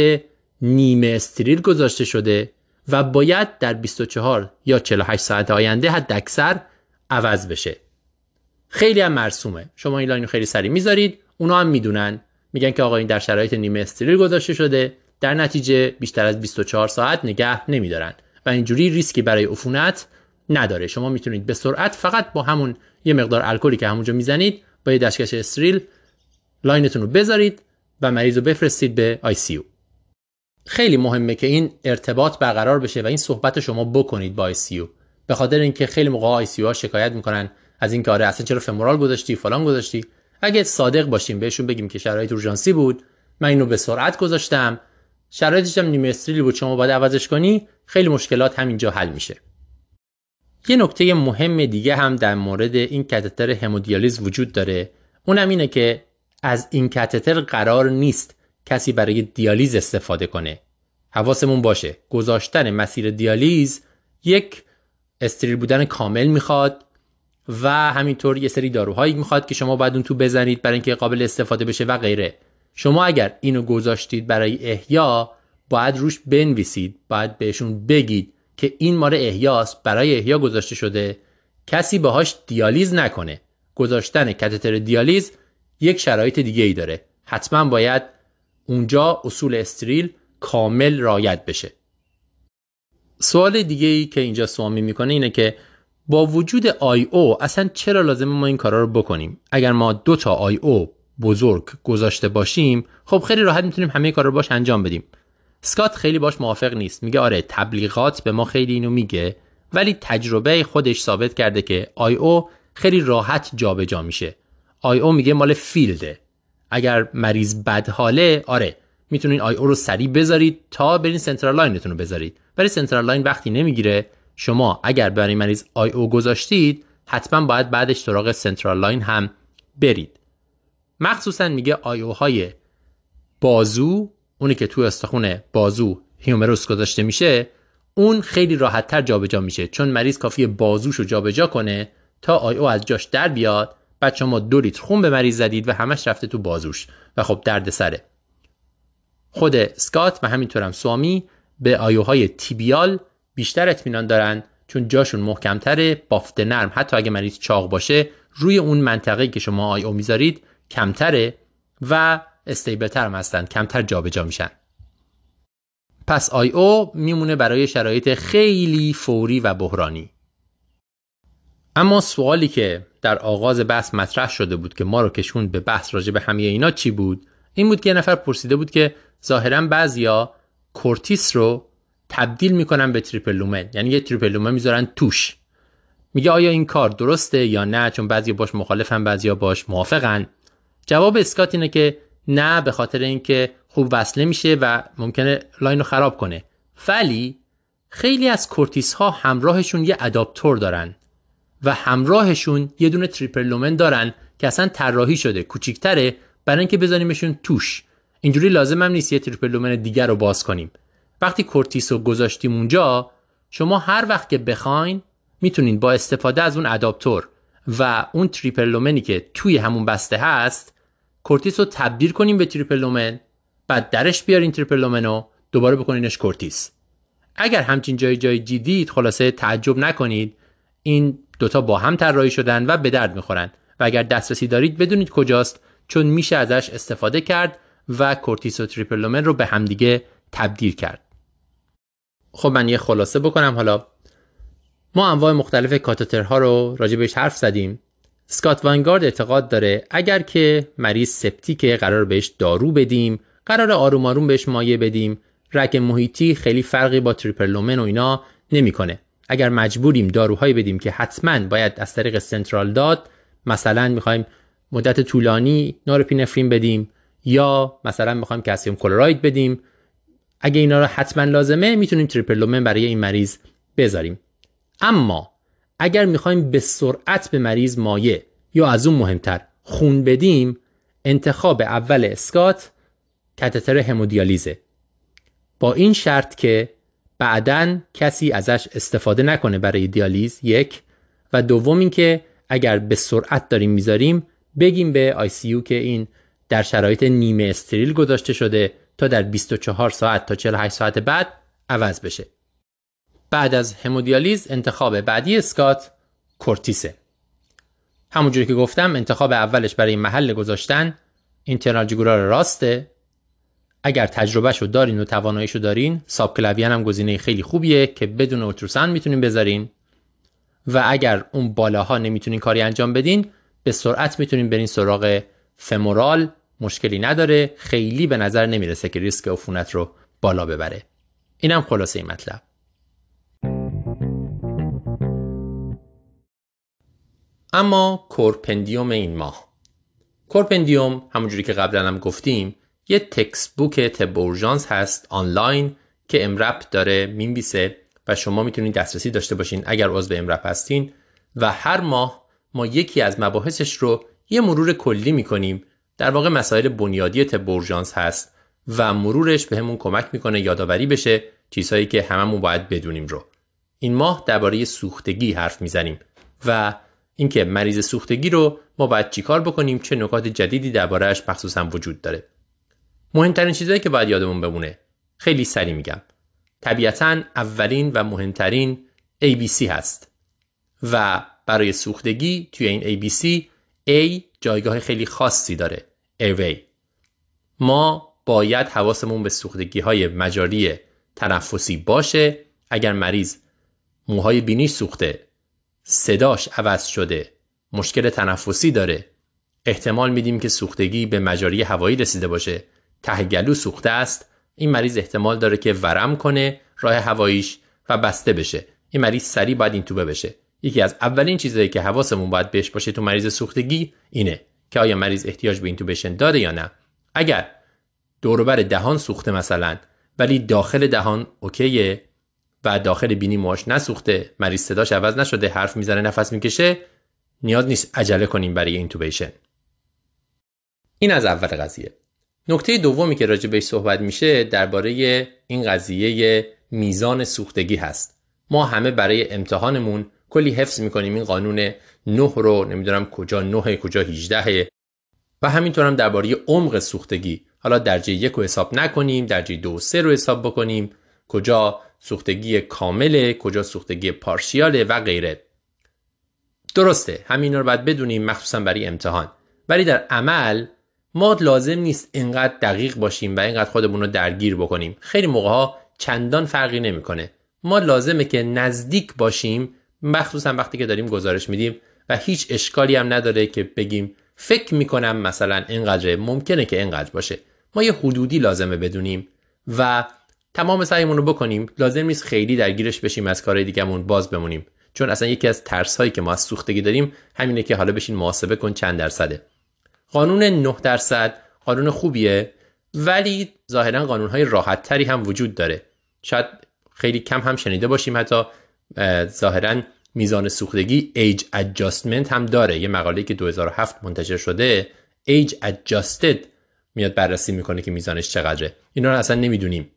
نیمه استریل گذاشته شده و باید در 24 یا 48 ساعت آینده حد اکثر عوض بشه. خیلی هم مرسومه. شما این line رو خیلی سریع می‌ذارید. اونا هم می‌دونن. میگن که آقا این در شرایط نیمه استریل گذاشته شده. در نتیجه بیشتر از 24 ساعت نگه نمیدارن. و اینجوری ریسکی برای عفونت نداره. شما می‌تونید به سرعت فقط با همون یه مقدار الکلی که همونجا می‌زنید با یه دستکش استریل line تون رو بذارید و مریض رو بفرستید به ICU خیلی مهمه که این ارتباط برقرار بشه و این صحبت شما بکنید با ICU به خاطر اینکه خیلی موقع ICU ها شکایت می‌کنن از اینکه آره اصلا چرا femoral گذاشتی فلان گذاشتی. اگه صادق باشیم بهشون بگیم که شرایط اورژانسی بود من اینو به سرعت گذاشتم. شرایطش هم نیمه استریلی بود شما باید عوضش کنی خیلی مشکلات همینجا حل میشه. یه نکته مهم دیگه هم در مورد این کاتتر همودیالیز وجود داره. اونم اینه که از این کاتتر قرار نیست کسی برای دیالیز استفاده کنه. حواسمون باشه. گذاشتن مسیر دیالیز یک استریل بودن کامل می‌خواد و همینطور یه سری داروهایی می‌خواد که شما باید اون تو بزنید برای اینکه قابل استفاده بشه و غیره. شما اگر اینو گذاشتید برای احیا باید روش بنویسید. باید بهشون بگید که این مال احیاست برای احیا گذاشته شده. کسی باهاش دیالیز نکنه. گذاشتن کاتتر دیالیز یک شرایط دیگه ای داره. حتما باید اونجا اصول استریل کامل رعایت بشه. سوال دیگه ای که اینجا سوامی می‌کنه اینه که با وجود IO اصلا چرا لازمه ما این کارا رو بکنیم؟ اگر ما دو تا IO بزرگ گذاشته باشیم خب خیلی راحت می‌تونیم همه کار رو باش انجام بدیم. اسکات خیلی باش موافق نیست. میگه آره تبلیغات به ما خیلی اینو میگه ولی تجربه خودش ثابت کرده که IO خیلی راحت جابجا جا میشه. IO میگه مال field ه. اگر مریض بد حاله آره می‌تونین IO رو سریع بذارید تا برین central line تون رو بذارید. ولی central line وقتی نمی‌گیره شما اگر برای مریض IO گذاشتید حتما باید بعدش سراغ central line هم برید. مخصوصا میگه IO های بازو اونی که تو استخون بازو humerus گذاشته میشه اون خیلی راحت تر جابجا میشه. چون مریض کافیه بازوش رو جابجا کنه تا IO از جاش در بیاد بعد شما دو لیتر خون به مریض زدید و همش رفته تو بازوش. و خب درد سره. خود اسکات و همینطور هم سوامی به IO های tibial بیشتر اطمینان دارن چون جاشون محکمتره بافت نرم. حتی اگه مریض چاق باشه روی اون منطقه که شما IO می‌ذارید کمتره و stable تر هم هستن کمتر جابجا میشن. پس IO میمونه برای شرایط خیلی فوری و بحرانی. اما سوالی که در آغاز بحث مطرح شده بود که ما رو کشوند به بحث راجع به همه اینا چی بود؟ این بود که یه نفر پرسیده بود که ظاهرا بعضیا Cordis رو تبدیل می‌کنن به triple lumen یعنی یه triple lumen می‌ذارن توش. میگه آیا این کار درسته یا نه؟ چون بعضی باش مخالفن بعضیا باش موافقن. جواب اسکات اینه که نه به خاطر اینکه خوب وصله میشه و ممکنه line رو خراب کنه. ولی خیلی از Cordis ها همراهشون یه اداپتور دارن. و همراهشون یه دونه triple lumen دارن که اصلا طراحی شده کوچیکتره برای اینکه بزنیمشون توش. اینجوری لازم هم نیست یه triple lumen دیگر رو باز کنیم. وقتی Cordis رو گذاشتیم اونجا شما هر وقت که بخواین می‌تونین با استفاده از اون اداپتور و اون triple lumen ی که توی همون بسته هست Cordis رو تبدیل کنیم به triple lumen بعد درش بیارین triple lumen رو دوباره بکنینش Cordis. اگر همچین چیزی دیدید خلاصه تعجب نکنید این دوتا با هم طراحی شدن و به درد می‌خورن و اگر دسترسی دارید بدونید کجاست چون میشه ازش استفاده کرد و Cordis و triple lumen رو به همدیگه تبدیل کرد. خب من یه خلاصه بکنم. حالا ما انواع مختلف کتترها رو راجع بهش حرف زدیم. اسکات واینگارت اعتقاد داره اگر که مریض septic ه قرار بهش دارو بدیم قرار آروم آروم بهش مایع بدیم. رگ محیطی خیلی فرقی با triple lumen و اینا نمی‌کنه. اگر مجبوریم داروهایی بدیم که حتما باید از طریق central داد مثلا می‌خوایم مدت طولانی نوراپی‌نفرین بدیم یا مثلا می‌خوایم calcium chloride بدیم. اگه اینا رو حتما لازمه می‌تونیم triple lumen برای این مریض بذاریم. اما اگر می‌خوایم به سرعت به مریض مایع یا از اون مهمتر خون بدیم انتخاب اول اسکات کتتر همودیالیزه. با این شرط که بعدا کسی ازش استفاده نکنه برای دیالیز یک. و دوم اینکه اگر به سرعت داریم می‌ذاریم بگیم به ICU که این در شرایط نیمه استریل گذاشته شده تا در 24 ساعت تا 48 ساعت بعد عوض بشه. بعد از همودیالیز انتخاب بعدی اسکات کورتیسه. همونجوری که گفتم انتخاب اولش برای محل گذاشتن اینترنال جگورار راسته. اگر تجربهش رو دارین و تواناییش رو دارین ساب کلویان هم گزینه خیلی خوبیه که بدون اوتروسان می‌تونین بذارین. و اگر اون بالاها نمی‌تونین کاری انجام بدین به سرعت می‌تونین برین سراغ femoral. مشکلی نداره خیلی به نظر نمی‌رسه که ریسک عفونت رو بالا ببره. اینم خلاصه این مطلب. اما CorePendium این ماه. CorePendium همونجوری که قبلا هم گفتیم یه textbook طب اورژانس هست آنلاین که EM:RAP داره می‌نویسه و شما می‌تونید دسترسی داشته باشین اگر عضو EM:RAP هستین و هر ماه ما یکی از مباحثش رو یه مرور کلی می‌کنیم. در واقع مسائل بنیادی تبورژانس هست و مرورش به همون کمک می‌کنه یادآوری بشه چیزهایی که هممون باید بدونیم رو. این ماه درباره سوختگی حرف می‌زنیم و اینکه مریض سوختگی رو ما باید چیکار بکنیم چه نکات جدیدی دربارهش مخصوصا وجود داره. مهمترین چیزهایی که باید یادمون بمونه. خیلی سریع میگم. طبیعتا اولین و مهمترین ABC هست. و برای سوختگی توی این ABC A جایگاه خیلی خاصی داره. Airway. ما باید حواسمون به سوختگی های مجاری تنفسی باشه اگر مریض موهای بینیش سوخته صداش عوض شده مشکل تنفسی داره. احتمال میدیم که سوختگی به مجاری هوایی رسیده باشه. ته گلو سوخته است. این مریض احتمال داره که ورم کنه راه هواییش و بسته بشه. این مریض سریع باید اینتوبه بشه. یکی از اولین چیزهایی که حواسمون باید بهش باشه تو مریض سوختگی اینه که آیا مریض احتیاج به intubation داره یا نه. اگر دوروبر دهان سوخته مثلا ولی داخل دهان OK ه و داخل بینی موهاش نسوخته مریض صداش عوض نشده حرف می‌زنه نفس می‌کشه نیاز نیست عجله کنیم برای intubation. این از اول قضیه. نکته دومی که راجع بهش صحبت میشه درباره این قضیه میزان سوختگی هست. ما همه برای امتحانمون کلی حفظ می‌کنیم این قانون نه رو نمی‌دونم کجا نه کجا 18 و همینطور هم درباره عمق سوختگی. حالا درجه یک رو حساب نکنیم درجه دو سه رو حساب بکنیم. کجا سوختگی کامله کجا سوختگی پارشیاله و غیره. درسته همین رو باید بدونیم مخصوصا برای امتحان. ولی در عمل ما لازم نیست اینقدر دقیق باشیم و اینقدر خودمون رو درگیر بکنیم. خیلی موقع ها چندان فرقی نمی‌کنه. ما لازمه که نزدیک باشیم مخصوصا وقتی که داریم گزارش میدیم و هیچ اشکالی هم نداره که بگیم فکر می‌کنم مثلا اینقدر ممکنه که اینقدر باشه. ما یه حدودی لازمه بدونیم و تمام سعیمون رو بکنیم. لازم نیست خیلی درگیرش بشیم از کارهای دیگهمون باز بمونیم. چون اصلا یکی از ترس هایی که ما از سوختگی داریم همینه که حالا بشین محاسبه کن چند درصده. قانون 9 درصد قانون خوبیه ولی ظاهرا قانون های راحت تری هم وجود داره. شاید خیلی کم هم شنیده باشیم حتی ظاهرا میزان سوختگی ایج ادجاستمنت هم داره. یه مقاله که 2007 منتشر شده ایج adjusted میاد بررسی می‌کنه که میزانش چقدره. اینا رو اصلا نمی‌دونیم.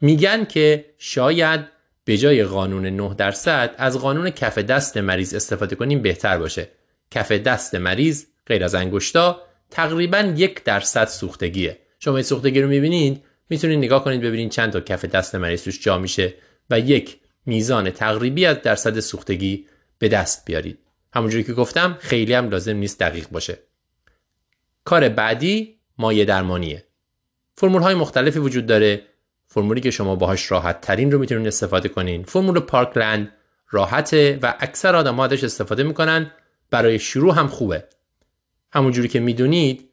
میگن که شاید به جای قانون 9 درصد از قانون کف دست مریض استفاده کنیم بهتر باشه. کف دست مریض غیر از انگشتا تقریبا یک درصد سوختگیه. شما این سوختگی رو می‌بینید؟ می‌تونید نگاه کنید ببینید چند تا کف دست مریض توش جا میشه و یک میزان تقریبی از درصد سوختگی به دست بیارید. همونجوری که گفتم خیلی هم لازم نیست دقیق باشه. کار بعدی مایه درمانیه. فرمول های مختلفی وجود داره. فرمولی که شما باهاش راحت ترین رو می‌تونید استفاده کنین. فرمول پارکلند راحته و اکثر آدم ازش استفاده می‌کنن. برای شروع هم خوبه. همونجوری که می‌دونید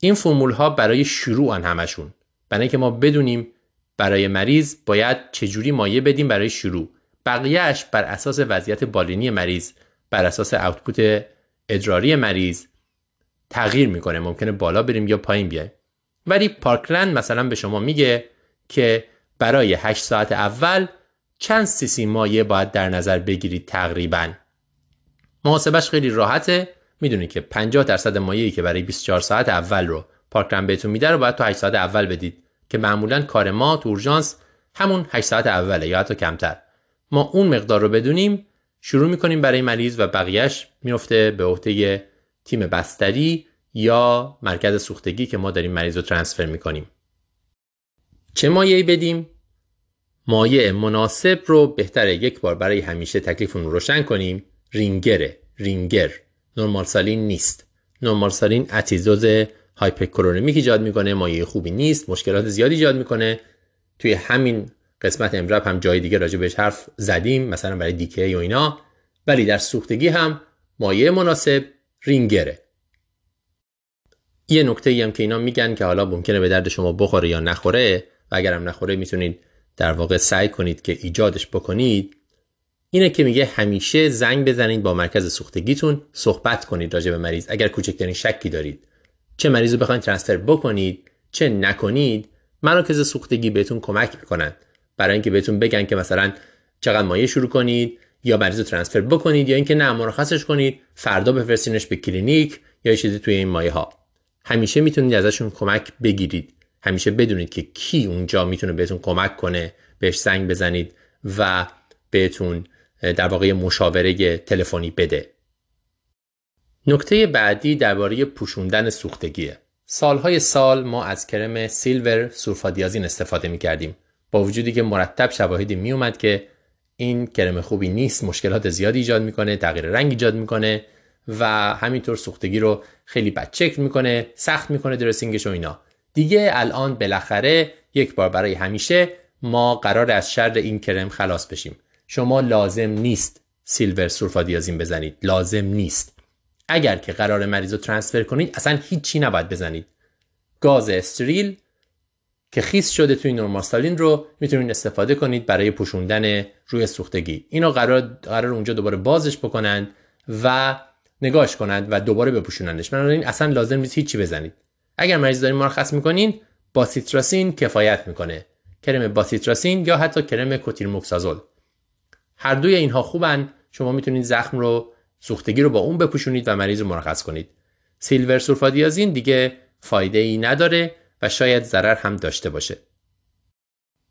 این فرمول ها برای شروع ان همشون. برای اینکه ما بدونیم برای مریض باید چجوری مایه بدیم برای شروع. بقیهش بر اساس وضعیت بالینی مریض بر اساس اوتپوت ادراری مریض تغییر می‌کنه. ممکنه بالا بریم یا پایین بیایم. ولی پارکلند مثلا به شما میگه که برای 8 ساعت اول چند سیسی مایه باید در نظر بگیرید تقریبا. محاسبش خیلی راحته. می‌دونید که 50 درصد مایه‌ای که برای 24 ساعت اول رو پارکلند بهتون میده رو باید تو 8 ساعت اول بدید. که معمولا کار ما تو اورژانس همون 8 ساعت اوله یا حتی کمتر. ما اون مقدار رو بدونیم شروع می‌کنیم برای مریض و بقیهش میفته به عهده تیم بستری یا مرکز سوختگی که ما داریم مریض رو transfer می‌کنیم. چه مایعی بدیم؟ مایع مناسب رو بهتره یک بار برای همیشه تکلیفون رو روشن کنیم. رینگره. رینگر. normal saline نیست. normal saline اسیدوز hyperchloremic ایجاد می‌کنه مایع خوبی نیست مشکلات زیادی ایجاد می‌کنه. توی همین قسمت امرب هم جای دیگه راجع بهش حرف زدیم مثلا برای دیکه و اینا. ولی در سوختگی هم مایع مناسب رینگره. یه نکته ای هم که اینا میگن که حالا ممکنه به درد شما بخوره یا نخوره و اگرم نخوره می‌تونید در واقع سعی کنید که ایجادش بکنید. اینه که میگه همیشه زنگ بزنید با مرکز سوختگیتون صحبت کنید راجع به مریض. اگر کوچکترین شکی دارید چه مریض رو بخواید ترانسفر بکنید چه نکنید مراکز سوختگی بهتون کمک می‌کنن. برای اینکه بهتون بگن که مثلا چقدر مایه شروع کنید یا مریض رو ترانسفر بکنید یا اینکه نه مرخصش کنید فردا بفرستینش به کلینیک یا چیزی توی این مایه ها همیشه می‌تونید ازشون کمک بگیرید. همیشه بدونید که کی اونجا می‌تونه بهتون کمک کنه بهش زنگ بزنید و بهتون در واقع مشاوره تلفنی بده. نکته بعدی درباره پوشوندن سوختگیه. سالهای سال ما از کرم سیلور سورفادیازین استفاده می کردیم با وجودی که مرتب شواهدی می اومد که این کرم خوبی نیست مشکلات زیادی ایجاد می‌کنه تغییر رنگ ایجاد می‌کنه و همینطور سوختگی رو خیلی بد چک می‌کنه سخت می‌کنه درسینگش و اینا. دیگه الان بالاخره یک بار برای همیشه ما قرار از شر این کرم خلاص بشیم. شما لازم نیست سیلور سولفادیازین بزنید. لازم نیست. اگر که قرار مریض رو ترانسفر کنید اصلا هیچی نباید بزنید. گاز استریل که خیس شده توی نورماستالین رو می‌تونید استفاده کنید برای پوشوندن روی سوختگی. اینو قرار قرار اونجا دوباره بازش بکنند و نگاش کنند و دوباره بپوشونندش. بنابراین اصلا لازم نیست هیچی بزنید. اگر مریض دارین مرخص می‌کنین باسیتراسین کفایت می‌کنه. کرم باسیتراسین یا حتی کرم کوتیرموکسازول هر دوی اینها خوبن. شما می‌تونید زخم رو سوختگی رو با اون بپوشونید و مریض رو مرخص کنید. سیلور سولفادیازین دیگه فایده ای نداره و شاید ضرر هم داشته باشه.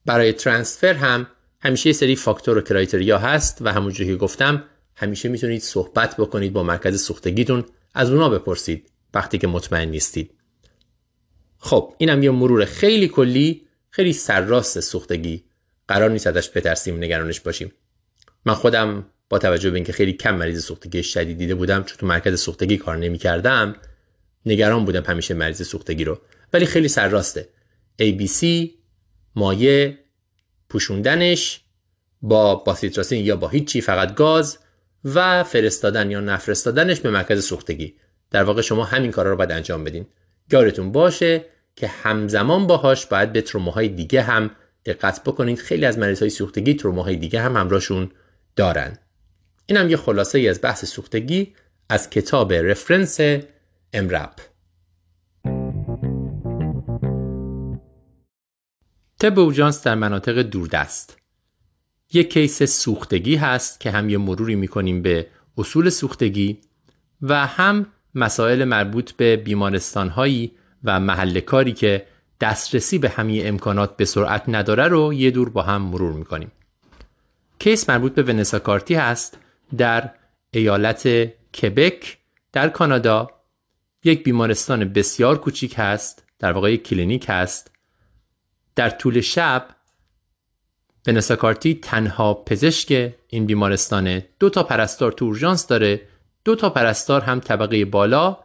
برای ترانسفر هم همیشه سری فاکتور و کرایتریا هست و همونجوری که گفتم همیشه می‌تونید صحبت بکنید با مرکز سوختگیتون. از اونا بپرسید وقتی که مطمئن نیستید. خب اینم یه مرور خیلی کلی خیلی سرراست سوختگی. قرار نیست ازش بترسیم نگرانش باشیم. من خودم با توجه به اینکه خیلی کم مریض سوختگی شدید دیده بودم چون تو مرکز سوختگی کار نمی‌کردم نگران بودم همیشه مریض سوختگی رو. ولی خیلی سرراسته ABC مایه پوشوندنش با باسیتراسین یا با هیچی فقط گاز و فرستادن یا نفرستادنش به مرکز سوختگی. در واقع شما همین کارا رو باید انجام بدین. یادتون باشه که همزمان باهاش باید به تروماهای دیگه هم دقت بکنید خیلی از مریض های سوختگی تروماهای دیگه هم همراهشون دارن. این هم یه خلاصه ای از بحث سوختگی از کتاب رفرنس امرپ تب اوجانس در مناطق دوردست. یک کیس سوختگی هست که هم یه مروری می‌کنیم به اصول سوختگی و هم مسائل مربوط به بیمارستان هایی و محل کاری که دسترسی به همه امکانات به سرعت نداره رو یه دور با هم مرور می‌کنیم. case مربوط به ونسا کاردی هست در ایالت کبک در کانادا. یک بیمارستان بسیار کوچیک هست در واقع یک کلینیک هست. در طول شب ونسا کارتی تنها پزشک این بیمارستانه. دو تا پرستار تو اورژانس داره. دو تا پرستار هم طبقه بالا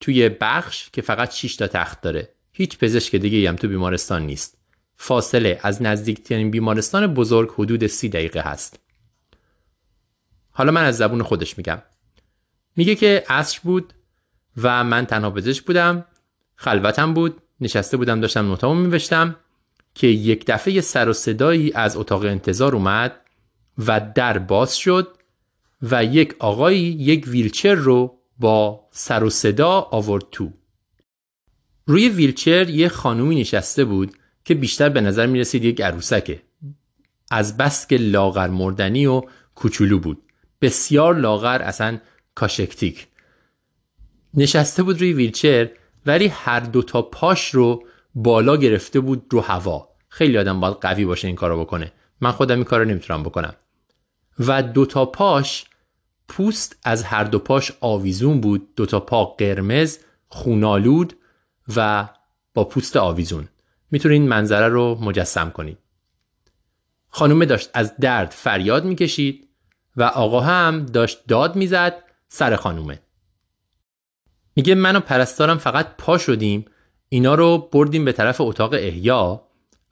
توی بخش که فقط 6 تا تخت داره. هیچ پزشک دیگه هم تو بیمارستان نیست. فاصله از نزدیکترین بیمارستان بزرگ حدود سی دقیقه هست. حالا من از زبون خودش میگم. میگه که عصر بود و من تنها پزشک بودم. خلوتم بود. نشسته بودم داشتم نوتامو میوشتم که یک دفعه سر و صدایی از اتاق انتظار اومد و در باز شد و یک آقایی یک ویلچر رو با سر و صدا آورد تو. روی ویلچر یه خانومی نشسته بود که بیشتر به نظر می رسید یک عروسکه. از بس که لاغر مردنی و کوچولو بود. بسیار لاغر اصلا کاشکتیک. نشسته بود روی ویلچر ولی هر دو تا پاش رو بالا گرفته بود رو هوا. خیلی آدم باید قوی باشه این کارو بکنه. من خودم این کارو نمی‌تونم بکنم. و دو تا پاش پوست از هر دو پاش آویزون بود. دو تا پا قرمز خونالود و با پوست آویزون. می‌تونید منظره رو مجسم کنید خانومه داشت از درد فریاد می‌کشید و آقا هم داشت داد می‌زد سر خانومه. میگه من و پرستارم فقط پا شدیم اینا رو بردیم به طرف اتاق احیا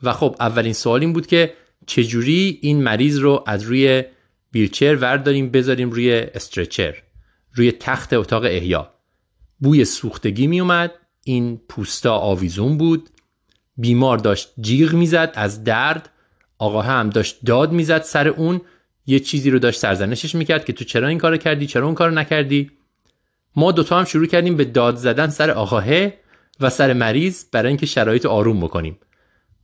و خب اولین سوال این بود که چجوری این مریض رو از روی ویلچر ورداریم بذاریم روی استرچر روی تخت اتاق احیا. بوی سوختگی می اومد این پوستا آویزون بود بیمار داشت جیغ می‌زد از درد آقا هم داشت داد می‌زد سر اون. یه چیزی رو داشت سرزنشش می‌کرد که تو چرا این کارو کردی؟ چرا اون کارو نکردی؟ ما دوتا هم شروع کردیم به داد زدن سر آقاه و سر مریض برای اینکه شرایط آروم بکنیم.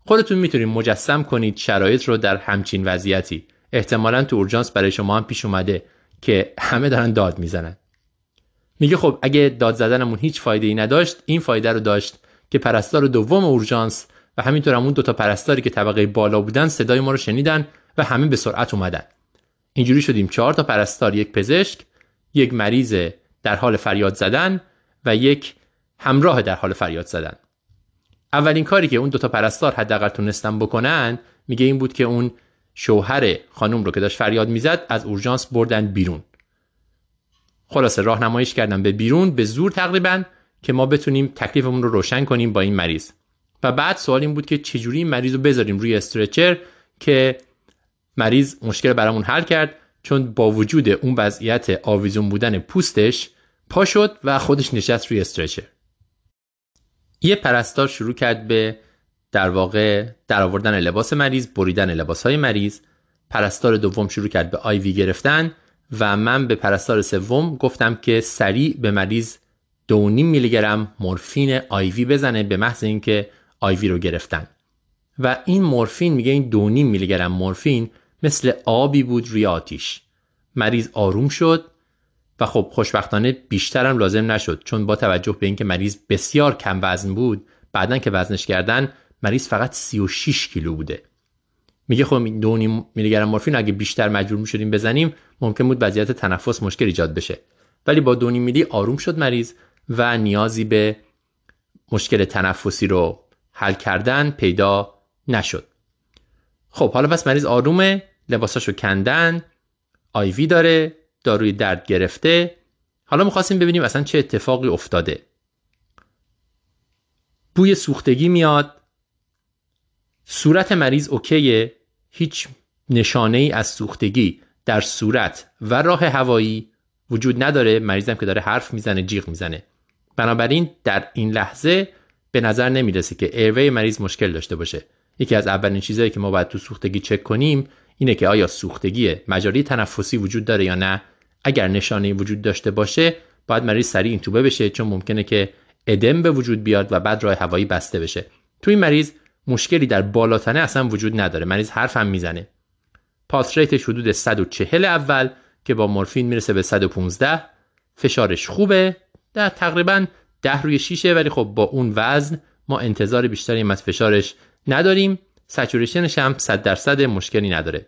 خودتون می‌تونید مجسم کنید شرایط رو در همچین وضعیتی. احتمالا تو اورژانس برای شما هم پیش اومده که همه دارن داد می‌زنن. میگه خب اگه داد زدنمون هیچ فایده ای نداشت این فایده رو داشت که پرستار دوم اورژانس و همینطور همون دوتا پرستاری که طبقه بالا بودن صدای ما رو شنیدن و همه به سرعت اومدن. اینجوری شدیم. چهار تا پرستار یک پزشک یک مریض در حال فریاد زدن و یک همراه در حال فریاد زدن. اولین کاری که اون دوتا پرستار حداقل تونستن بکنن میگه این بود که اون شوهر خانم رو که داشت فریاد می‌زد از اورژانس بردن بیرون. خلاصه راهنماییش کردن به بیرون به زور تقریبا که ما بتونیم تکلیفمون رو روشن کنیم با این مریض. و بعد سوال این بود که چجوری این مریض رو بذاریم روی استرچر که مریض مشکل برامون حل کرد؟ چون با وجود اون وضعیت آویزون بودن پوستش پا شد و خودش نشست روی استرچر. یه پرستار شروع کرد به در واقع در آوردن لباس مریض بریدن لباس های مریض. پرستار دوم شروع کرد به آیوی گرفتن و من به پرستار سوم گفتم که سریع به مریض دو میلی گرم مورفین آیوی بزنه به محض اینکه آیوی رو گرفتن. و این مورفین میگه این دو میلی گرم مورفین مثل آبی بود روی آتیش. مریض آروم شد و خب خوشبختانه بیشترم لازم نشد چون با توجه به اینکه مریض بسیار کم وزن بود بعدا که وزنش کردن مریض فقط 36 کیلو بوده. میگه خب دو میلی گرم مورفین اگه بیشتر مجبور می‌شدیم بزنیم ممکن بود وضعیت تنفس مشکل ایجاد بشه. ولی با دو میلی آروم شد مریض و نیازی به مشکل تنفسی رو حل کردن پیدا نشد. خب حالا پس مریض آرومه لباساشو کندن آیوی داره داروی درد گرفته. حالا می‌خواستیم ببینیم اصلا چه اتفاقی افتاده. بوی سوختگی میاد. صورت مریض اوکیه. هیچ نشانه ای از سوختگی در صورت و راه هوایی وجود نداره. مریضم که داره حرف می‌زنه جیغ می‌زنه. بنابراین در این لحظه به نظر نمی‌رسه که ایروی مریض مشکل داشته باشه. یکی از اولین چیزهایی که ما باید تو سوختگی چک کنیم اینه که آیا سوختگی مجاری تنفسی وجود داره یا نه. اگر نشانه وجود داشته باشه باید مریض سریع اینتوبه بشه چون ممکنه که ادم به وجود بیاد و بعد راه هوایی بسته بشه. تو این مریض مشکلی در بالاتنه اصلا وجود نداره. مریض حرف هم می‌زنه. پاس ریتش حدود 140 اول که با مورفین می‌رسه به 115 فشارش خوبه. در تقریبا 10 روی 6 ولی خب با اون وزن ما انتظار بیشتری از فشارش نداریم. سچوریشنش هم 100 درصد مشکلی نداره.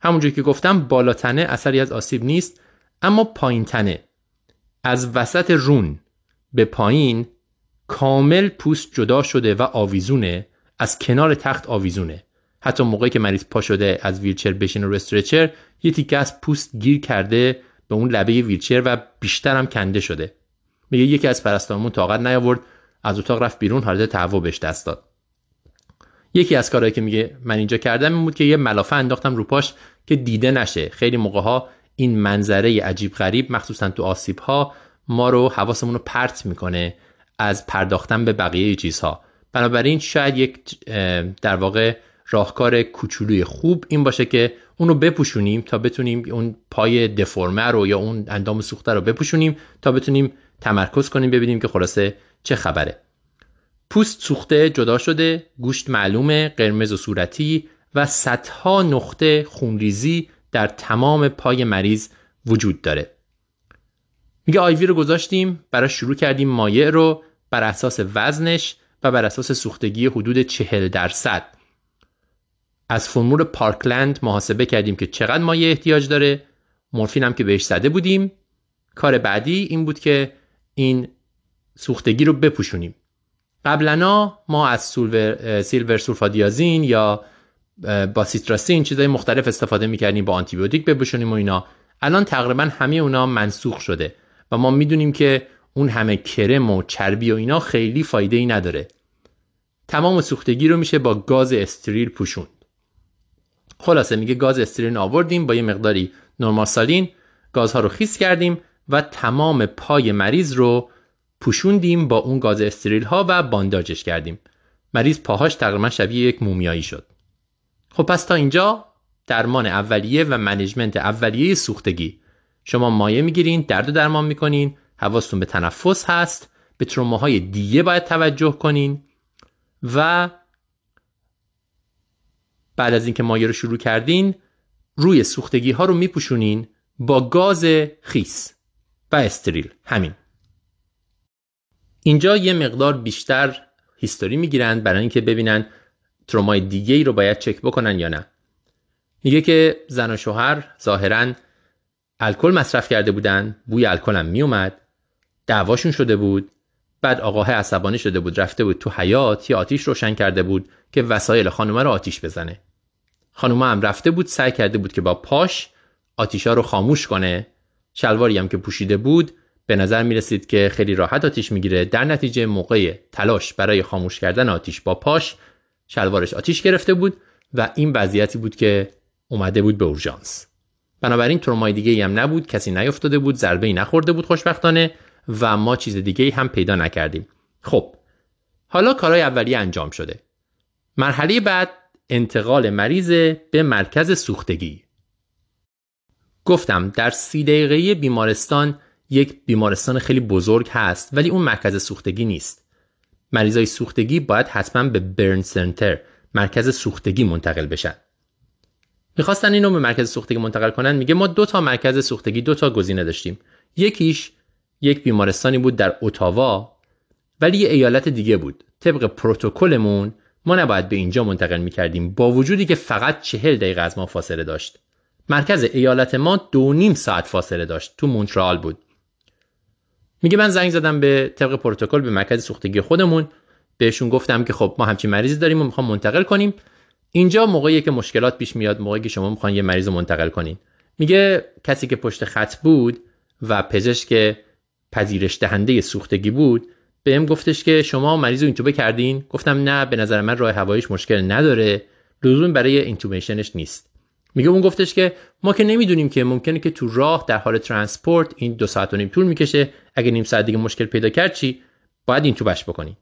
همونجور که گفتم بالاتنه اثری از آسیب نیست اما پایین تنه. از وسط رون به پایین کامل پوست جدا شده و آویزونه. از کنار تخت آویزونه. حتی موقعی که مریض پا شده از ویلچر بشینه رو استرچر یه تیکه از پوست گیر کرده به اون لبه ویلچر و بیشتر هم کنده شده. میگه یکی از پرستارمون طاقت نیاورد از اتاق رفت بیرون حالت تهوع بهش دست داد. یکی از کارهایی که میگه من اینجا کردم این بود که یه ملافه انداختم رو پاش که دیده نشه. خیلی موقع ها این منظره عجیب غریب مخصوصا تو آسیب ها ما رو حواسمون رو پرت می‌کنه از پرداختن به بقیه چیزها. بنابراین شاید یک در واقع راهکار کوچولوی خوب این باشه که اون رو بپوشونیم تا بتونیم اون پای دفرمه رو یا اون اندام سوخته رو بپوشونیم تا بتونیم تمرکز کنیم ببینیم که خلاصه چه خبره. پوست سوخته جدا شده گوشت معلومه قرمز و صورتی و صدها نقطه خونریزی در تمام پای مریض وجود داره. میگه آیوی رو گذاشتیم برای شروع کردیم مایع رو بر اساس وزنش و بر اساس سوختگی حدود چهل درصد. از فرمول پارکلند محاسبه کردیم که چقدر مایع احتیاج داره. مورفین هم که بهش زده بودیم. کار بعدی این بود که این سوختگی رو بپوشونیم. قبلنا ما از سیلور سولفادیازین یا با سیتراسین چیزای مختلف استفاده می‌کردیم با آنتیبیوتیک بپوشونیم و اینا. الان تقریبا همه اونا منسوخ شده و ما می‌دونیم که اون همه کرم و چربی و اینا خیلی فایده ای نداره. تمام سوختگی رو میشه با گاز استریل پوشوند. خلاصه میگه گاز استریل آوردیم با یه مقداری نورماسالین گازها رو خیس کردیم و تمام پای مریض رو پوشوندیم با اون گاز استریل ها و بانداجش کردیم. مریض پاهاش تقریبا شبیه یک مومیایی شد. خب پس تا اینجا درمان اولیه و منیجمنت اولیه سوختگی. شما مایه می‌گیرین درد و درمان می‌کنین حواستون به تنفس هست به تروماهای دیگه باید توجه کنین و بعد از اینکه مایه رو شروع کردین روی سوختگی ها رو میپوشونین با گاز خیس و استریل. همین. اینجا یه مقدار بیشتر هیستوری می‌گیرن برای اینکه ببینن ترومای دیگه ای رو باید چک بکنن یا نه. میگه که زن و شوهر ظاهرا الکل مصرف کرده بودن بوی الکل هم میومد دعواشون شده بود بعد آقاه عصبانی شده بود رفته بود تو حیات یا آتیش روشن کرده بود که وسایل خانومه رو آتیش بزنه. خانومه هم رفته بود سعی کرده بود که با پاش آتیشا رو خاموش کنه. شلواری هم که پوشیده بود به نظر می رسید که خیلی راحت آتیش می‌گیره. در نتیجه موقع تلاش برای خاموش کردن آتیش با پاش شلوارش آتیش گرفته بود و این وضعیتی بود که اومده بود به اورژانس. بنابراین ترومای دیگه هم نبود کسی نیفتاده بود ضربه ای نخورده بود خوشبختانه. و ما چیز دیگه هم پیدا نکردیم. خب حالا کارهای اولیه انجام شده. مرحله بعد انتقال مریض به مرکز سوختگی. گفتم در سی دقیقه بیمارستان یک بیمارستان خیلی بزرگ هست ولی اون مرکز سوختگی نیست. مریضای سوختگی باید حتما به برن سنتر مرکز سوختگی منتقل بشن. می‌خواستن اینو به مرکز سوختگی منتقل کنن. میگه ما دو تا مرکز سوختگی دو تا گزینه داشتیم. یکیش یک بیمارستانی بود در اتاوا ولی یه ایالت دیگه بود. طبق پروتکلمون ما نباید به اینجا منتقل می‌کردیم با وجودی که فقط چهل دقیقه از ما فاصله داشت. مرکز ایالت ما دو نیم ساعت فاصله داشت تو مونترال بود. میگه من زنگ زدم به طبق پروتکل به مرکز سوختگی خودمون. بهشون گفتم که خب ما همچین مریضی داریم و می‌خوام منتقل کنیم. اینجا موقعی که مشکلات پیش میاد موقعی که شما می‌خوان یه مریض منتقل کنین. میگه کسی که پشت خط بود و پزشک پذیرش دهنده سوختگی بود بهم گفتش که شما مریض رو اینتوبه کردین؟ گفتم نه به نظر من راه هواییش مشکل نداره لزوم برای intubation ش نیست. میگه اون گفتش که ما که نمی‌دونیم که ممکنه که تو راه در حال transport این دو ساعت و نیم طول می‌کشه اگه نیم ساعت دیگه مشکل پیدا کرد چی؟ باید اینتوبش بکنی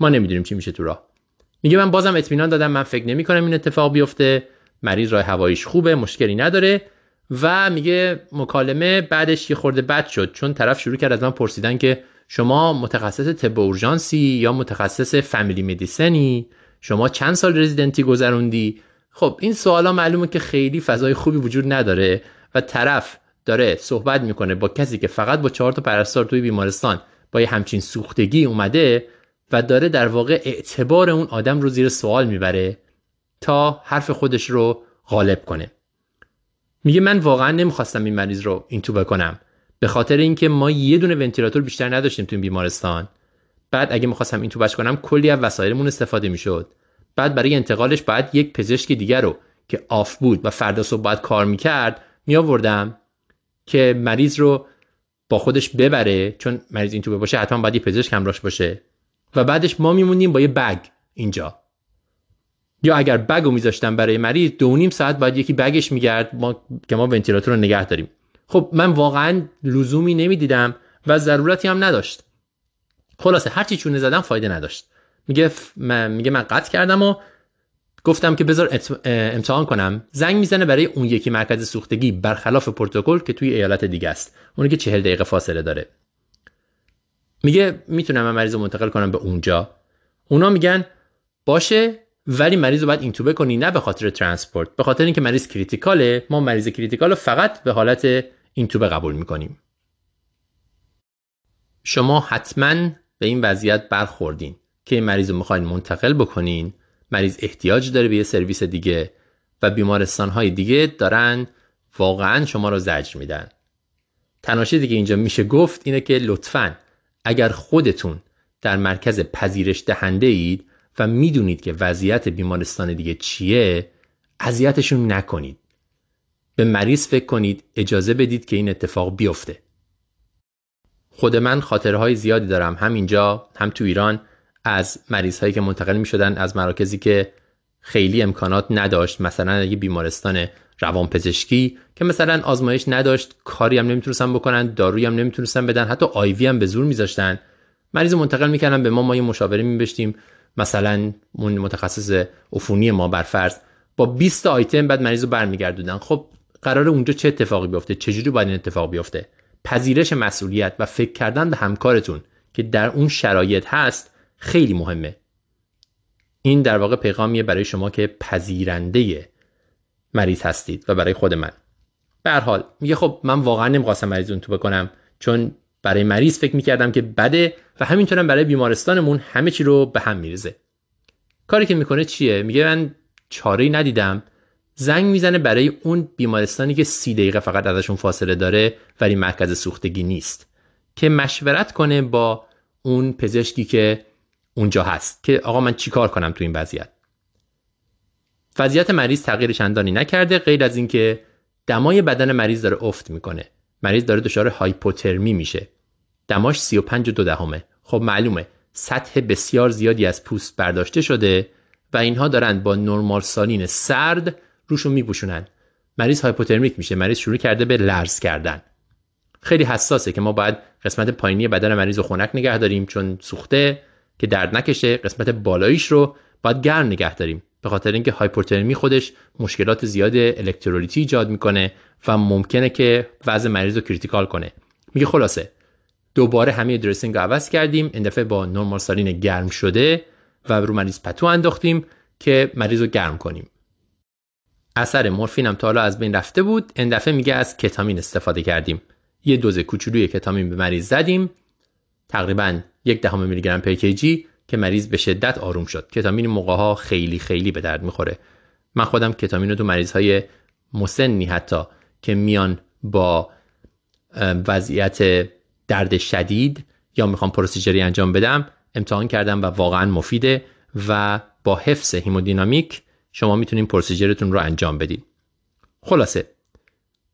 ما نمی‌دونیم چی میشه تو راه. میگه من بازم اطمینان دادم من فکر نمی کنم این اتفاق بیفته مریض راه هواییش خوبه مشکلی نداره. و میگه مکالمه بعدش یه خورده بد شد چون طرف شروع کرد از من پرسیدن که شما متخصص طب اورژانسی یا متخصص فامیلی مدیسنی؟ شما چند سال رزیدنتی گذروندی؟ خب این سوالا معلومه که خیلی فضای خوبی وجود نداره و طرف داره صحبت می‌کنه با کسی که فقط با چهار تا پرستار توی بیمارستان با یه همچین سوختگی اومده و داره در واقع اعتبار اون آدم رو زیر سوال می‌بره تا حرف خودش رو غالب کنه. میگه من واقعا نمی‌خواستم این مریض رو این تو بکنم به خاطر اینکه ما یه دونه ونتیلاتور بیشتر نداشتیم تو این بیمارستان. بعد اگه می‌خواستم این تو بش کنم کلی از وسایلمون استفاده می‌شد. بعد برای انتقالش باید یک پزشک دیگر رو که آف بود و فردا صبح باید کار می‌کرد میآوردم که مریض رو با خودش ببره چون مریض این تو باشه حتما باید یه پزشک همراهش باشه. و بعدش ما میمونیم با یه بگ اینجا. یا اگر بگ رو میذاشتم برای مریض دو نیم ساعت باید یکی بگش میگرد ما که ما ونتیلاتور رو نگه داریم. خب من واقعا لزومی نمی‌دیدم و ضرورتی هم نداشت. خلاصه هرچی چونه زدم فایده نداشت. میگه من میگه من قطع کردم و گفتم که بذار امتحان کنم. زنگ می‌زنه برای اون یکی مرکز سوختگی برخلاف پروتکل که توی ایالت دیگه است. اونی که چهل دقیقه فاصله داره. میگه می‌تونم من مریض منتقل کنم به اونجا. اونا میگن باشه ولی مریض رو باید اینتوبه کنی نه به خاطر transport. به خاطر اینکه مریض critical ه ما مریض critical رو فقط به حالت اینتوبه قبول می‌کنیم. شما حتما به این وضعیت برخوردین که این مریض رو می‌خواین منتقل بکنین. مریض احتیاج داره به یه سرویس دیگه و بیمارستان های دیگه دارن واقعا شما رو زجر میدن. تنها دیگه اینجا میشه گفت اینه که لطفا اگر خودتون در مرکز پذیرش دهنده اید و می‌دونید که وضعیت بیمارستان دیگه چیه اذیتشون نکنید. به مریض فکر کنید اجازه بدید که این اتفاق بیفته. خود من خاطره های زیادی دارم هم اینجا هم تو ایران از مریض هایی که منتقل می شدن از مراکزی که خیلی امکانات نداشت. مثلا یه بیمارستان روانپزشکی که مثلا آزمایش نداشت کاری هم نمی‌تونستن بکنن دارویی هم نمی‌تونستن بدن حتی آیوی هم به زور میذاشتن. مریض منتقل می‌کردن به ما ما یه مشاوره میبشتیم. مثلا اون متخصص عفونی ما بر فرض با 20 آیتم بعد مریض رو برمیگردوندن. خب قرار اونجا چه اتفاقی بیفته؟ چجوری باید این اتفاق بیفته؟ پذیرش مسئولیت و فکر کردن به همکارتون که در اون شرایط هست خیلی مهمه. این در واقع پیغامیه برای شما که پذیرنده مریض هستید و برای خود من. به حال میگه خب من واقعا نمی‌خواستم مریض اون تو بکنم چون برای مریض فکر می‌کردم که بده و همینطورم برای بیمارستانمون همه چی رو به هم میریزه. کاری که می‌کنه چیه؟ میگه من چاره ندیدم. زنگ می‌زنه برای اون بیمارستانی که سی دقیقه فقط ازشون فاصله داره ولی مرکز سوختگی نیست. که مشورت کنه با اون پزشکی که اونجا هست. که آقا من چیکار کنم تو این وضعیت؟ وضعیت مریض تغییر چندانی نکرده غیر از اینکه دمای بدن مریض داره افت می‌کنه. مریض داره دچار هایپوترمی میشه. دماش 35 دو دهمه. خب معلومه. سطح بسیار زیادی از پوست برداشته شده و اینها دارن با نرمال سالین سرد روشون میپوشونن. مریض هایپوترمیک میشه. مریض شروع کرده به لرز کردن. خیلی حساسه که ما باید قسمت پایینی بدن مریض رو خنک نگه داریم چون سوخته که درد نکشه. قسمت بالاییش رو باید گرم نگه داریم. به خاطر اینکه هایپوترمی خودش مشکلات زیاد الکترولیتی ایجاد می‌کنه و ممکنه که وضع مریض رو critical کنه. میگه خلاصه دوباره همه dressing رو عوض کردیم. این دفعه با normal saline گرم شده و رو مریض پتو انداختیم که مریض رو گرم کنیم. اثر مورفین هم تا حالا از بین رفته بود. این دفعه میگه از کتامین استفاده کردیم. یه دوز کوچولوی کتامین به مریض زدیم. تقریبا یک دهم میلی گرم پر که مریض به شدت آروم شد. کتامین موقع ها خیلی خیلی به درد می‌خوره. من خودم کتامین رو تو مریض های مسنی حتی که میان با وضعیت درد شدید یا می‌خوام پروسیجری انجام بدم امتحان کردم و واقعا مفیده و با حفظ hemodynamic شما می‌تونید procedure تون رو انجام بدید خلاصه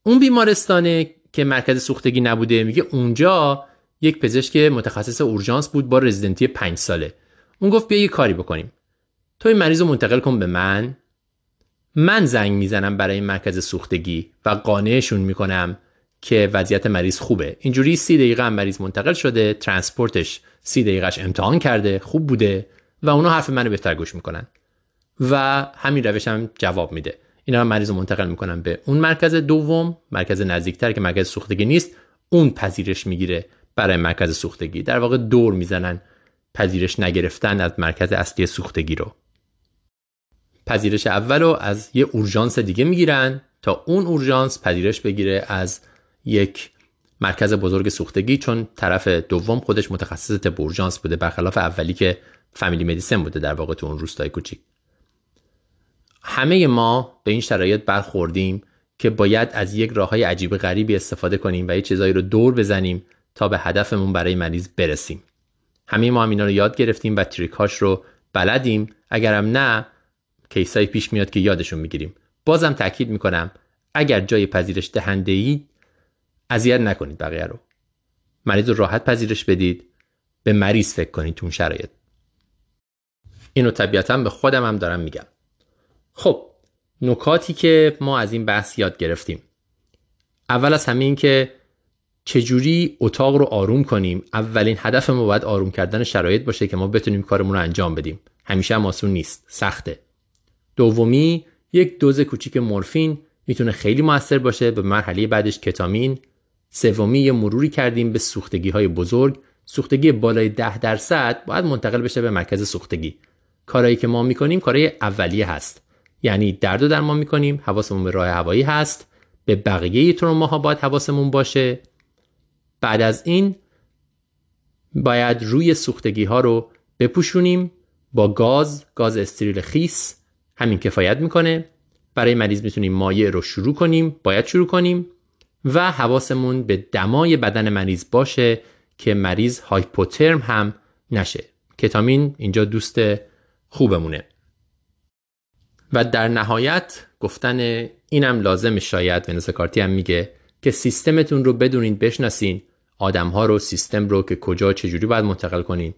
اون بیمارستانه که مرکز سوختگی نبوده میگه اونجا یک پزشک متخصص اورژانس بود با رزیدنتی پنج ساله. اون گفت بیا یه کاری بکنیم. تو این مریض رو منتقل کن به من. من زنگ می‌زنم برای مرکز سوختگی و قانعشون می‌کنم که وضعیت مریض خوبه. اینجوری سی دقیقه هم مریض منتقل شده transport ش سی دقیقهش امتحان کرده خوب بوده و اونا حرف منو بهتر گوش می‌کنن. و همین روش هم جواب میده. اینا هم مریض منتقل می‌کنن به اون مرکز دوم مرکز نزدیکتر که مرکز سوختگی نیست اون پذیرش می‌گیره برای مرکز سوختگی. در واقع دور می‌زنن پذیرش نگرفتن از مرکز اصلی سوختگی رو. پذیرش اول رو از یه اورژانس دیگه می‌گیرن تا اون اورژانس پذیرش بگیره از یک مرکز بزرگ سوختگی چون طرف دوم خودش متخصص طب اورژانس بوده برخلاف اولی که فامیلی مدیسن بوده در واقع تو اون روستای کوچیک. همه ما به این شرایط برخوردیم که باید از یک راه های عجیب غریبی استفاده کنیم و یه چیزایی رو دور بزنیم تا به هدفمون برای مریض برسیم. همه ما هم اینا رو یاد گرفتیم و تریکاش رو بلدیم. اگرم نه کیسایی پیش میاد که یادشون می‌گیریم. بازم تاکید می‌کنم اگر جای پذیرش دهنده اید اذیت نکنید بقیه رو. مریض رو راحت پذیرش بدید. به مریض فکر کنید تو شرایط. اینو طبیعتا به خودم هم دارم میگم. خب نکاتی که ما از این بحث یاد گرفتیم. اول از همه این که چجوری اتاق رو آروم کنیم؟ اولین هدف ما باید آروم کردن شرایط باشه که ما بتونیم کارمون رو انجام بدیم. همیشه هم آسون نیست. سخته. دومی یک دوز کوچیک مورفین می‌تونه خیلی موثر باشه. به مرحله بعدش کتامین. سومی یه مروری کردیم به سوختگی های بزرگ. سوختگی بالای ده درصد باید منتقل بشه به مرکز سوختگی. کارهایی که ما می‌کنیم کارهای اولیه هست. یعنی درد و درمان می‌کنیم حواسمون به راه هوایی هست. به بقیه تروماها باید حواسمون باشه. بعد از این باید روی سوختگی ها رو بپوشونیم با گاز گاز استریل خیس. همین کفایت می‌کنه. برای مریض می‌تونیم مایع رو شروع کنیم. باید شروع کنیم. و حواسمون به دمای بدن مریض باشه که مریض هایپوترم هم نشه. کتامین اینجا دوست خوبمونه. و در نهایت گفتن اینم لازم شاید ونس کارتی هم میگه که سیستمتون رو بدونین بشناسین آدم ها رو سیستم رو که کجا چجوری باید منتقل کنین.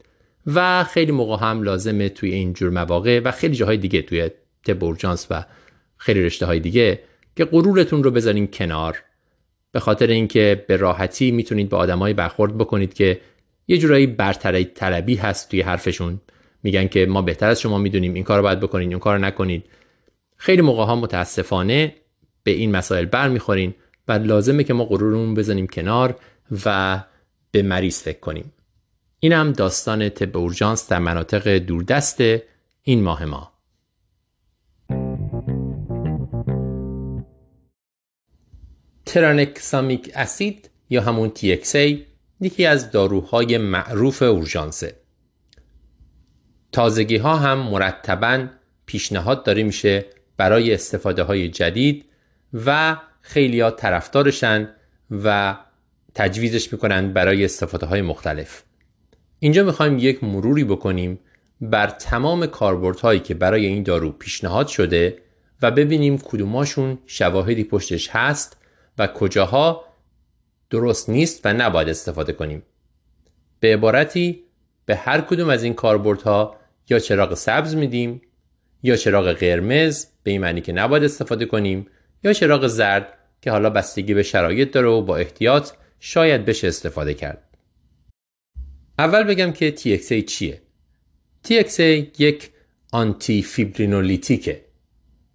و خیلی موقع هم لازمه توی این جور مواقع و خیلی جاهای دیگه توی تبورجانس و خیلی رشته های دیگه که غرورتون رو بذارین کنار. به خاطر اینکه به راحتی می‌تونید با آدمایی برخورد بکنید که یه جورایی برتری طلبی هست توی حرفشون. میگن که ما بهتر از شما می‌دونیم این کار رو باید بکنید اون کار نکنید. خیلی موقع ها متاسفانه به این مسائل برمیخورین و لازمه که ما غرورمون بزنیم کنار و به مریض فکر کنیم. این هم داستان طب اورژانس در مناطق دوردست این ماه ما. ترانکسامیک اسید یا همون TXA یکی از داروهای معروف اورژانسه. تازگی ها هم مرتبا پیشنهاد داره میشه برای استفاده های جدید و خیلی ها طرفدارشن و تجویزش می‌کنن برای استفاده های مختلف. اینجا می‌خوایم یک مروری بکنیم بر تمام هایی که برای این دارو پیشنهاد شده و ببینیم کدوماشون شواهدی پشتش هست و کجاها درست نیست و نباید استفاده کنیم. به عبارتی به هر کدوم از این کاربردها یا چراغ سبز میدیم یا چراغ قرمز به این معنی که نباید استفاده کنیم یا چراغ زرد که حالا بستگی به شرایط داره و با احتیاط شاید بشه استفاده کرد. اول بگم که TXA چیه؟ TXA یک آنتی فیبرینولیتیکه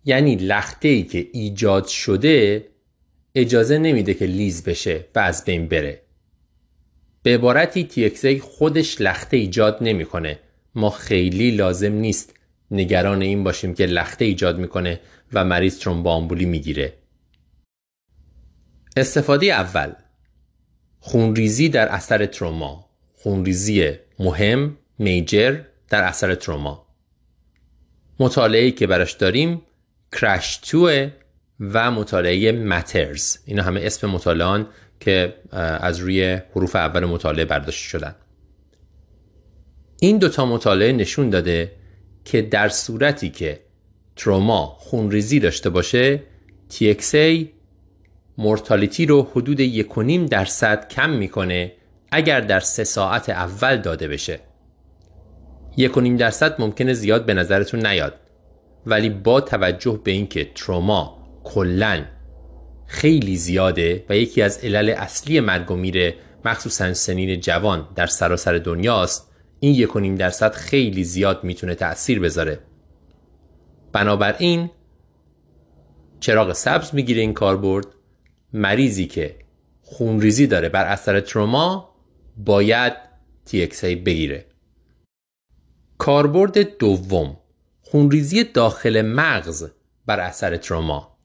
یعنی لخته ای که ایجاد شده اجازه نمیده که لیز بشه و از بین بره. به عبارتی TXA خودش لخته ایجاد نمی‌کنه. ما خیلی لازم نیست نگران این باشیم که لخته ایجاد می‌کنه و مریض ترومبامبولی می‌گیره. استفاده اول. خونریزی در اثر تروما. خونریزی مهم میجر در اثر تروما. مطالعه که براش داریم کرش توه و مطالعه مترز اینا همه اسم مطالعان که از روی حروف اول مطالعه برداشته شدن. این دوتا مطالعه نشون داده که در صورتی که تروما خونریزی داشته باشه TXA مورتالیتی رو حدود یکونیم درصد کم می‌کنه اگر در سه ساعت اول داده بشه. یکونیم درصد ممکنه زیاد به نظرتون نیاد. ولی با توجه به اینکه تروما کلا خیلی زیاده و یکی از علل اصلی مرگ و میره مخصوصا سنین جوان در سراسر دنیاست. این یکونیم درصد خیلی زیاد می‌تونه تأثیر بذاره. بنابراین چراغ سبز می‌گیره این کاربرد. مریضی که خونریزی داره بر اثر تروما باید TXA بگیره. کاربرد دوم خونریزی داخل مغز بر اثر تروما.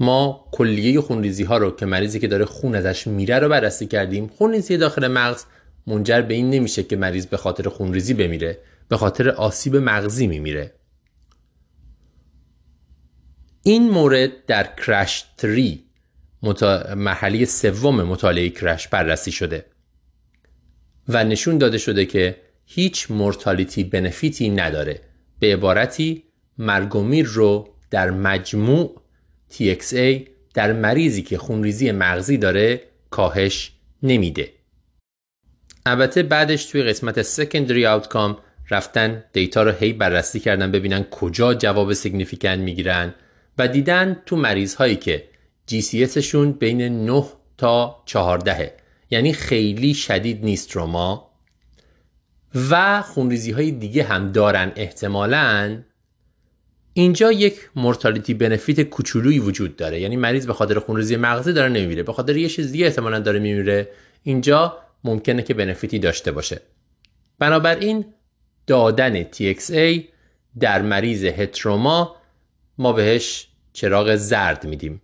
ما کلیه خونریزی ها رو که مریضی که داره خون ازش میره رو بررسی کردیم. خونریزی داخل مغز منجر به این نمیشه که مریض به خاطر خونریزی بمیره به خاطر آسیب مغزی میمیره. این مورد در کرش 3 مرحله سوم مطالعه کرش بررسی شده و نشون داده شده که هیچ مورتالیتی بنفیتی نداره. به عبارتی مرگومیر رو در مجموع TXA در مریضی که خونریزی مغزی داره کاهش نمیده. البته بعدش توی قسمت سکندری آوتکام رفتن دیتا رو هی بررسی کردن ببینن کجا جواب سیگنیفیکن می‌گیرن و دیدن تو مریض هایی که شون بین 9 تا 14 یعنی خیلی شدید نیست تروما و خونریزی های دیگه هم دارن احتمالاً اینجا یک مورتالیتی بنفیت کوچولویی وجود داره. یعنی مریض به خاطر خونریزی مغزی داره نمیمیره. به خاطر یه چیز دیگه احتمالا داره میمیره. اینجا ممکنه که بنفیتی داشته باشه. بنابراین دادن TXA در مریض هتروما ما بهش چراغ زرد میدیم.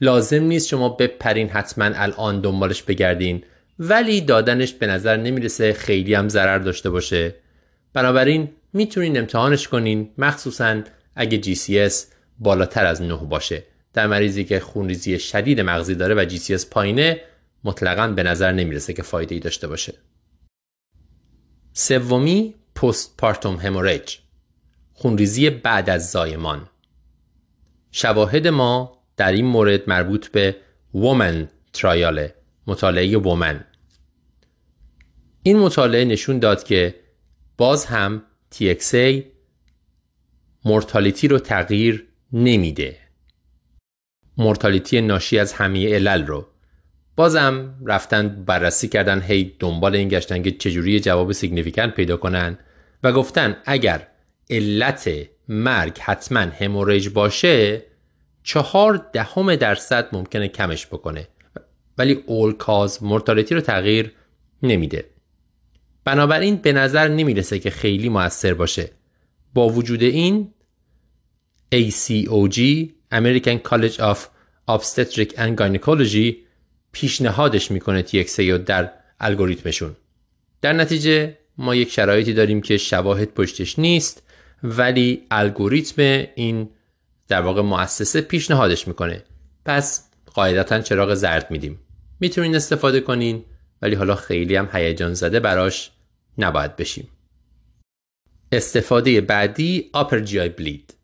لازم نیست شما بپرین حتما الان دنبالش بگردین ولی دادنش به نظر نمی‌رسه. خیلی هم ضرر داشته باشه. بنابراین می‌تونین امتحانش کنین. مخصوصا اگه GCS بالاتر از 9 باشه. در مریضی که خونریزی شدید مغزی داره و GCS پایینه مطلقا به نظر نمی‌رسه که فایده ای داشته باشه. سومی پست پارتوم هموریج خونریزی بعد از زایمان. شواهد ما در این مورد مربوط به وومن ترایال مطالعه وومن این مطالعه نشون داد که باز هم TXA mortality رو تغییر نمیده. mortality ناشی از همه علل رو. بازم رفتن بررسی کردن هی دنبال این گشتن که چجوری جواب significant پیدا کنن و گفتن اگر علت مرگ حتما hemorrhage باشه چهار دهم درصد ممکنه کمش بکنه. ولی all-cause mortality رو تغییر نمیده. بنابراین به نظر نمی‌رسه که خیلی موثر باشه. با وجود این ACOG American College of Obstetric and Gynecology پیشنهادش می‌کنه TXA در الگوریتمشون. در نتیجه ما یک شرایطی داریم که شواهد پشتش نیست ولی الگوریتم این در واقع مؤسسه پیشنهادش می‌کنه. پس قاعدتا چراغ زرد میدیم. می‌تونین استفاده کنین ولی حالا خیلی هم هیجان زده براش نباید بشیم. استفاده بعدی آپر جی بلید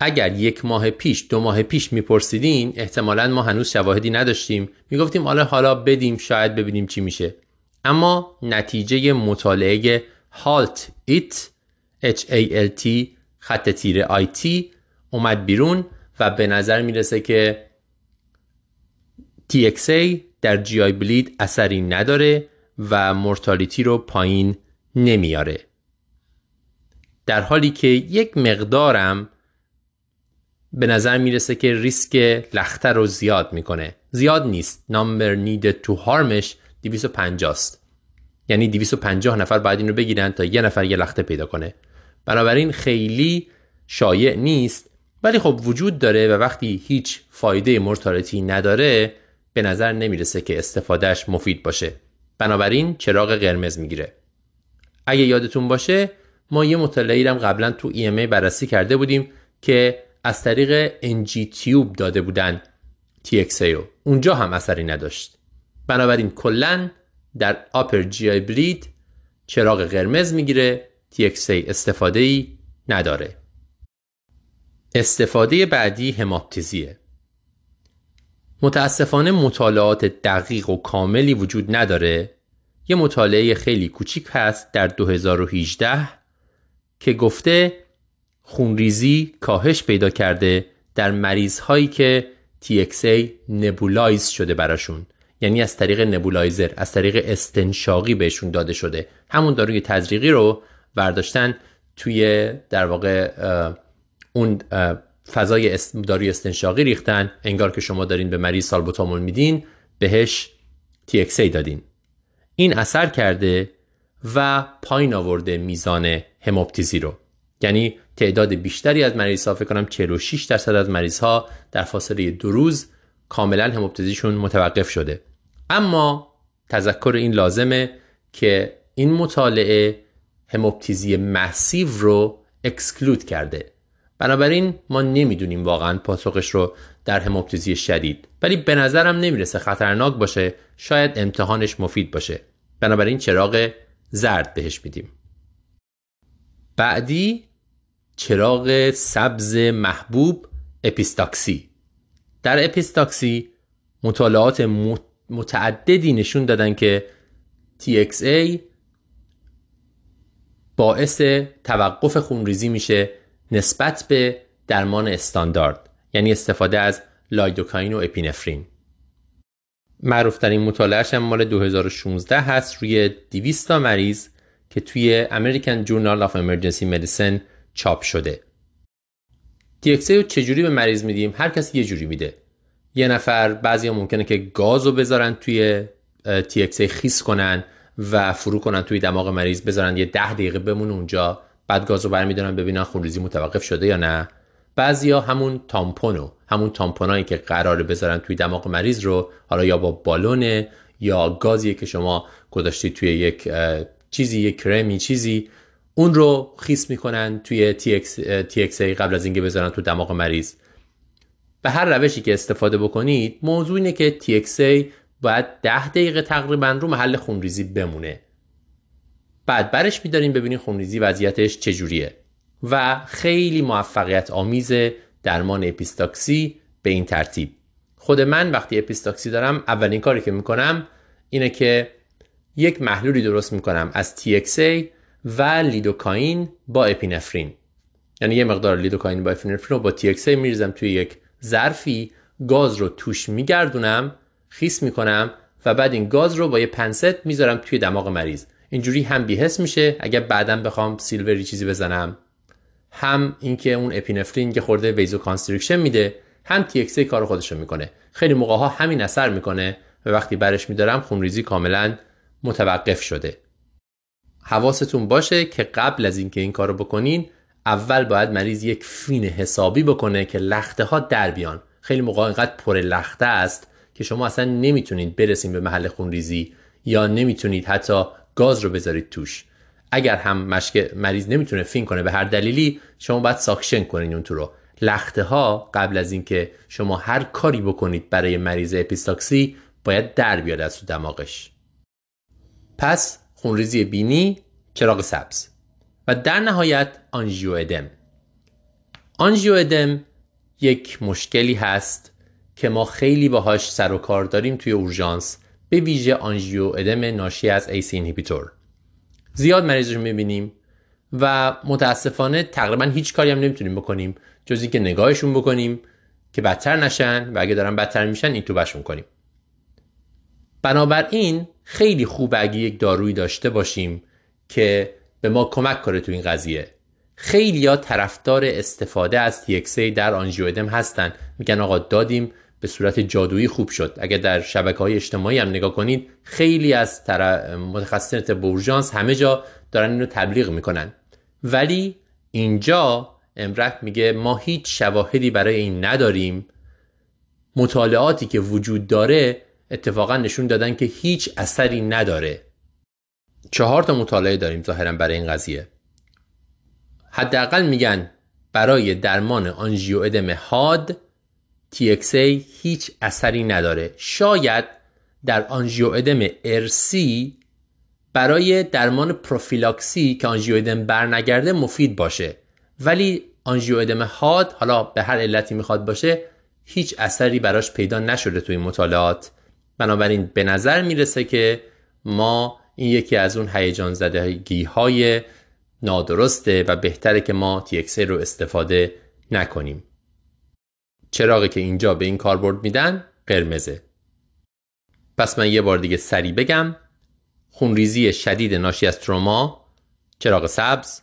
اگر یک ماه پیش دو ماه پیش میپرسیدین احتمالا ما هنوز شواهدی نداشتیم. می‌گفتیم حالا حالا بدیم شاید ببینیم چی میشه. اما نتیجه مطالعه هالت ایت H A L T خط تیره آی تی اومد بیرون و به نظر می‌رسه که TXA در جی آی بلید اثری نداره و مورتالیتی رو پایین نمیاره. در حالی که یک مقدارم به نظر می‌رسه که ریسک لخته رو زیاد می‌کنه. زیاد نیست. نامبر نید تو هارمش 250 است یعنی 250 نفر باید این رو بگیرن تا یه نفر یه لخته پیدا کنه. بنابراین خیلی شایع نیست. ولی خب وجود داره و وقتی هیچ فایده مرتالتی نداره به نظر نمی‌رسه که استفادهش مفید باشه. بنابراین چراغ قرمز می‌گیره. اگه یادتون باشه ما یه مطالعه هم قبلا تو EMA بررسی کرده بودیم که از طریق NG تیوب داده بودن TXA رو. اونجا هم اثری نداشت. بنابراین کلا در آپر جی آی چراغ قرمز می‌گیره TXA استفاده ای نداره. استفاده بعدی هماپتیزیه. متاسفانه مطالعات دقیق و کاملی وجود نداره. یه مطالعه خیلی کوچیک هست در 2018 که گفته خونریزی کاهش پیدا کرده در مریض هایی که TXA نبولایز شده براشون. یعنی از طریق نبولایزر از طریق استنشاقی بهشون داده شده. همون داروی تزریقی رو برداشتن توی در واقع اون فضای داروی استنشاقی ریختن. انگار که شما دارین به مریض سالبوتامول میدین بهش TXA دادین. این اثر کرده و پایین آورده میزان هموپتیزی رو. یعنی تعداد بیشتری از مریض ها فکر کنم 46 درصد از مریض ها در فاصله دو روز کاملا هموپتیزیشون متوقف شده. اما تذکر این لازمه که این مطالعه هموپتیزی مسیو رو اکسکلود کرده. بنابراین ما نمی‌دونیم واقعا پاسخش رو در هموپتیزی شدید. ولی به نظرم نمی‌رسه خطرناک باشه شاید امتحانش مفید باشه. بنابراین چراغ زرد بهش میدیم. بعدی چراغ سبز محبوب اپیستاکسی. در اپیستاکسی مطالعات متعددی نشون دادن که TXA باعث توقف خونریزی میشه نسبت به درمان استاندارد یعنی استفاده از lidocaine و اپینفرین. معروف ترین هم مال 2016 هست روی 200 تا مریض. که توی American Journal of Emergency Medicine چاپ شده. TXA رو چجوری به مریض میدیم؟ هر کسی یه جوری میده. یه نفر بعضی ها ممکنه که گاز رو بذارن توی TXA خیس کنن و فرو کنن توی دماغ مریض بذارن یه ده دقیقه بمونه اونجا بعد گاز رو برمیدارن ببینن خونریزی متوقف شده یا نه. بعضیا همون تامپونو همون تامپونایی که قراره بذارن توی دماغ مریض رو حالا یا با بالونه یا گازی که شما گذاشتی توی یک چیزی یک کرمی چیزی اون رو خیس می‌کنن توی TXA قبل از اینکه بذارن تو دماغ مریض. به هر روشی که استفاده بکنید موضوع اینه که TXA باید ده دقیقه تقریبا رو محل خونریزی بمونه. بعد برش میداریم ببینیم خونریزی وضعیتش چجوریه. و خیلی موفقیت آمیز درمان اپیستاکسی به این ترتیب. خود من وقتی اپیستاکسی دارم اولین کاری که می‌کنم اینه که یک محلولی درست می‌کنم از TXA و لیدوکاین با اپینفرین. یعنی یه مقدار لیدوکاین با اپینفرین رو با TXA میریزم توی یک ظرفی. گاز رو توش میگردونم خیس می‌کنم و بعد این گاز رو با یه پنست می‌ذارم توی دماغ مریض. اینجوری هم بی‌حس میشه. اگر بعدا بخوام silver ی چیزی بزنم هم اینکه اون اپینفرین که خورده vasoconstriction میده هم TXA کار خودش رو می‌کنه. خیلی موقع ها همین اثر می‌کنه. و وقتی برش میدارم خونریزی کاملا متوقف شده. حواستون باشه که قبل از اینکه این کارو بکنین اول باید مریض یک فین حسابی بکنه که لخته ها در بیان. خیلی موقع اینقدر پر لخته است که شما اصلا نمی‌تونید برسین به محل خونریزی یا نمی‌تونید حتی گاز رو بذارید توش. اگر هم مشک مریض نمی‌تونه فین کنه به هر دلیلی شما باید suction کنین اون تو رو. لخته ها قبل از اینکه شما هر کاری بکنید برای مریض اپیستاکسی باید در بیاد از تو دماغش. پس خونریزی بینی چراغ سبز. و در نهایت آنژیو ادم آنژیو ادم یک مشکلی هست که ما خیلی باهاش سر و کار داریم توی اورژانس به ویژه آنژیو ادم ناشی از ACE inhibitor زیاد مریض رو می‌بینیم و متاسفانه تقریبا هیچ کاری هم نمی‌تونیم بکنیم جز اینکه نگاهشون بکنیم که بدتر نشن و اگه دارن بدتر میشن این توبشون کنیم. بنابراین خیلی خوب اگه یک دارویی داشته باشیم که به ما کمک کنه تو این قضیه. خیلی ها طرفدار استفاده از TXA در آنژیودم هستن. میگن آقا دادیم به صورت جادویی خوب شد. اگر در شبکه های اجتماعی هم نگاه کنید خیلی از متخصصین طب همه جا دارن اینو تبلیغ می‌کنن. ولی اینجا امرک میگه ما هیچ شواهدی برای این نداریم. مطالعاتی که وجود داره اتفاقا نشون دادن که هیچ اثری نداره. چهار تا مطالعه داریم ظاهرا برای این قضیه. حداقل میگن برای درمان آنژیو ادم حاد TXA هیچ اثری نداره. شاید در آنژیو ادم ارسی برای درمان پروفیلاکسی که آنژیو ادم برنگرده مفید باشه. ولی آنژیو ادم حاد حالا به هر علتی می‌خواد باشه هیچ اثری براش پیدا نشده توی مطالعات. بنابراین به نظر می‌رسه که ما این یکی از اون هیجان زدگی های نادرسته و بهتره که ما TXA رو استفاده نکنیم. چراغی که اینجا به این کاربرد میدن قرمزه. پس من یه بار دیگه سریع بگم خونریزی شدید ناشی از تروما چراغ سبز.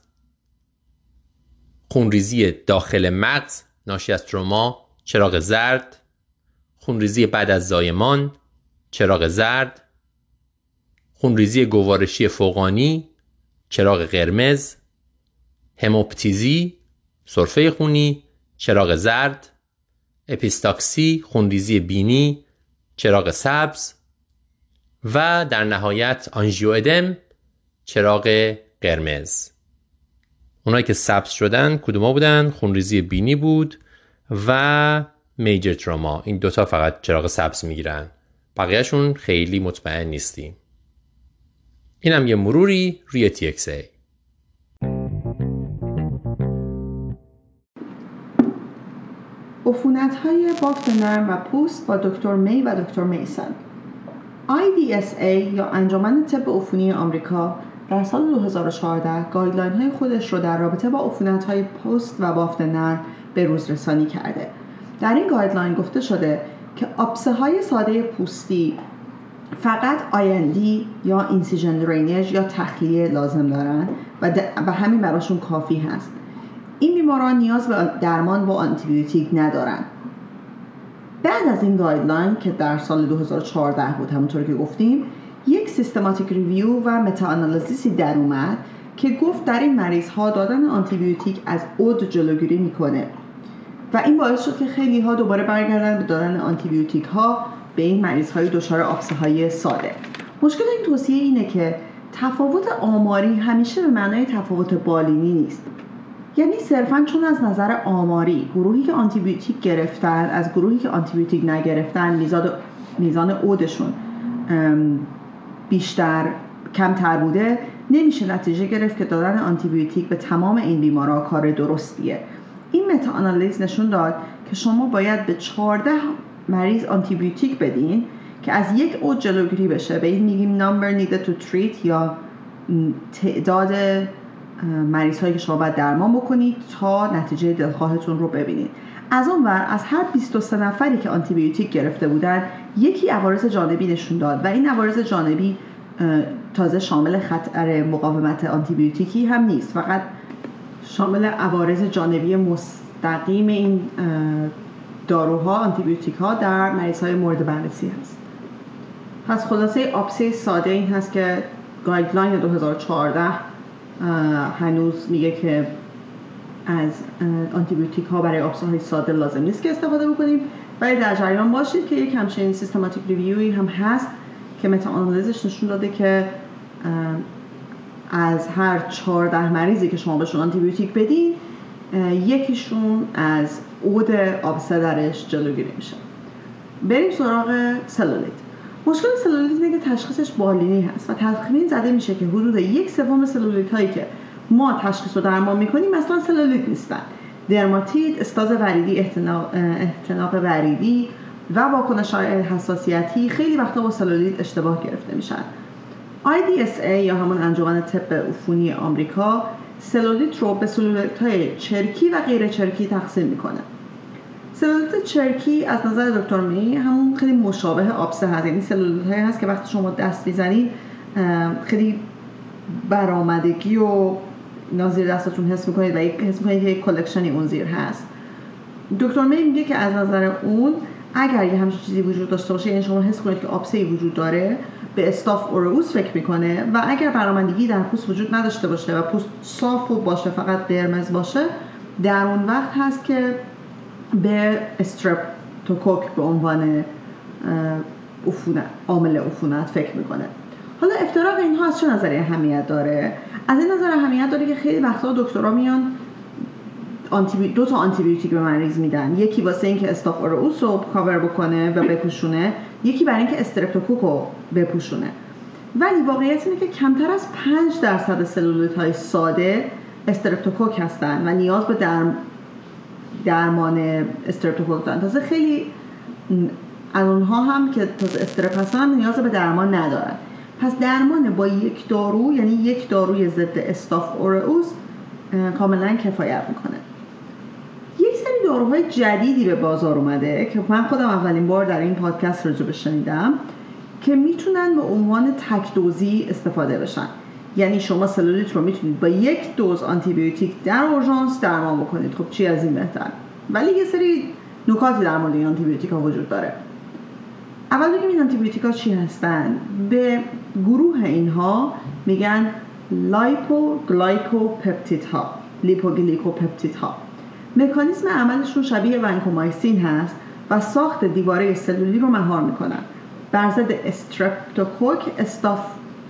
خونریزی داخل مغز ناشی از تروما چراغ زرد. خونریزی بعد از زایمان چراغ زرد خونریزی گوارشی فوقانی چراغ قرمز هموپتیزی سرفه خونی چراغ زرد اپیستاکسی خونریزی بینی چراغ سبز و در نهایت آنژیو ادم چراغ قرمز. اونایی که سبز شدن کدوما بودن؟ خونریزی بینی بود و میجر تراما این دوتا فقط چراغ سبز می‌گیرن. بقیهشون خیلی مطمئن نیستیم. اینم یه مروری روی TXA عفونت های بافت نرم و پوست با دکتر می و دکتر میسن. IDSA یا انجمن طب عفونی آمریکا در سال 2014 guideline های خودش رو در رابطه با عفونت های پوست و بافت نرم به روز رسانی کرده. در این guideline گفته شده که آبسه های ساده پوستی فقط I&D یا incision drainage یا تخلیه لازم دارن و, همین براشون کافی هست. این بیماران نیاز به درمان با آنتیبیوتیک ندارن. بعد از این guideline که در سال 2014 بود همونطور که گفتیم یک systematic review و meta-analysis ی در اومد که گفت در این مریض ها دادن آنتیبیوتیک از عود جلوگیری می‌کنه. و این باعث شد که خیلی ها دوباره برگردن به دادن آنتیبیوتیک ها به این مریض های دچار آبسه های ساده. مشکل این توصیه اینه که تفاوت آماری همیشه به معنای تفاوت بالینی نیست. یعنی صرفا چون از نظر آماری گروهی که آنتیبیوتیک گرفتن از گروهی که آنتیبیوتیک نگرفتن میزان اودشون بیشتر کمتر بوده نمیشه نتیجه گرفت که دادن آنتیبیوتیک به تمام این بیمارا کار درستیه. این متا آنالیز نشون داد که شما باید به 14 مریض آنتیبیوتیک بدین که از یک اود جلوگیری بشه. به این میگیم number needed to treat یا تعداد مریض هایی که شما باید درمان بکنید تا نتیجه دلخواهتون رو ببینید. از اون ور از هر 23 نفری که آنتیبیوتیک گرفته بودن یکی عوارض جانبی نشون داد و این عوارض جانبی تازه شامل خطر مقاومت آنتیبیوتیکی هم نیست. فقط شامل عوارض جانبی مستقیم این داروها آنتیبیوتیک ها در مریض های مورد بررسی هست. پس خلاصه آبسه ساده این هست که guideline 2014 هنوز میگه که از آنتیبیوتیک ها برای آبسه های ساده لازم نیست که استفاده بکنیم. ولی در جریان باشید که یک همچین systematic review ی هم هست که متا آنالیزش نشون داده که از هر 14 مریضی که شما بهشون آنتیبیوتیک بدین یکیشون از عود آبسه درش جلوگیری میشه. بریم سراغ سلولیت مشکل سلولیت اینه که تشخیصش بالینی هست و تخمین زده میشه که حدود یک سوم سلولیت هایی که ما تشخیص رو درمان می‌کنیم اصلا سلولیت نیستن. درماتیت، استاز وریدی، احتناق وریدی و واکنش حساسیتی خیلی وقتا با سلولیت اشتباه گرفته میشن. IDSA یا همون انجمن طب عفونی آمریکا سلولیت رو به سلولیت های چرکی و غیر چرکی تقسیم می‌کنه. سلولیت چرکی از نظر دکتر می همون خیلی مشابه آبسه هست. یعنی سلولیت هایی هست که وقتی شما دست می‌زنید خیلی برآمدگی و نازیر دستتون حس می‌کنید و حس می‌کنید که یک کلکشنی اون زیر هست. دکتر می میگه که از نظر اون اگر یه همچین چیزی وجود داشته باشه یعنی شما حس کنید که آبسه وجود داره به Staph aureus فکر می‌کنه و اگر برآمدگی در پوست وجود نداشته باشه و پوست صاف و باشه فقط قرمز باشه در اون وقت هست که به استرپتوکوک به عنوان عفونت عامل عفونت فکر می‌کنه. حالا افتراق اینها از چه نظری اهمیت داره؟ از این نظر اهمیت داره که خیلی وقتا دکترا میان دو تا آنتی بیوتیک به مریض میدن. یکی واسه اینکه Staph aureus رو کاور بکنه و بپوشونه یکی برای اینکه استرپتوکوک رو بپوشونه. ولی واقعیت اینه که کمتر از 5 درصد سلولیت ساده استرپتوکوک هستن و نیاز به درم درمان استرپتوکوک دارن. تازه خیلی از اونها هم که تازه strep هستن نیاز به درمان ندارن. پس درمان با یک دارو یعنی یک داروی ضد Staph aureus کاملا کفایت می‌کنه. یک سری داروهای جدیدی به بازار اومده که من خودم اولین بار در این پادکست راجع شنیدم که می‌تونن به عنوان تک دوزی استفاده بشن. یعنی شما سلولیت رو می‌تونید با یک دوز آنتی بیوتیک در اورژانس درمان بکنید. خب چی از این بهتر؟ ولی یه سری نکاتی در مورد این آنتی بیوتیک ها وجود داره. اول بگیم این آنتی بیوتیک ها چی هستن؟ به گروه اینها میگن lipoglycopeptide ها lipoglycopeptide ها مکانیزم عملشون شبیه ونکومایسین هست و ساخت دیواره سلولی رو مهار می‌کنن. بر استرپتوکوک staph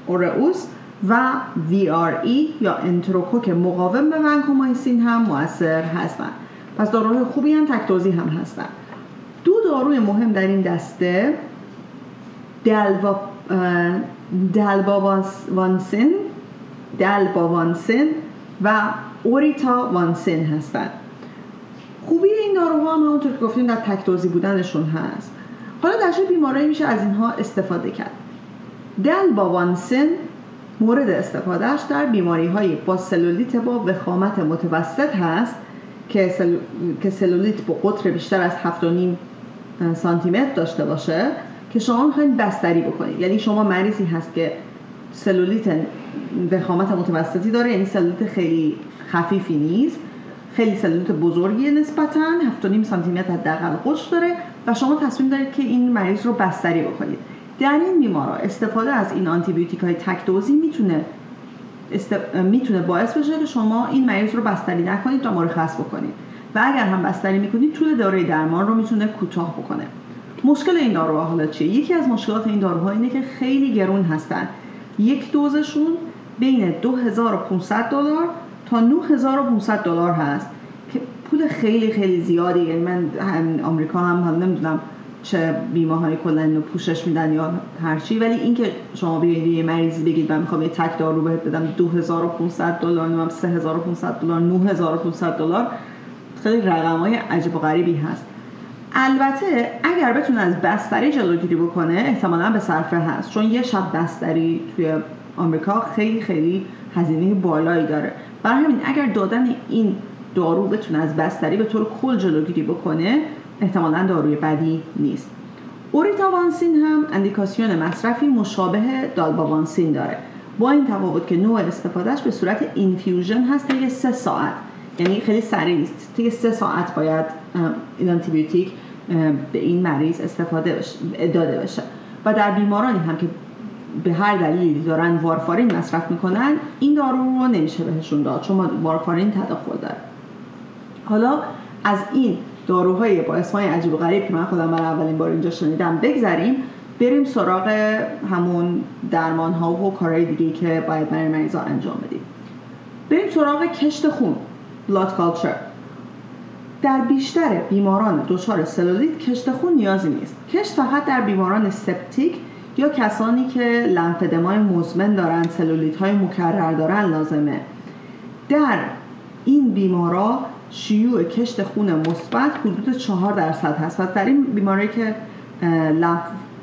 aureus و VRE یا انتروکوک مقاوم به ونکومایسین هم موثر هستند پس داروهای خوبی هم تک دوزی هم هستن. دو داروی مهم در این دسته دلوا دالباوانسین دلباوانسین و اوریتا وانسین هستند خوبی این داروها هم همونطور که گفتیم در تکتوزی بودنشون هست. حالا در چه بیماری میشه از اینها استفاده کرد؟ دلباوانسین مورد استفادهش در بیماری های با سلولیت با وخامت متوسط هست که, سل... که سلولیت با قطر بیشتر از 7.5 سانتی متر داشته باشه که شما می‌خواید بستری بکنید. یعنی شما مریضی هست که سلولیت وخامت متوسطی داره یعنی سلولیت خیلی خفیفی نیست. خیلی سلولیت بزرگی نسبتا. 7.5 سانتی متر حداقل قطر داره و شما تصمیم دارید که این مریض رو بستری بکنید. در این بیمارا استفاده از این آنتی بیوتیک های تک دوزی می‌تونه است... می‌تونه باعث بشه که شما این مریض رو بستری نکنید تا مرخص بکنید. و اگر هم بستری می‌کنید طول دوره درمان رو می‌تونه کوتاه بکنه. مشکل این داروها حالا چیه؟ یکی از مشکلات این داروها اینه که خیلی گرون هستن. یک دوزشون بین 2500 دلار تا 9500 دلار هست که پول خیلی خیلی زیادی یعنی من آمریکا هم, هم نمی‌دونم چه بیمه های کلا پوشش میدن یا هرچی ولی اینکه شما بیاید یه مریضی بگید من می‌خوام یه تک دارو بهت بدم 2500 دلار نمی‌دونم 3500 دلار 9500 دلار خیلی رقم های عجیب و غریبی هست. البته اگر بتونه از بستری جلوگیری بکنه احتمالا به صرفه هست. چون یه شب بستری توی آمریکا خیلی خیلی هزینه بالایی داره. برای همین اگر دادن این دارو بتونه از بستری به طور کل جلوگیری بکنه احتمالا داروی بدی نیست. اوریتاوانسین هم اندیکاسیون مصرفی مشابه دالباوانسین داره. با این تفاوت که نوع استفادهش به صورت اینفیوژن هست طی سه ساعت. یعنی خیلی سریع نیست. طی سه ساعت باید این آنتیبیوتیک به این مریض استفاده داده بشه. و در بیمارانی هم که به هر دلیلی دارن وارفارین مصرف می‌کنن این دارو رو نمیشه بهشون داد چون وارفارین تداخل داره حالا از این داروهای با اسمای عجیب و غریب که من خودم برای اولین بار اینجا شنیدم بگذریم بریم سراغ همون درمان ها و کارهای دیگه که باید برای مریضا انجام بدیم. بریم سراغ کشت خون blood culture. در بیشتر بیماران دچار سلولیت کشت خون نیازی نیست. کشت فقط در بیماران سپتیک یا کسانی که لنفدمای مزمن دارن سلولیت های مکرر دارن لازمه. در این بیمارا شیوع کشت خون مثبت حدود 4 درصد هست. و در این بیماری که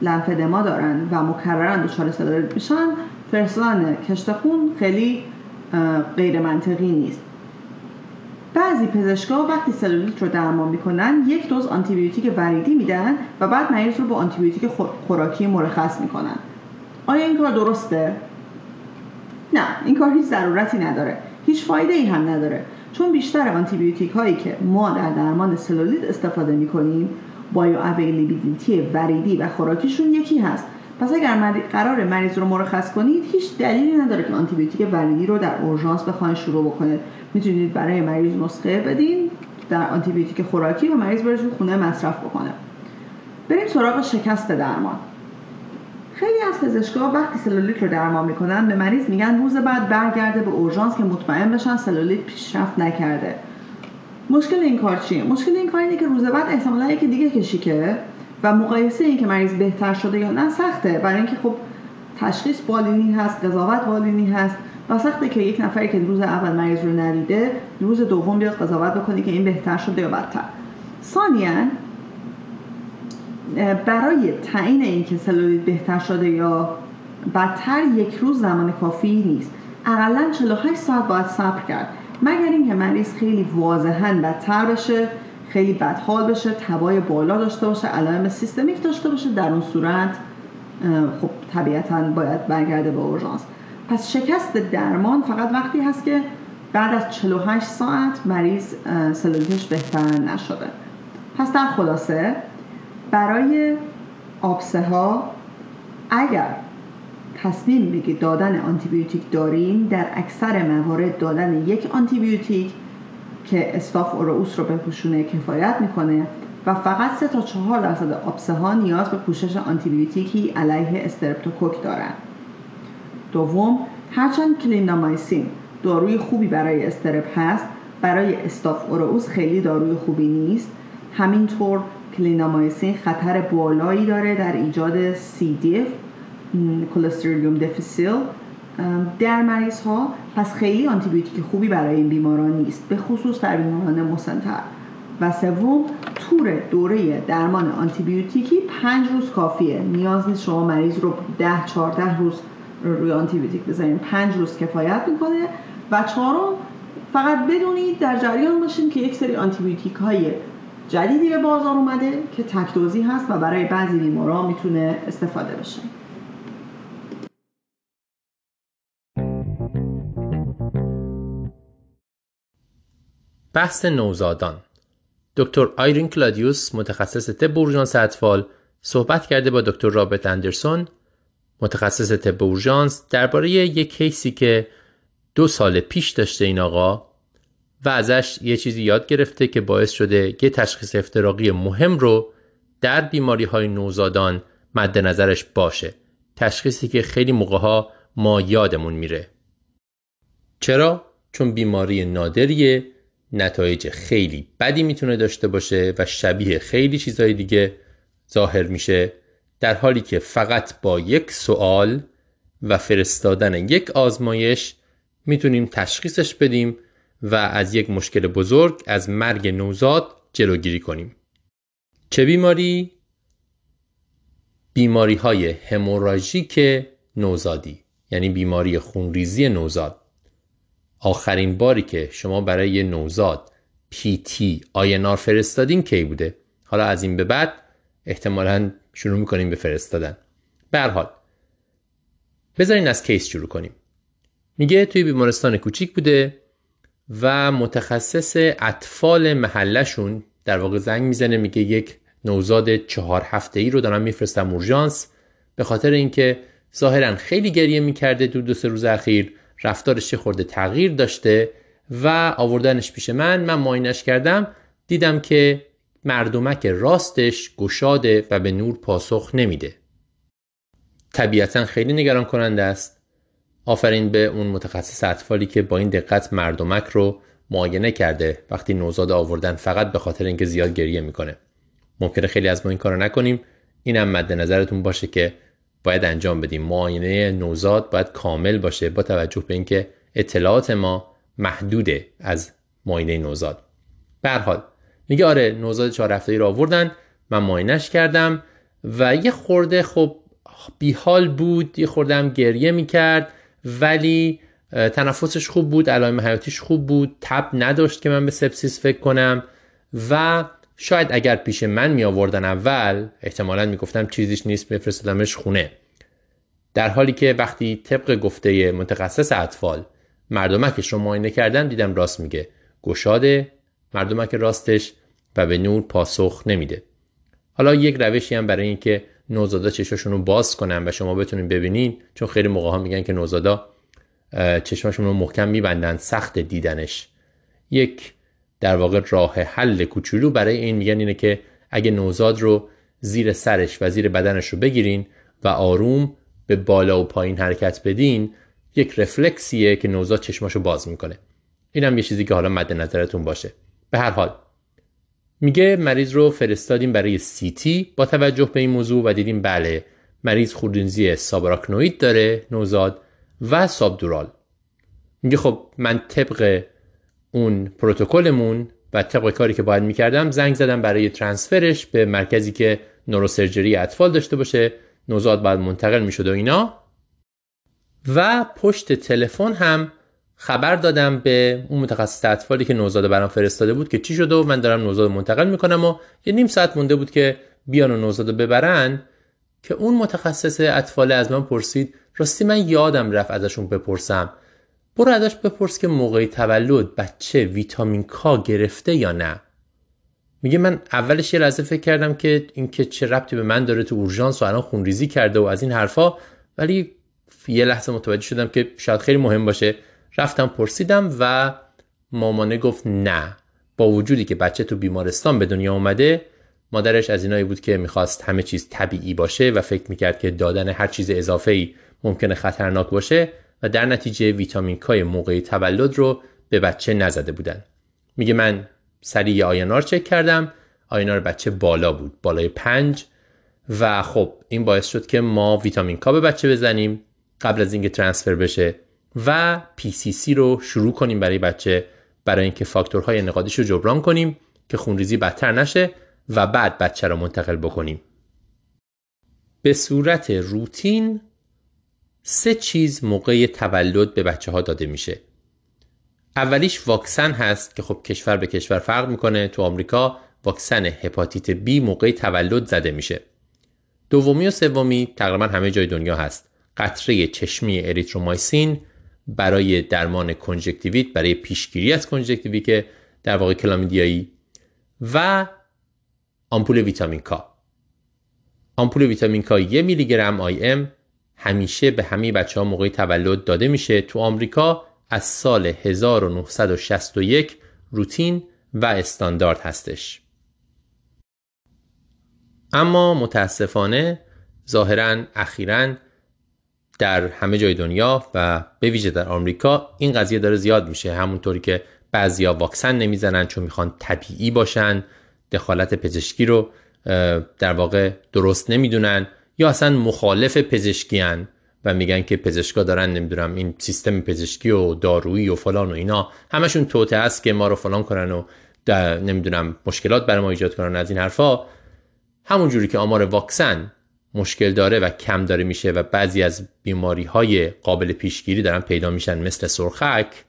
لنفدما دارن و مکررن دچار سلولیت میشن فرستادن کشت خون خیلی غیر منطقی نیست. بعضی پزشکا وقتی سلولیت رو درمان می‌کنن یک دوز آنتیبیوتیک وریدی میدن و بعد مریض رو با آنتیبیوتیک خوراکی مرخص می‌کنن. آیا این کار درسته؟ نه این کار هیچ ضرورتی نداره. هیچ فایده ای هم نداره. چون بیشتر آنتیبیوتیک هایی که ما در درمان سلولیت استفاده می‌کنیم bioavailability وریدی و خوراکیشون یکی هست. پس اگر قرار مریض رو مرخص کنید هیچ دلیلی نداره که آنتیبیوتیک وریدی رو در اورژانس بخواین شروع بکنید. می‌تونید برای مریض نسخه بدین در آنتیبیوتیک خوراکی و مریض بره خونه مصرف بکنه. بریم سراغ شکست درمان. خیلی از پزشکا وقتی سلولیت رو درمان می‌کنن به مریض میگن روز بعد برگرده به اورژانس که مطمئن بشن سلولیت پیشرفت نکرده. مشکل این کار چیه؟ مشکل این کار اینه که روز بعد احتمالا یکی دیگه کشیکه. و مقایسه این که مریض بهتر شده یا نه سخته. برای اینکه خب تشخیص بالینی هست قضاوت بالینی هست و سخته که یک نفری که روز اول مریض رو ندیده روز دوم بیاد قضاوت بکنه که این بهتر شده یا بدتر. ثانیا برای تعیین اینکه سلولیت بهتر شده یا بدتر یک روز زمان کافی نیست. اقلا 48 ساعت باید صبر کرد. مگر اینکه مریض خیلی واضحا بدتر بشه؟ خیلی بدحال بشه تبای بالا داشته باشه علائم سیستمیک داشته باشه در اون صورت خب طبیعتا باید برگرده به اورژانس. پس شکست درمان فقط وقتی هست که بعد از 48 ساعت مریض سلولیتش بهتر نشده. پس در خلاصه برای آبسه ها اگر تصمیم بگید دادن آنتیبیوتیک داریم در اکثر موارد دادن یک آنتیبیوتیک که staph aureus رو بپوشونه کفایت می‌کنه و فقط 3 تا 4 درصد آبسه ها نیاز به پوشش آنتیبیوتیکی علیه استرپتوکوک دارن. دوم هرچند کلیندامایسین داروی خوبی برای strep هست برای staph aureus خیلی داروی خوبی نیست. همینطور کلیندامایسین خطر بالایی داره در ایجاد C diff Clostridium difficile در مریض ها پس خیلی آنتیبیوتیک خوبی برای این بیماران نیست به خصوص در بیماران مسنتر. و سوم طول دوره درمان آنتیبیوتیکی پنج روز کافیه. نیاز نیست شما مریض رو ده چهارده روز روی آنتیبیوتیک بزنید پنج روز کفایت می‌کنه. و چهارم فقط بدونید در جریان باشین که یک سری آنتیبیوتیک های جدیدی به بازار اومده که تکدوزی هست و برای بعضی بیمارا می‌تونه استفاده بشه. بحث نوزادان. دکتر آیرین کلادیوس متخصص طب اورژانس اطفال صحبت کرده با دکتر رابرت اندرسون. متخصص طب اورژانس درباره یک case ی که دو سال پیش داشته این آقا و ازش یه چیزی یاد گرفته که باعث شده یه تشخیص افتراقی مهم رو در بیماری های نوزادان مد نظرش باشه. تشخیصی که خیلی موقع ها ما یادمون میره. چرا؟ چون بیماری نادریه نتایج خیلی بدی می‌تونه داشته باشه و شبیه خیلی چیزهای دیگه ظاهر میشه در حالی که فقط با یک سوال و فرستادن یک آزمایش می‌تونیم تشخیصش بدیم و از یک مشکل بزرگ از مرگ نوزاد جلوگیری کنیم. چه بیماری؟ بیماری های هموراژیک نوزادی یعنی بیماری خونریزی نوزاد آخرین باری که شما برای یه نوزاد پی تی آینار فرستادین کی بوده؟ حالا از این به بعد احتمالا شروع می‌کنیم به فرستادن. به حال بذارین از کیس شروع کنیم. میگه توی بیمارستان کوچیک بوده و متخصص اطفال محلشون در واقع زنگ می‌زنه میگه یک نوزاد چهار هفته ای رو دارم میفرستم اورژانس. به خاطر اینکه ظاهرا خیلی گریه می‌کرده دو دو سه روز اخیر. رفتارش چه خورده تغییر داشته و آوردنش پیش من. من ماینش کردم. دیدم که مردمک راستش گشاده و به نور پاسخ نمیده. طبیعتا خیلی نگران کننده است. آفرین به اون متخصص اطفالی که با این دقت مردمک رو معاینه کرده وقتی نوزاد آوردن فقط به خاطر اینکه زیاد گریه می‌کنه. ممکنه خیلی از ما این کارو نکنیم. اینم مد نظرتون باشه که باید انجام بدیم. معاینه نوزاد باید کامل باشه با توجه به اینکه اطلاعات ما محدوده از معاینه نوزاد. به حال میگه آره نوزاد چهار هفته ای رو آوردن من معاینش کردم و یه خورده خب بیحال بود یه خورده هم گریه می‌کرد ولی تنفسش خوب بود علائم حیاتیش خوب بود تب نداشت که من به سپسیس فکر کنم و شاید اگر پیش من می آوردن اول احتمالا می گفتم چیزیش نیست بفرستدمش خونه. در حالی که وقتی طبق گفته متخصص اطفال مردمکش رو معاینه کردم دیدم راست میگه. گشاده مردمک راستش و به نور پاسخ نمیده. حالا یک روشی هم برای اینکه نوزادا چشاشون رو باز کنن و شما بتونین ببینین چون خیلی موقع ها میگن که نوزادا چشمشون رو محکم میبندن سخت دیدنش. یک در واقع راه حل کوچولو برای این میگن اینه که اگه نوزاد رو زیر سرش و زیر بدنش رو بگیرین و آروم به بالا و پایین حرکت بدین یک رفلکسیه که نوزاد چشماشو باز می‌کنه. اینم یه چیزی که حالا مد نظرتون باشه. به هر حال میگه مریض رو فرستادیم برای سیتی با توجه به این موضوع و دیدیم بله مریض خوردینزی سابراکنوید داره نوزاد و سابدورال. میگه خب من طبق اون پروتکلمون و طبق کاری که باید می‌کردم زنگ زدم برای ترانسفرش به مرکزی که نوروسرجری اطفال داشته باشه. نوزاد باید منتقل می‌شد و اینا. و پشت تلفن هم خبر دادم به اون متخصص اطفالی که نوزاد برام فرستاده بود که چی شده و من دارم نوزاد منتقل می‌کنم و یه نیم ساعت مونده بود که بیان و نوزاد ببرن که اون متخصص اطفال از من پرسید راستی من یادم رفت ازشون بپرسم. برو ازش بپرس که موقع تولد بچه ویتامین کا گرفته یا نه. میگه من اولش یه لحظه فکر کردم که این که چه ربطی به من داره تو اورژانس و الان خونریزی کرده و از این حرفا ولی یه لحظه متوجه شدم که شاید خیلی مهم باشه. رفتم پرسیدم و مامانه گفت نه. با وجودی که بچه تو بیمارستان به دنیا اومده مادرش از اینایی بود که می‌خواست همه چیز طبیعی باشه و فکر می‌کرد که دادن هر چیز اضافه ای ممکنه خطرناک باشه. و در نتیجه ویتامین کای موقع تولد رو به بچه نزده بودن. میگه من سریع آینار چک کردم. آینار بچه بالا بود بالای پنج. و خب این باعث شد که ما ویتامین کا به بچه بزنیم قبل از اینکه ترانسفر بشه و PCC رو شروع کنیم برای بچه برای اینکه فاکتورهای نقادیش رو جبران کنیم که خونریزی بدتر نشه و بعد بچه رو منتقل بکنیم. به صورت روتین سه چیز موقع تولد به بچه ها داده میشه. اولیش واکسن هست که خب کشور به کشور فرق می‌کنه. تو آمریکا واکسن هپاتیت B موقع تولد زده میشه. دومی و سومی تقریبا همه جای دنیا هست. قطره چشمی اریترومایسین برای درمان conjunctivitis برای پیشگیری از conjunctivitis که در واقع کلامیدیایی و آمپول ویتامین کا. آمپول ویتامین کا یک میلی گرم IM همیشه به همه بچه ها موقع تولد داده میشه. تو آمریکا از سال 1961 روتین و استاندارد هستش. اما متاسفانه ظاهرا اخیرا در همه جای دنیا و به ویژه در آمریکا این قضیه داره زیاد میشه. همونطوری که بعضیا واکسن نمی‌زنن چون می‌خوان طبیعی باشن دخالت پزشکی رو در واقع درست نمی‌دونن. یا اصلا مخالف پزشکی هن و میگن که پزشکا دارن نمی‌دونم این سیستم پزشکی و دارویی و فلان و اینا همشون توته است که ما رو فلان کنن و نمی‌دونم مشکلات برای ما ایجاد کنن از این حرفا. همون جوری که آمار واکسن مشکل داره و کم داره میشه و بعضی از بیماری های قابل پیشگیری دارن پیدا میشن مثل سرخک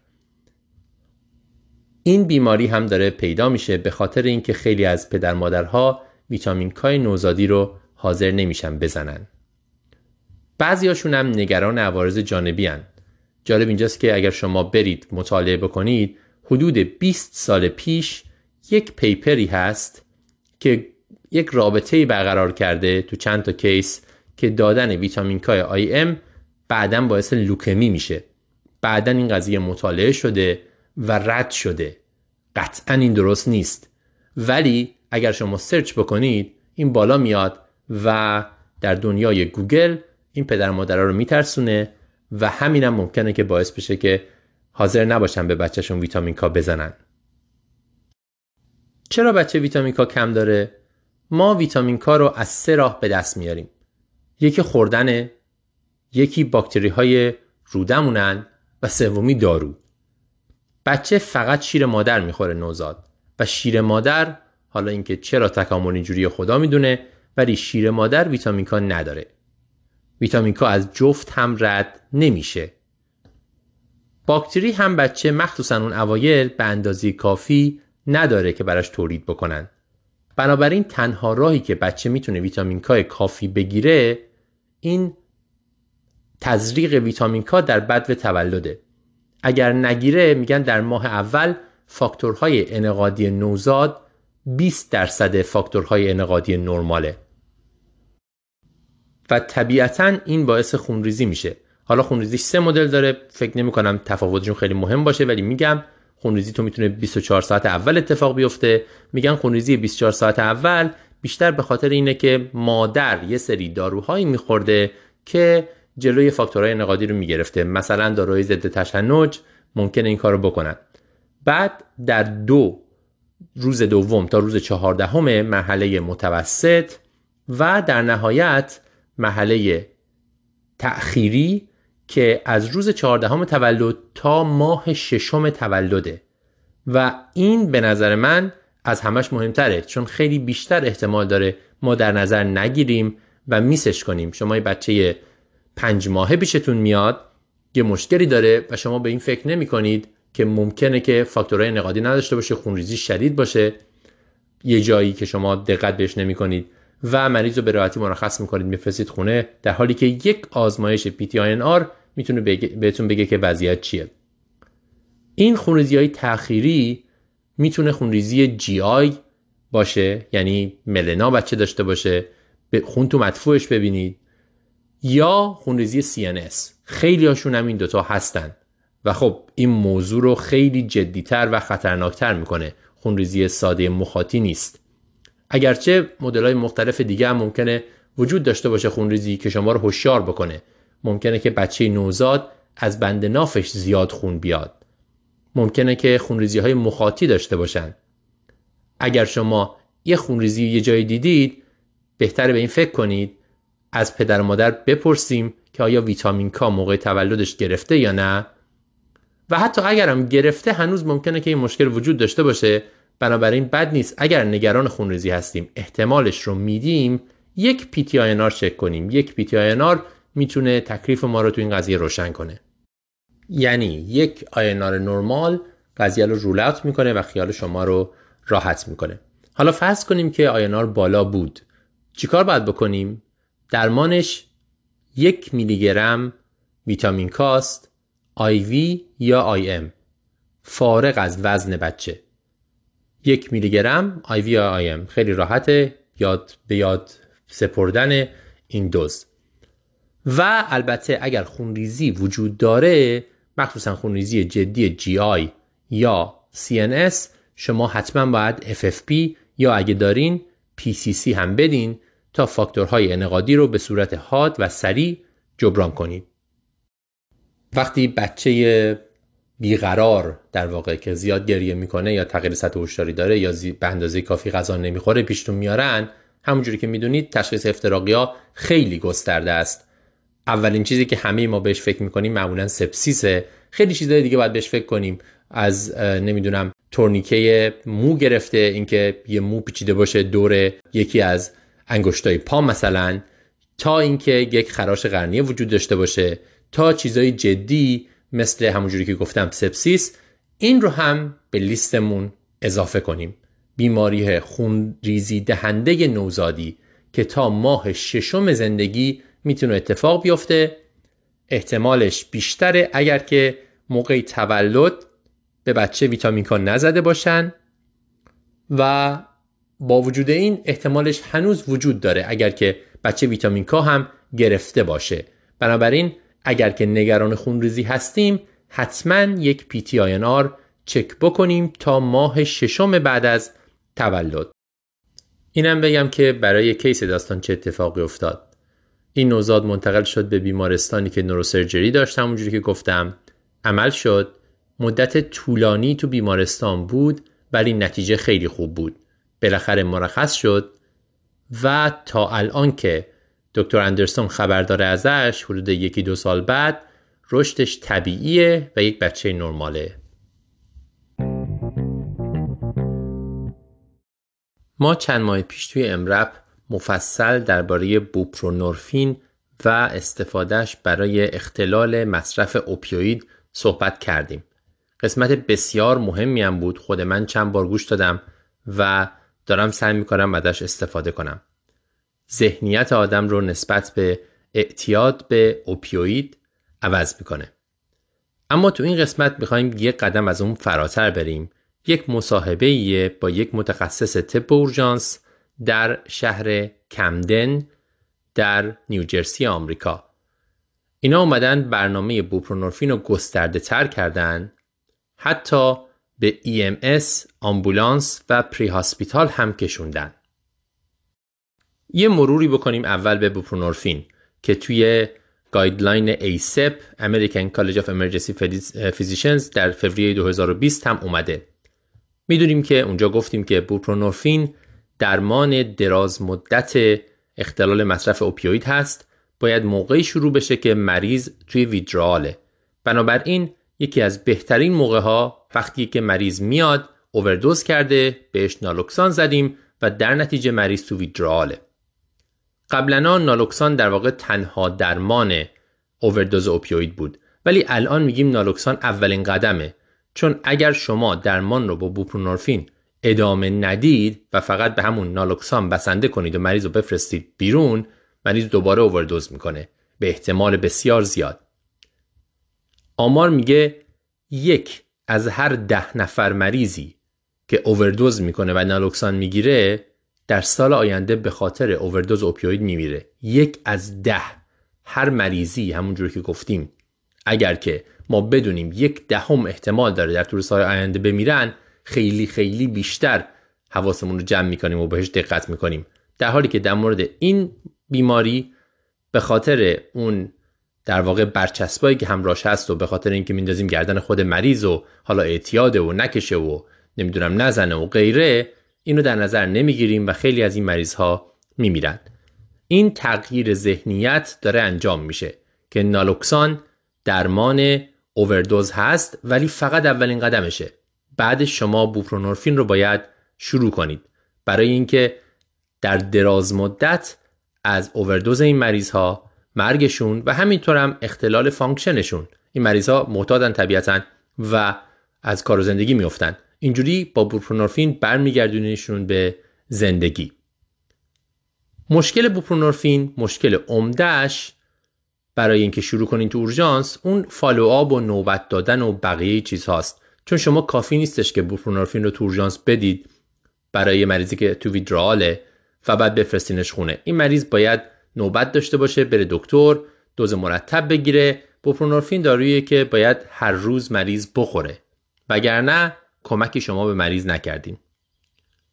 این بیماری هم داره پیدا میشه به خاطر اینکه خیلی از پدر مادرها ویتامین کای نوزادی رو حاضر نمیشن بزنن. بعضیاشون هم نگران عوارض جانبی هن. جالب اینجاست که اگر شما برید مطالعه بکنید حدود 20 سال پیش یک paper ی هست که یک رابطه برقرار کرده تو چند تا case که دادن ویتامین کای IM بعدا باعث leukemia میشه. بعدا این قضیه مطالعه شده و رد شده. قطعا این درست نیست. ولی اگر شما search بکنید این بالا میاد و در دنیای گوگل این پدر مادرها رو میترسونه و همینم ممکنه که باعث بشه که حاضر نباشن به بچهشون ویتامین کا بزنن. چرا بچه ویتامین کا کم داره؟ ما ویتامین کا رو از سه راه به دست میاریم. یکی خوردن یکی باکتری های رودمونن و سومی دارو. بچه فقط شیر مادر می‌خوره نوزاد. و شیر مادر حالا اینکه چرا تکامل اینجوری خدا می‌دونه ولی شیر مادر ویتامین کا نداره. ویتامین کا از جفت هم رد نمیشه. باکتری هم بچه مخصوصا اون اوایل به اندازه کافی نداره که براش تولید بکنن. بنابراین تنها راهی که بچه می‌تونه ویتامین کا کافی بگیره این تزریق ویتامین کا در بدو تولده. اگر نگیره میگن در ماه اول فاکتورهای انقادی نوزاد 20 درصد فاکتورهای انقادی نرماله. و طبیعتا این باعث خونریزی میشه. حالا خونریزیش سه مدل داره. فکر نمی کنم تفاوتشون خیلی مهم باشه ولی میگم خونریزی تو می‌تونه 24 ساعت اول اتفاق بیفته. میگن خونریزی 24 ساعت اول بیشتر به خاطر اینه که مادر یه سری داروهایی میخورده که جلوی فاکتورهای نقادی رو می‌گرفته. مثلا داروهای ضد تشنج ممکنه این کارو بکنن. بعد در دو روز دوم تا روز چهاردهم مرحله متوسط و در نهایت مرحله تأخیری که از روز چهاردهم تولد تا ماه ششم تولده. و این به نظر من از همش مهمتره چون خیلی بیشتر احتمال داره ما در نظر نگیریم و میسش کنیم. شما یه بچه پنج ماهه پیشتون میاد یه مشکلی داره و شما به این فکر نمی کنید که ممکنه که فاکتورهای نقادی نداشته باشه خونریزی شدید باشه. یه جایی که شما دقت بهش نمی کنید و مریض رو به راحتی مرخص می‌کنید میفرستید خونه در حالی که یک آزمایش PTINR می‌تونه بهتون بگه که وضعیت چیه. این خونریزی های تأخیری می‌تونه خونریزی جی آی باشه یعنی ملنا بچه داشته باشه خون تو مدفوعش ببینید یا خونریزی CNS خیلی هاشون هم این دوتا هستن. و خب این موضوع رو خیلی جدیتر و خطرناکتر می‌کنه. خونریزی ساده مخاطی نیست. اگرچه مدل های مختلف دیگه هم ممکنه وجود داشته باشه خونریزی که شما رو هوشیار بکنه ممکنه که بچه نوزاد از بند نافش زیاد خون بیاد. ممکنه که خونریزی های مخاطی داشته باشن. اگر شما یه خونریزی یه جایی دیدید بهتره به این فکر کنید از پدر و مادر بپرسیم که آیا ویتامین کا موقع تولدش گرفته یا نه؟ و حتی اگرم گرفته هنوز ممکنه که این مشکل وجود داشته باشه. بنابراین بد نیست. اگر نگران خونریزی هستیم احتمالش رو میدیم یک PT INR check کنیم. یک PT INR می‌تونه تکلیف ما رو تو این قضیه روشن کنه. یعنی یک INR نرمال قضیه رو رول می‌کنه و خیال شما رو راحت می‌کنه. حالا فرض کنیم که آینار بالا بود. چیکار باید بکنیم؟ درمانش یک میلی گرم ویتامین کاست وی یا آی ام. فارغ از وزن بچه. یک میلی گرم وی یا آی ام. خیلی راحته. یاد به یاد سپردن این دوز. و البته اگر خونریزی وجود داره مخصوصا خونریزی جدی جی آی یا CNS شما حتما باید FFP یا اگه دارین PCC هم بدین تا فاکتورهای انقادی رو به صورت حاد و سریع جبران کنید. وقتی بچه بیقرار در واقع که زیاد گریه می‌کنه یا تغییر سطح هوشیاری داره یا به اندازه کافی غذا نمی‌خوره پیشتون میارن. همونجوری که می‌دونید تشخیص افتراقی ها خیلی گسترده است. اولین چیزی که همه ما بهش فکر می‌کنیم معمولا سپسیسه. خیلی چیزهای دیگه باید بهش فکر کنیم. از نمی‌دونم تورنیکه مو گرفته اینکه یه مو پیچیده باشه دور یکی از انگشتای پا مثلا تا اینکه یک خراش قرنیه وجود داشته باشه تا چیزای جدی مثل همونجوری که گفتم سپسیس این رو هم به لیستمون اضافه کنیم. بیماری خونریزی دهنده نوزادی که تا ماه ششم زندگی می‌تونه اتفاق بیفته. احتمالش بیشتره اگر که موقع تولد به بچه ویتامین کا نزده باشن و با وجود این احتمالش هنوز وجود داره اگر که بچه ویتامین کا هم گرفته باشه. بنابراین اگر که نگران خونریزی هستیم حتما یک پی تی آر چک بکنیم تا ماه ششم بعد از تولد. اینم بگم که برای کیس داستان چه اتفاقی افتاد. این نوزاد منتقل شد به بیمارستانی که نوروسرجری داشت همونجوری که گفتم. عمل شد. مدت طولانی تو بیمارستان بود ولی نتیجه خیلی خوب بود. بالاخره مرخص شد و تا الان که دکتر اندرسون خبر داره ازش حدود یکی دو سال بعد رشدش طبیعیه و یک بچه نرماله ما چند ماه پیش توی امرپ مفصل درباره بوپرونورفین و استفادهش برای اختلال مصرف اوپیوید صحبت کردیم. قسمت بسیار مهمی هم بود خود من چند بار گوش دادم و دارم سعی می‌کنم ازش استفاده کنم. ذهنیت آدم رو نسبت به اعتیاد به اوپیوید عوض می‌کنه. اما تو این قسمت می‌خوایم یک قدم از اون فراتر بریم. یک مصاحبه با یک متخصص طب اورژانس در شهر کمدن در نیوجرسی آمریکا اینا اومدن برنامه بوپرونورفین رو گسترده تر کردن حتی به EMS، آمبولانس و prehospital هم کشوندن یه مروری بکنیم اول به بوپرونورفین که توی guideline ACEP American College of Emergency Physicians در فوریه 2020 هم اومده. می‌دونیم که اونجا گفتیم که بوپرونورفین درمان دراز مدت اختلال مصرف اوپیوید هست. باید موقعی شروع بشه که مریض توی ویدراله بنابراین یکی از بهترین موقع ها وقتی که مریض میاد اووردوز کرده بهش نالوکسان زدیم و در نتیجه مریض تو ویدراله قبلا نالوکسان در واقع تنها درمان اووردوز اوپیوید بود. ولی الان میگیم نالوکسان اولین قدمه. چون اگر شما درمان رو با بوپرونورفین ادامه ندید و فقط به همون نالوکسان بسنده کنید و مریض رو بفرستید بیرون مریض دوباره اووردوز می‌کنه. به احتمال بسیار زیاد. آمار میگه یک از هر ده نفر مریضی که اووردوز می‌کنه و نالوکسان می‌گیره در سال آینده به خاطر اووردوز اوپیوید میمیره. یک از ده. هر مریضی همونجور که گفتیم اگر که ما بدونیم یک دهم احتمال داره در طول سال آینده بمیرن خیلی خیلی بیشتر حواسمون رو جمع می‌کنیم و بهش دقت می‌کنیم. در حالی که در مورد این بیماری به خاطر اون در واقع برچسبایی که همراش هست و به خاطر اینکه میندازیم گردن خود مریض و حالا اعتیاده و نکشه و نمی‌دونم نزنه و غیره اینو در نظر نمی‌گیریم و خیلی از این مریض ها میمیرن. این تغییر ذهنیت داره انجام میشه که نالوکسان درمان اووردوز هست ولی فقط اولین قدمشه. بعد شما بوپرونورفین رو باید شروع کنید. برای اینکه در دراز مدت از اووردوز این مریض ها مرگشون و همینطور هم اختلال function شون. این مریض ها معتادن طبیعتا و از کار و زندگی میفتن اینجوری با بوپرونورفین برمیگردونیشون به زندگی. مشکل بوپرونورفین مشکل عمدهش برای اینکه شروع کنین تو اورژانس اون follow up و نوبت دادن و بقیه چیز هاست چون شما کافی نیستش که بوپرونورفین رو تو اورژانس بدید برای مریضی که تو withdrawal ه و بعد بفرستینش خونه. این مریض باید نوبت داشته باشه بره دکتر dose مرتب بگیره. بوپرونورفین دارویی که باید هر روز مریض بخوره. وگرنه کمکی شما به مریض نکردیم.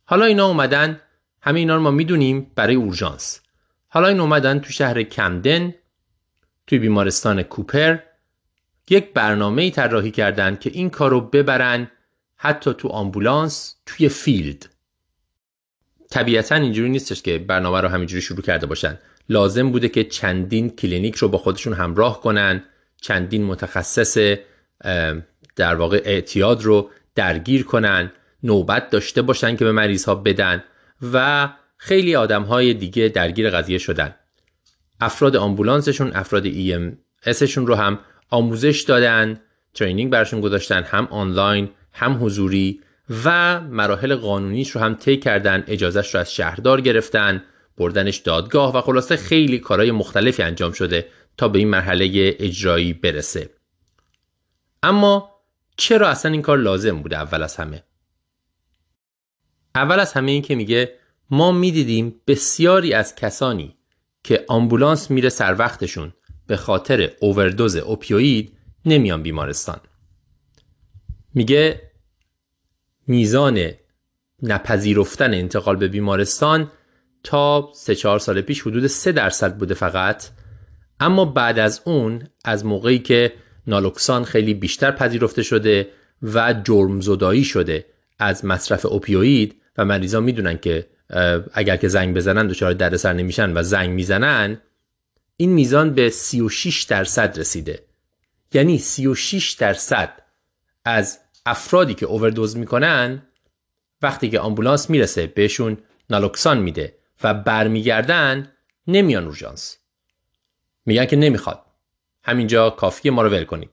حالا اینا اومدن همه اینا رو ما می‌دونیم برای اورژانس. حالا این اومدن تو شهر Camden توی بیمارستان Cooper یک برنامه ای طراحی کردن که این کار رو ببرن حتی تو آمبولانس توی field. طبیعتا اینجوری نیستش که برنامه رو همینجوری شروع کرده باشن. لازم بوده که چندین کلینیک رو با خودشون همراه کنن. چندین متخصص در واقع اعتیاد رو درگیر کنن نوبت داشته باشن که به مریض ها بدن و خیلی آدم های دیگه درگیر قضیه شدن. افراد آمبولانسشون افراد EMS شون رو هم آموزش دادن training برشون گذاشتن هم آنلاین هم حضوری و مراحل قانونیش رو هم طی کردن اجازهش رو از شهردار گرفتن بردنش دادگاه و خلاصه خیلی کارهای مختلفی انجام شده تا به این مرحله اجرایی برسه. اما چرا اصلا این کار لازم بوده اول از همه؟ اول از همه این که میگه ما می‌دیدیم بسیاری از کسانی که آمبولانس میره سر وقتشون به خاطر اووردوز اوپیوید نمیان بیمارستان. میگه میزان نپذیرفتن انتقال به بیمارستان تا سه چهار سال پیش حدود 3 درصد بوده فقط. اما بعد از اون از موقعی که نالوکسان خیلی بیشتر پذیرفته شده و جرم زدایی شده از مصرف اوپیوید و مریضا می‌دونن که اگر که زنگ بزنن دچار دردسر نمیشن و زنگ می‌زنن این میزان به 36 درصد رسیده. یعنی 36 درصد از افرادی که اووردوز می‌کنن وقتی که آمبولانس می‌رسه بهشون نالوکسان میده و برمیگردن نمیان اورژانس. میگن که نمی‌خواد. همینجا کافیه ما رو ول کنید.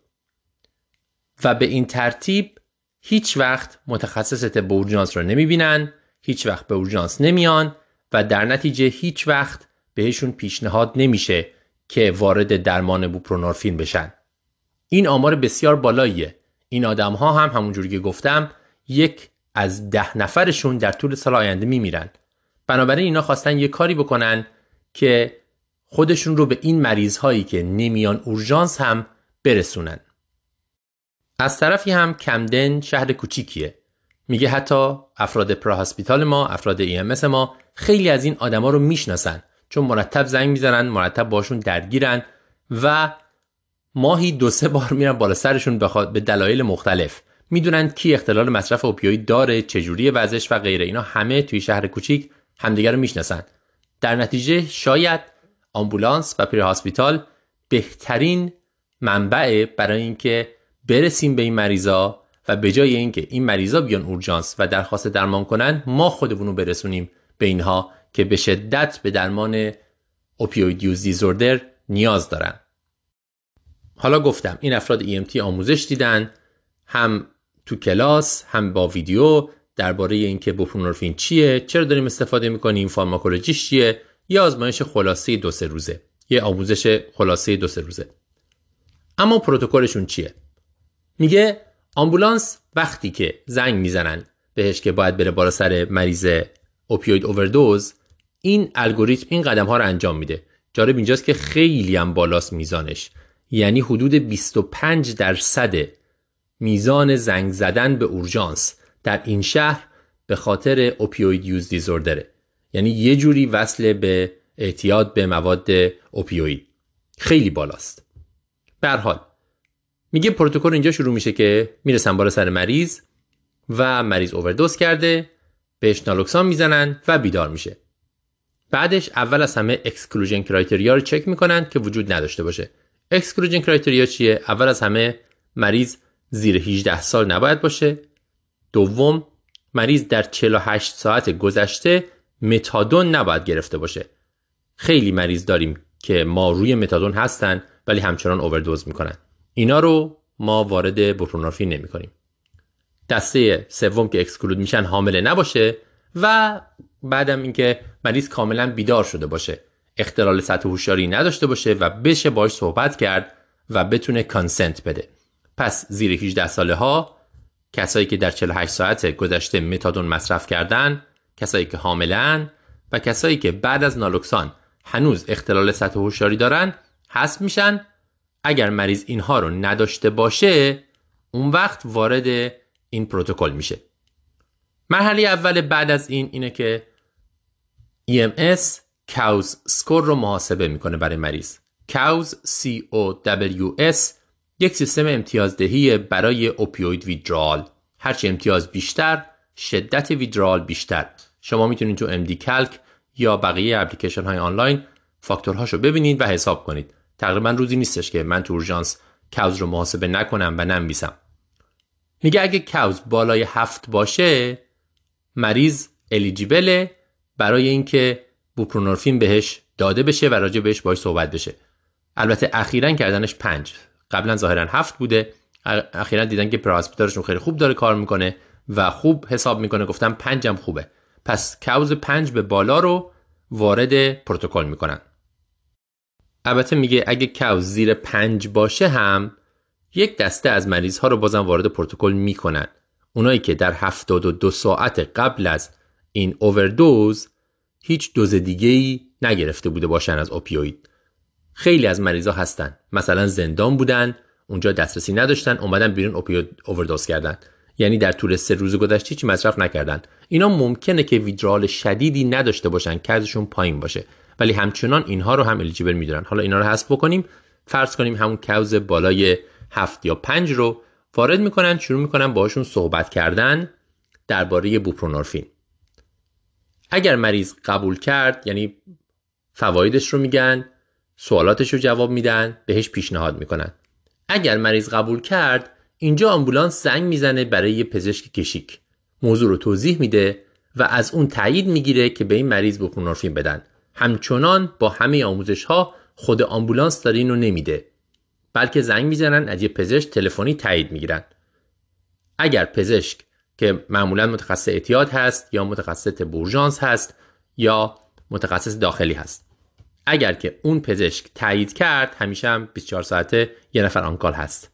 و به این ترتیب هیچ وقت متخصص طب اورژانس رو نمی‌بینن هیچ وقت به اورژانس نمیان و در نتیجه هیچ وقت بهشون پیشنهاد نمیشه که وارد درمان بوپرونورفین بشن. این آمار بسیار بالاییه. این آدم ها هم همونجوری که گفتم یک از ده نفرشون در طول سال آینده میمیرن. بنابراین اینا خواستن یه کاری بکنن که خودشون رو به این مریض هایی که نمیان اورژانس هم برسونن. از طرفی هم کمدن شهر کوچیکیه. میگه حتی افراد پراهاسپیتال ما افراد EMS ما خیلی از این آدما رو می‌شناسن. چون مرتب زنگ می‌زنن مرتب باشون درگیرن و ماهی دو سه بار میرن بالا سرشون به دلایل مختلف. می‌دونن کی اختلال مصرف اوپیوید داره چجوری وضعش و غیره. اینا همه توی شهر کوچیک همدیگه رو می‌شناسن. در نتیجه شاید آمبولانس و پری هاسپیتال بهترین منبع برای اینکه برسیم به این مریضا و به جای اینکه این مریضا بیان اورژانس و درخواست درمان کنن ما خودمون رو برسونیم به اینها که به شدت به درمان اوپیوید یوز دیزوردر نیاز دارن. حالا گفتم این افراد EMT آموزش دیدن هم تو کلاس هم با ویدیو درباره اینکه بوپرونورفین چیه چرا داریم استفاده می‌کنیم فارماکولوژیش چیه یه آزمایش خلاصه دو سه روزه. یه آموزش خلاصه دو سه روزه. اما پروتکلشون چیه؟ میگه آمبولانس وقتی که زنگ می‌زنن بهش که باید بره بالا سر مریض اوپیوید اووردوز این الگوریتم این قدم ها رو انجام میده. جالب اینجاست که خیلی هم بالاست میزانش. یعنی حدود 25 درصد میزان زنگ زدن به اورژانس در این شهر به خاطر اوپیوید یوز دیزوردره. یعنی یه جوری وصل به اعتیاد به مواد اوپیوید خیلی بالاست. به حال میگه پروتکل اینجا شروع میشه که می‌رسن بالا سر مریض و مریض اووردوز کرده بهش نالوکسان می‌زنن و بیدار میشه. بعدش اول از همه exclusion criteria رو چک می‌کنن که وجود نداشته باشه. exclusion criteria چیه؟ اول از همه مریض زیر 18 سال نباید باشه. دوم مریض در 48 ساعت گذشته متادون نباید گرفته باشه. خیلی مریض داریم که ما روی متادون هستن ولی همچنان اووردوز می‌کنن. اینا رو ما وارد بوپرونورفین نمی کنیم. دسته سوم که اکسکلود میشن حامله نباشه و بعدم اینکه مریض کاملا بیدار شده باشه. اختلال سطح هوشیاری نداشته باشه و بشه باش صحبت کرد و بتونه کانسنت بده. پس زیر 18 ساله ها کسایی که در 48 ساعت گذشته متادون مصرف کردن کسایی که حاملن و کسایی که بعد از نالوکسان هنوز اختلال سطح هوشیاری دارن حذف میشن. اگر مریض اینها رو نداشته باشه اون وقت وارد این پروتکل میشه. مرحله اول بعد از این اینه که EMS کاوز سکور رو محاسبه می‌کنه برای مریض. کاوز COWS یک سیستم امتیازدهی برای اوپیوید ویدرال. هرچی امتیاز بیشتر شدت ویدرال بیشتر. شما می‌تونید تو MD کلک یا بقیه اپلیکیشن های آنلاین فاکتورهاشو ببینید و حساب کنید. تقریبا روزی نیستش که من تو اورژانس کاوز رو محاسبه نکنم و ننویسم. میگه اگه کاوز بالای هفت باشه مریض الیجیبله برای اینکه بوپرونورفین بهش داده بشه و راجع بهش باش صحبت بشه. البته اخیرا کردنش پنج. قبلا ظاهرا هفت بوده. اخیرا دیدن که پراسپیتالشون خیلی خوب داره کار می‌کنه و خوب حساب می‌کنه. گفتم پنجم خوبه. پس کاوز پنج به بالا رو وارد پروتکل می‌کنن. البته میگه اگه کاوز زیر پنج باشه هم یک دسته از مریض ها رو بازم وارد پروتکل می‌کنن. اونایی که در 72 ساعت قبل از این اووردوز هیچ دوز دیگه ای نگرفته بوده باشن از اوپیوید خیلی از مریضا هستن. مثلا زندان بودن اونجا دسترسی نداشتن اومدن بیرون اوپیوید اووردوز کردن. یعنی در طول سه روز گذشته هیچ مصرف نکردن. اینا ممکنه که ویدرال شدیدی نداشته باشن که ازشون پایین باشه. ولی همچنان اینها رو هم الیجیبل می‌دونن. حالا اینا رو حذف بکنیم. فرض کنیم همون کوز بالای هفت یا پنج رو وارد می‌کنن شروع می‌کنن باهاشون صحبت کردن درباره بوپرونورفین. اگر مریض قبول کرد یعنی فوایدش رو میگن سوالاتش رو جواب میدن بهش پیشنهاد می‌کنن. اگر مریض قبول کرد اینجا آمبولانس زنگ می‌زنه برای پزشک کشیک. موضوع رو توضیح میده و از اون تایید می‌گیره که به این مریض بوپرونورفین بدن. همچنان با همه آموزش ها خود آمبولانس داره اینو نمیده. بلکه زنگ می‌زنن از یه پزشک تلفنی تایید می‌گیرن. اگر پزشک که معمولا متخصص اعتیاد هست یا متخصص بورژانس هست یا متخصص داخلی هست. اگر که اون پزشک تایید کرد همیشه هم 24 ساعته یه نفر آنکال هست.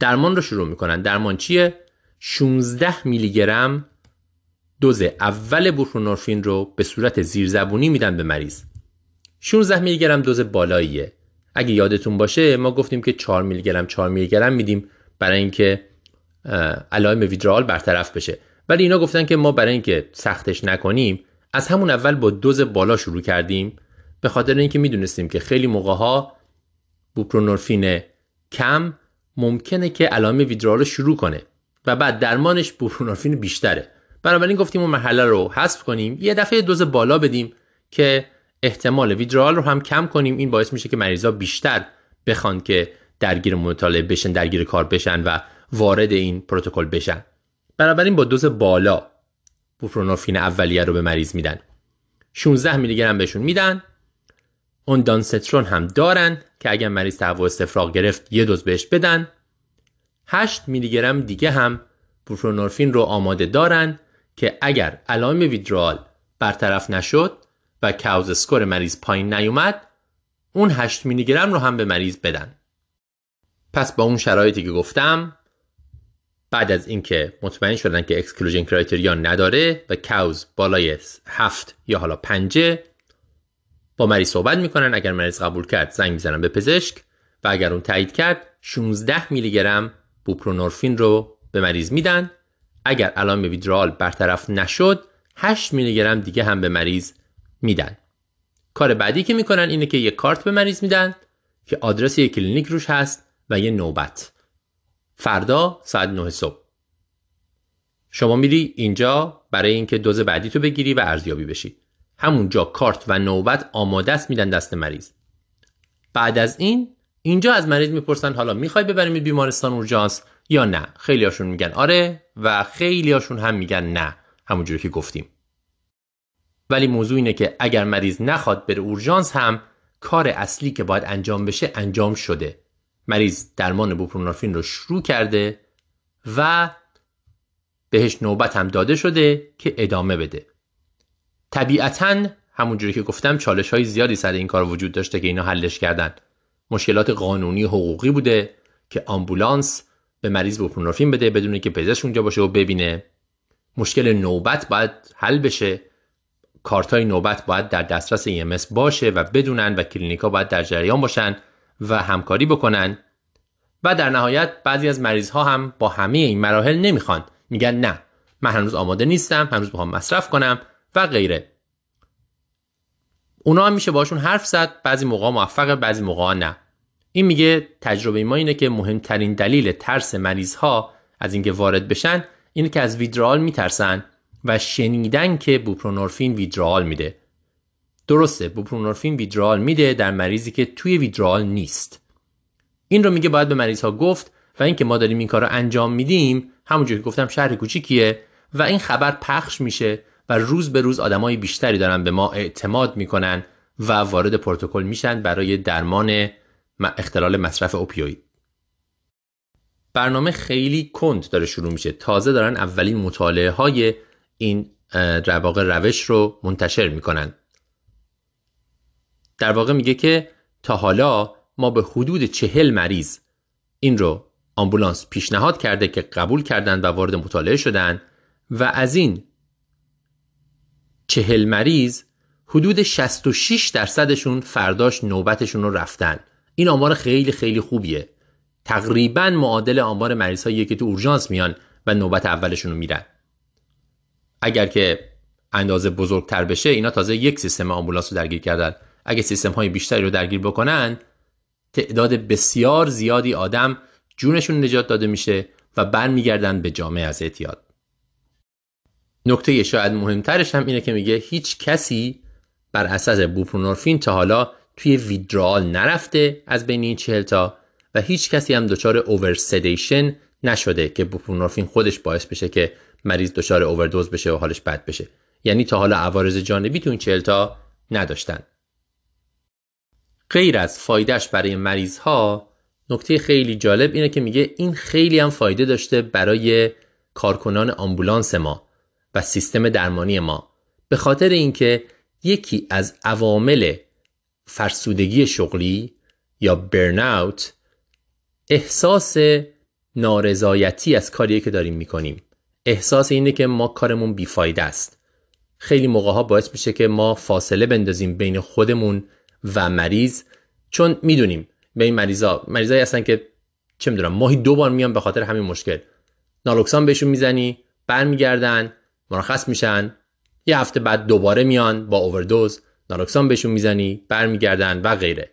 درمان رو شروع می‌کنن. درمان چیه؟ 16 میلی گرم دوز اول بوپرونورفین رو به صورت زیرزبونی میدن به مریض. 16 میلی گرم دوز بالاییه. اگه یادتون باشه ما گفتیم که 4 میلی گرم 4 میلی گرم میدیم برای اینکه علائم ویدرال برطرف بشه. ولی اینا گفتن که ما برای اینکه سختش نکنیم از همون اول با دوز بالا شروع کردیم. به خاطر اینکه می‌دونستیم که خیلی موقع ها بوپرونورفین کم ممکنه که علائم ویدرال رو شروع کنه. و بعد درمانش بوپرونورفین بیشتره. بنابراین گفتیم اون مرحله رو حذف کنیم یه دفعه دوز بالا بدیم که احتمال ویدرال رو هم کم کنیم. این باعث میشه که مریضا بیشتر بخوان که درگیر مطالعه بشن درگیر کار بشن و وارد این پروتکل بشن. بنابراین با دوز بالا بوپرونورفین اولیه رو به مریض میدن. 16 میلی گرم بهشون میدن. اون دانسترون هم دارن که اگر مریض تهوع استفراغ گرفت یه دوز بهش بدن. 8 میلی گرم دیگه هم بوپرونورفین رو آماده دارن که اگر علائم ویدرال برطرف نشد و COWS score مریض پایین نیومد اون 8 میلی گرم رو هم به مریض بدن. پس با اون شرایطی که گفتم بعد از اینکه مطمئن شدن که exclusion criteria نداره و COWS بالای 7 یا حالا 5 با مریض صحبت می‌کنن. اگر مریض قبول کرد زنگ می‌زنن به پزشک و اگر اون تایید کرد 16 میلی گرم بوپرونورفین رو به مریض میدن. اگر علائم ویدرال برطرف نشد 8 میلی گرم دیگه هم به مریض میدن. کار بعدی که می‌کنن اینه که یه کارت به مریض میدن که آدرس یک کلینیک روش هست و یه نوبت. فردا ساعت 9 صبح. شما میری اینجا برای اینکه دوز بعدی تو بگیری و ارزیابی بشی. همونجا کارت و نوبت آماده است میدن دست مریض. بعد از این اینجا از مریض می‌پرسن حالا می‌خوای ببریم بیمارستان اورژانس یا نه؟ خیلی هاشون میگن آره و خیلی هاشون هم میگن نه همونجوری که گفتیم. ولی موضوع اینه که اگر مریض نخواد بره اورژانس هم کار اصلی که باید انجام بشه انجام شده. مریض درمان بوپرونورفین رو شروع کرده و بهش نوبت هم داده شده که ادامه بده. طبیعتا همونجوری که گفتم چالش های زیادی سر این کار وجود داشته که اینا حلش کردن. مشکلات قانونی حقوقی بوده که آمبولانس به مریض بوپرونورفین بده بدون که پزشک اونجا باشه و ببینه. مشکل نوبت باید حل بشه. کارت های نوبت باید در دسترس EMS باشه و بدونن و کلینیکا باید در جریان باشن و همکاری بکنن. و در نهایت بعضی از مریض ها هم با همه این مراحل نمی‌خوان. میگن نه من هنوز آماده نیستم هنوز می‌خوام مصرف کنم و غیره. اونا هم میشه باشون حرف زد بعضی موقع موفق بعضی موقع نه. این میگه تجربه ما اینه که مهمترین دلیل ترس مریض ها از اینکه وارد بشن اینه که از ویدرال میترسن و شنیدن که بوپرونورفین ویدرال میده. درسته بوپرونورفین ویدرال میده در مریضی که توی ویدرال نیست. این رو میگه باید به مریض ها گفت و اینکه ما داریم این کار رو انجام میدیم همونجور که گفتم شهر کوچیکیه و این خبر پخش میشه و روز به روز آدمای بیشتری دارن به ما اعتماد می‌کنن و وارد پروتکل میشن برای درمان اختلال مصرف اوپیوید. برنامه خیلی کند داره شروع میشه. تازه دارن اولین مطالعه های این در واقع روش رو منتشر می‌کنن. در واقع میگه که تا حالا ما به حدود چهل مریض این رو آمبولانس پیشنهاد کرده که قبول کردن و وارد مطالعه شدن و از این چهل مریض حدود 66 درصدشون فرداش نوبتشون رو رفتن. این آمار خیلی خیلی خوبیه. تقریبا معادل آمار مریض هایی که تو اورژانس میان و نوبت اولشون رو میرن. اگر که اندازه بزرگتر بشه اینا تازه یک سیستم آمبولانس رو درگیر کردن. اگه سیستم های بیشتری رو درگیر بکنن تعداد بسیار زیادی آدم جونشون نجات داده میشه و برمیگردن به جامعه از اعتیاد. نکته شاید مهمترش هم اینه که میگه هیچ کسی بر اساس بوپرونورفین تا حالا توی ویدرال نرفته از بین این چهل تا و هیچ کسی هم دچار اوور سدیشن نشده که بوپرونورفین خودش باعث بشه که مریض دچار اووردوز بشه و حالش بد بشه. یعنی تا حالا عوارض جانبی تو این چهل تا نداشتن. غیر از فایدهش برای مریض ها نکته خیلی جالب اینه که میگه این خیلی هم فایده داشته برای کارکنان آمبولانس ما و سیستم درمانی ما. به خاطر اینکه یکی از عوامل فرسودگی شغلی یا برناوت احساس نارضایتی از کاری که داریم می‌کنیم. احساس اینه که ما کارمون بیفایده است. خیلی موقع ها باعث میشه که ما فاصله بندازیم بین خودمون و مریض چون می‌دونیم به این مریضا مریضایی هستن که چه می‌دونم ماهی دو بار میان به خاطر همین مشکل. نالوکسان بهشون می‌زنی برمیگردن مرخص میشن یه هفته بعد دوباره میان با اووردوز نالوکسان بهشون می‌زنی برمیگردن و غیره.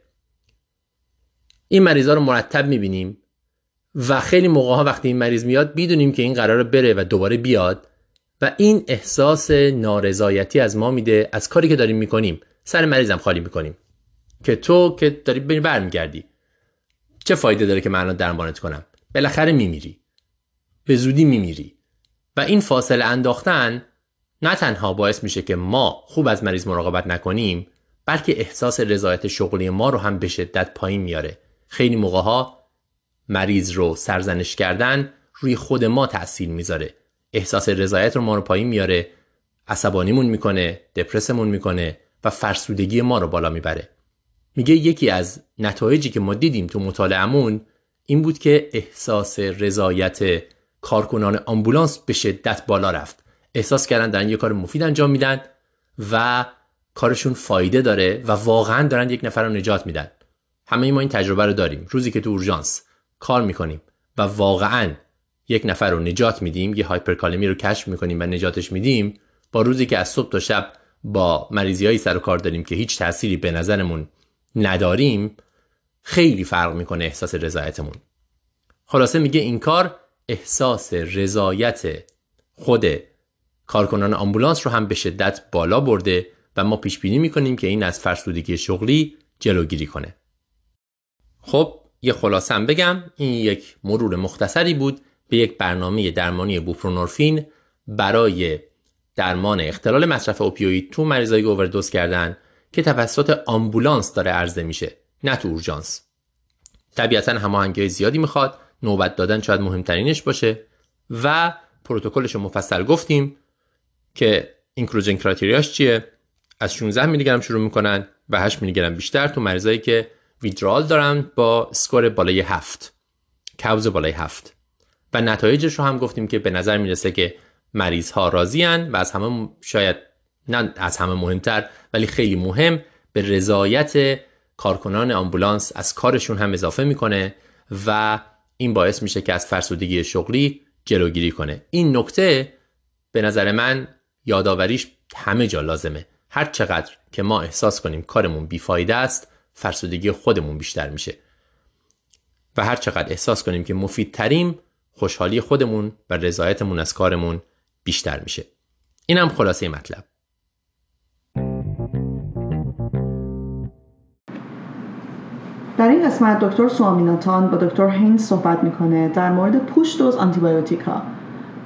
این مریضا رو مرتب می‌بینیم و خیلی موقع ها وقتی این مریض میاد می‌دونیم که این قرار بره و دوباره بیاد و این احساس نارضایتی از ما میده از کاری که داریم می‌کنیم. سر مریضم خالی می‌کنیم. که تو که داری بری برمیگردی. چه فایده داره که من الان درمانت کنم؟ بالاخره میمیری. به زودی میمیری. و این فاصله انداختن نه تنها باعث میشه که ما خوب از مریض مراقبت نکنیم بلکه احساس رضایت شغلی ما رو هم به شدت پایین میاره. خیلی موقع ها مریض رو سرزنش کردن روی خود ما تاثیر می‌ذاره. احساس رضایت رو ما رو پایین میاره عصبانیمون می‌کنه دپرسمون می‌کنه و فرسودگی ما رو بالا می‌بره. میگه یکی از نتایجی که ما دیدیم تو مطالعهمون این بود که احساس رضایت کارکنان آمبولانس به شدت بالا رفت. احساس کردن دارن یه کار مفید انجام میدن و کارشون فایده داره و واقعا دارن یک نفر رو نجات میدن. همه ما این تجربه رو داریم. روزی که تو اورژانس کار می‌کنیم و واقعا یک نفر رو نجات میدیم یه هایپرکالمی رو کشف می‌کنیم و نجاتش میدیم با روزی که از صبح تا شب با مریضی سر و کار داریم که هیچ تأثیری به نظرمون نداریم خیلی فرق می‌کنه احساس رضایتمون. خلاصه میگه این کار احساس رضایت خود کارکنان آمبولانس رو هم به شدت بالا برده و ما پیش بینی می‌کنیم که این از فرسودگی شغلی جلوگیری کنه. خب یه خلاصم بگم. این یک مرور مختصری بود به یک برنامه درمانی بوپرونورفین برای درمان اختلال مصرف اوپیوید تو مریضای اووردوز کردن که توسط آمبولانس داره عرضه میشه نه تو اورژانس. طبیعتا هماهنگی زیادی می‌خواد. نوبت دادن شاید مهمترینش باشه. و پروتکلش رو مفصل گفتیم. که اینکلوژن کرایتریاش چیه؟ از 16 میلی گرم شروع می‌کنن و 8 میلی گرم بیشتر تو مریضایی که ویدرال دارن با اسکور بالای 7 کوز بالای 7 و نتایجش رو هم گفتیم که به نظر می‌رسه که مریض ها راضی و از همه شاید نه از همه مهمتر ولی خیلی مهم به رضایت کارکنان آمبولانس از کارشون هم اضافه می‌کنه و این باعث میشه که از فرسودگی شغلی جلوگیری کنه. این نکته به نظر من یادآوریش همه جا لازمه. هر چقدر که ما احساس کنیم کارمون بیفایده است فرسودگی خودمون بیشتر میشه. و هر چقدر احساس کنیم که مفیدتریم خوشحالی خودمون و رضایتمون از کارمون بیشتر میشه. اینم خلاصه مطلب. در این قسمت دکتر سوامیناتان با دکتر هینز صحبت می‌کنه در مورد push dose آنتیبیوتیک ها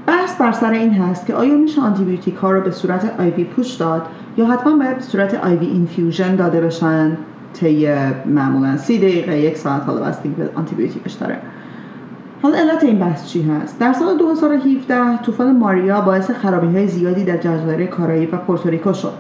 بحث بر سر این هست که آیا میشه آنتیبیوتیک ها رو به صورت IV push داد یا حتما باید به صورت IV infusion داده بشن؟ طی معمولا سی دقیقه یک ساعت حالا بستگی به آنتیبیوتیکش داره. حالا علت این بحث چی هست؟ در سال 2017 طوفان ماریا باعث خرابی های زیادی در جزایر کارائیب و پورتوریکو شد.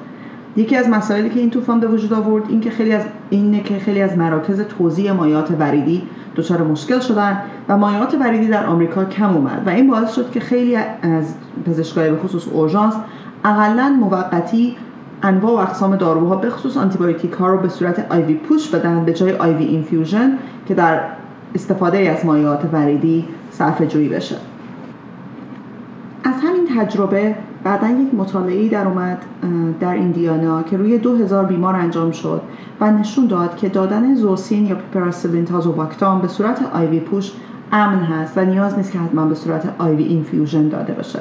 یکی از مسائلی که این طوفان به وجود آورد این که خیلی از اینه که خیلی از مراکز توزیع مایعات وریدی دچار مشکل شدن و مایعات وریدی در آمریکا کم اومد. و این باعث شد که خیلی از پزشکای به خصوص اورژانس اقلا موقتی انواع و اقسام داروها به خصوص آنتیبیوتیک ها رو به صورت IV push بدن به جای IV infusion که در استفاده از مایعات وریدی صرفه جویی بشه. تجربه بعدا یک مطالعه در اومد در ایندیانا که روی 2000 بیمار انجام شد و نشون داد که دادن زوسین یا پیپراسیلین تازوباکتام به صورت IV push امن هست و نیاز نیست که حتما به صورت IV infusion داده بشه.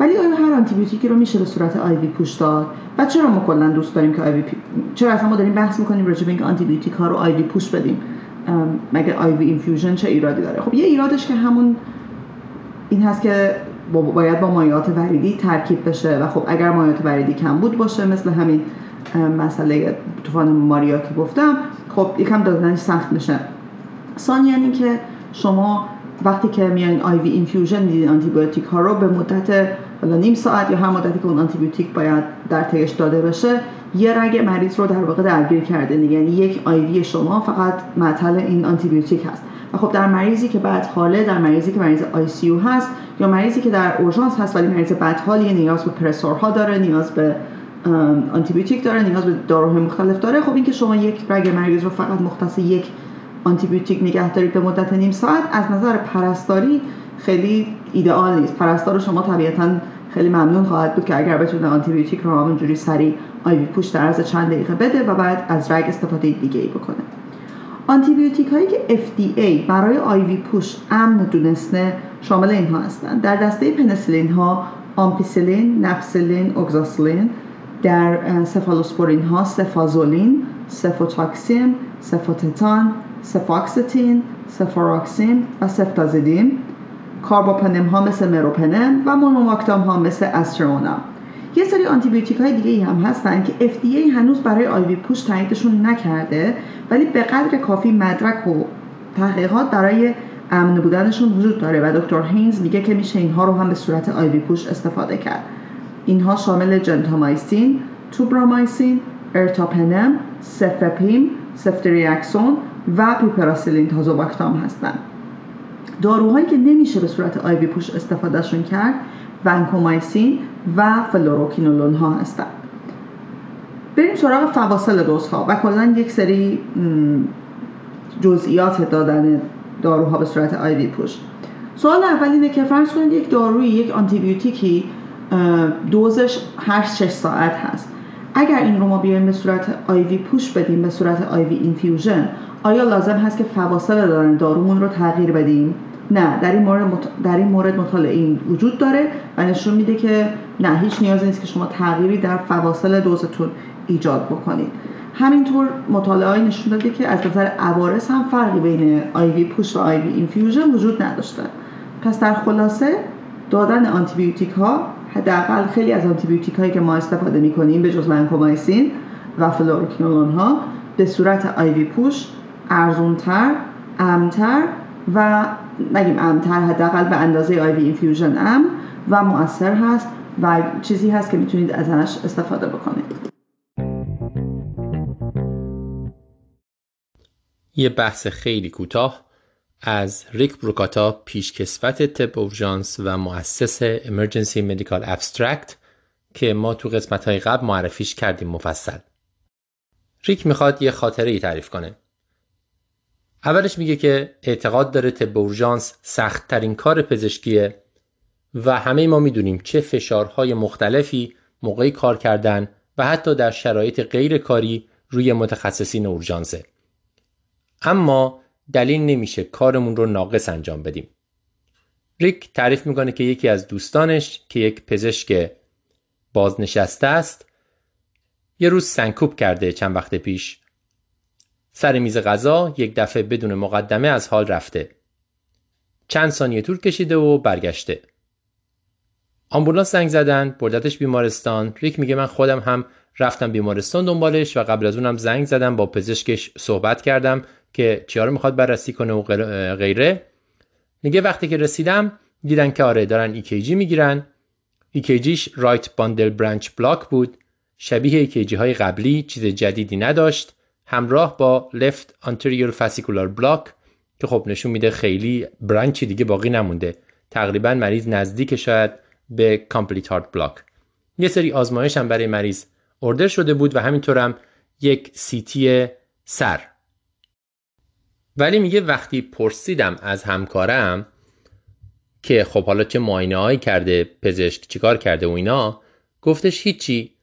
ولی آیا هر آنتیبیوتیکی رو میشه به صورت IV push داد؟ و چرا ما کلا دوست داریم که IV پی... چرا اصلا ما داریم بحث می‌کنیم راجع به اینکه آنتیبیوتیک ها رو IV push بدیم؟ مگه IV infusion چه ایرادی داره؟ خب یه ایرادش که همون این هست که باید با مایعات وریدی ترکیب بشه و خب اگر مایعات وریدی کم بود باشه مثل همین مسئله طوفان ماریا که گفتم خب یکم دادنش سخت میشه. ثانیا یعنی که شما وقتی که میان IV infusion میدین آنتیبیوتیک ها رو به مدت حالا نیم ساعت یا هر مدتی که اون آنتیبیوتیک باید در طیش داده بشه یه رگ مریض رو در واقع درگیر کرده. یعنی یک IV شما فقط معطل این آنتیبیوتیک هست. و خب در مریضی که بد حاله در مریضی که مریض ICU هست یا مریضی که در اورژانس هست ولی مریض بد حالی نیاز به pressor ها داره نیاز به آنتیبیوتیک داره نیاز به داروهای مختلف داره خب اینکه شما یک رگ مریض رو فقط مختص یک آنتیبیوتیک نگه دارید به مدت نیم ساعت از نظر پرستاری خیلی ایدئال نیست. پرستار شما طبیعتا خیلی ممنون خواهد بود که اگر بتونه آنتیبیوتیک رو همونجوری سریع IV push در عرض چند دقیقه بده و بعد از رگ استفاده دیگه ای بکنه. آنتیبیوتیک هایی که FDA برای IV push امن دونسته شامل اینها هستند. در دسته پنی‌سیلین ها آمپی‌سیلین، نفسیلین، اوگزاسیلین در سفالوسپورین ها سفازولین، سفوتاکسیم، سفوتتان، سفاکسیتین، سفوراکسیم و سفتازیدیم کارباپنم ها مثل مروپنم و مونوباکتام ها مثل ازترونام یه سری آنتیبیوتیک های دیگه هم هستن که FDA هنوز برای IV push تاییدشون نکرده ولی به قدر کافی مدرک و تحقیقات برای امن بودنشون وجود داره و دکتر هینز میگه که میشه اینها رو هم به صورت IV push استفاده کرد اینها شامل جنتامایسین، توبرامایسین، ارتاپنم، سفپیم، سفتریاکسون و پیپراسیلین تازوباکتام هستند. داروهایی که نمیشه به صورت IV push استفادهشون کرد ونکومایسین و فلوروکینولون ها هستند بریم سراغ فواصل دوز ها و کلا یک سری جزئیات دادن داروها به صورت آیوی پوش سوال اول اینه که فرض کنید یک داروی یک آنتیبیوتیکی دوزش هر 6 ساعت هست. اگر این رو ما بیایم به صورت آیوی پوش بدیم به صورت آیوی اینفیوژن آیا لازم هست که فواصل دادن دارومون رو تغییر بدیم؟ نه در این مورد در این مورد مطالعه این وجود داره و نشون میده که نه هیچ نیازی نیست که شما تغییری در فواصل دوزتون ایجاد بکنید. همینطور مطالعه نشون داده که از نظر عوارض هم فرقی بین IV push و IV infusion وجود نداشته. پس در خلاصه دادن آنتیبیوتیک ها حداقل خیلی از آنتیبیوتیک هایی که ما استفاده می‌کنیم به جز ونکومایسین و فلوروکینولون ها به صورت IV push ارزونتر امن‌تر و نگیم امن‌تر حداقل به اندازه IV infusion امن و مؤثر هست و چیزی هست که می‌تونید ازش استفاده بکنید. یه بحث خیلی کوتاه از Rick Bukata پیشکسوت طب اورژانس و مؤسس Emergency Medical Abstracts که ما تو قسمت های قبل معرفیش کردیم مفصل. ریک می‌خواد یه خاطره ای تعریف کنه. اولش میگه که اعتقاد داره تب اورژانس سخت ترین کار پزشکیه و همه ما می‌دونیم چه فشارهای مختلفی موقعی کار کردن و حتی در شرایط غیر کاری روی متخصصین اورژانسه. اما دلیل نمیشه کارمون رو ناقص انجام بدیم. ریک تعریف می‌کنه که یکی از دوستانش که یک پزشک بازنشسته است یه روز سنکوب کرده چند وقت پیش. سر میز غذا یک دفعه بدون مقدمه از حال رفته. چند ثانیه طول کشیده و برگشته. آمبولانس زنگ زدن بردتش بیمارستان. ریک میگه من خودم هم رفتم بیمارستان دنبالش و قبل از اونم زنگ زدم با پزشکش صحبت کردم که چیا رو می‌خواد بررسی کنه و غیره. میگه وقتی که رسیدم دیدن که آره دارن EKG می‌گیرن. EKG ش right bundle branch block بود. شبیه EKG های قبلی چیز جدیدی نداشت. همراه با left anterior fascicular block که خب نشون میده خیلی branch ی دیگه باقی نمونده. تقریبا مریض نزدیک شاید به complete heart block. یه سری آزمایش هم برای مریض order شده بود و همینطور هم یک CT سر. ولی میگه وقتی پرسیدم از همکارم که خب حالا چه معاینه هایی کرده پزشک چیکار کرده و اینا گفتش هیچی.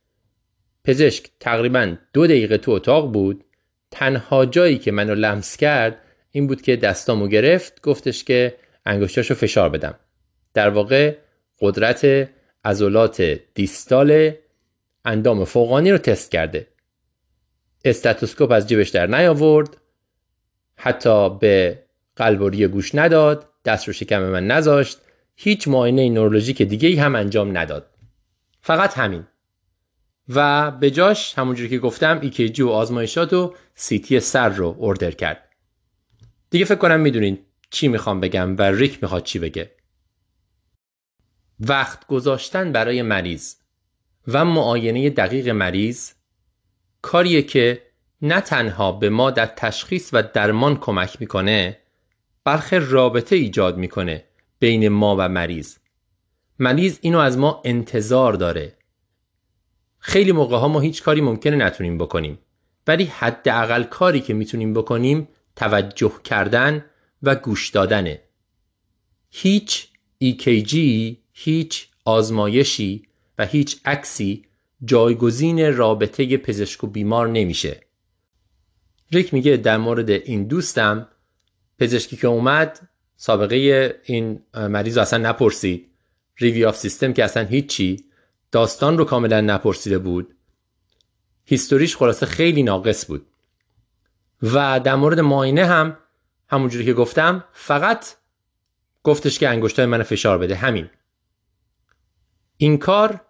پزشک تقریبا دو دقیقه تو اتاق بود. تنها جایی که منو لمس کرد این بود که دستامو گرفت گفتش که انگشتاشو فشار بدم. در واقع قدرت عضلات دیستال اندام فوقانی رو تست کرده. stethoscope از جیبش در نیاورد حتی به قلب و ریه گوش نداد دست رو شکم من نذاشت هیچ معاینه نورولوژیک دیگه ای هم انجام نداد. فقط همین. و به جاش همونجوری که گفتم EKG و آزمایشات و CT سر رو order کرد. دیگه فکر کنم می‌دونین چی می‌خوام بگم و Rick می‌خواد چی بگه. وقت گذاشتن برای مریض و معاینه دقیق مریض کاریه که نه تنها به ما در تشخیص و درمان کمک می‌کنه بلکه رابطه ایجاد می‌کنه بین ما و مریض. مریض اینو از ما انتظار داره. خیلی موقع ها ما هیچ کاری ممکنه نتونیم بکنیم. ولی حداقل کاری که می‌تونیم بکنیم توجه کردن و گوش دادنه. هیچ EKG هیچ آزمایشی و هیچ عکسی جایگزین رابطه پزشک و بیمار نمیشه. ریک میگه در مورد این دوستم پزشکی که اومد سابقه این مریض اصلا نپرسید. ریوی آف سیستم که اصلا هیچی. داستان رو کاملا نپرسیده بود. هیستوریش خلاصه خیلی ناقص بود. و در مورد ماینه هم همونجوری که گفتم فقط گفتش که انگشتای من فشار بده. همین. این کار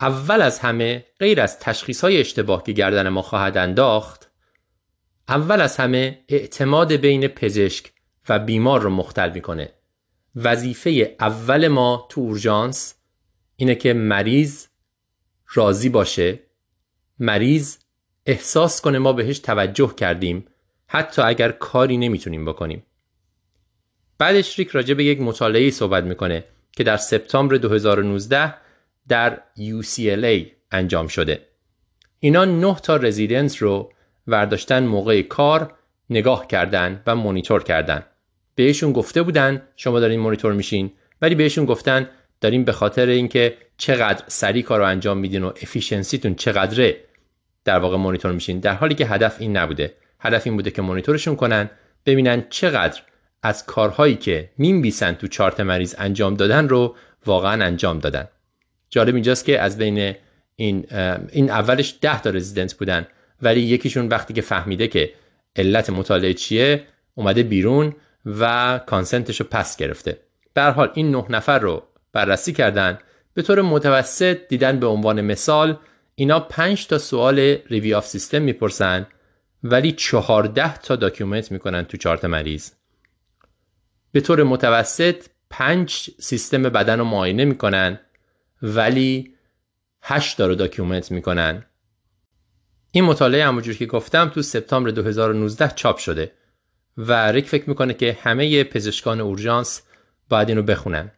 اول از همه غیر از تشخیص های اشتباه که گردن ما خواهد انداخت اول از همه اعتماد بین پزشک و بیمار رو مختل می‌کنه. وظیفه اول ما تو اورژانس اینه که مریض راضی باشه. مریض احساس کنه ما بهش توجه کردیم. حتی اگر کاری نمی‌تونیم بکنیم. بعدش ریک راجع به یک مطالعه صحبت می‌کنه که در سپتامبر 2019 در UCLA انجام شده. اینا نه تا رزیدنس رو ورداشتن موقع کار نگاه کردن و مونیتور کردن. بهشون گفته بودن شما دارین مونیتور میشین ولی بهشون گفتن داریم به خاطر اینکه چقدر سریع کار رو انجام میدین و efficiency تون چقدره در واقع مونیتور میشین. در حالی که هدف این نبوده. هدف این بوده که مونیتورشون کنن ببینن چقدر از کارهایی که می‌نویسن تو چارت مریض انجام دادن رو واقعا انجام دادن. جالب اینجاست که از بین این این اولش ده تا رزیدنت بودن ولی یکیشون وقتی که فهمیده که علت مطالعه چیه اومده بیرون و consent ش رو پس گرفته. هر حال این نه نفر رو بررسی کردن به طور متوسط دیدن به عنوان مثال اینا 5 تا سوال review of system می‌پرسن ولی 14 تا document می‌کنن تو چارت مریض. به طور متوسط 5 سیستم بدن رو معاینه می‌کنن ولی 8 تا رو document می‌کنن. این مطالعه همونجور که گفتم تو سپتامبر 2019 چاپ شده و ریک فکر می‌کنه که همه پزشکان اورژانس باید اینو بخونن.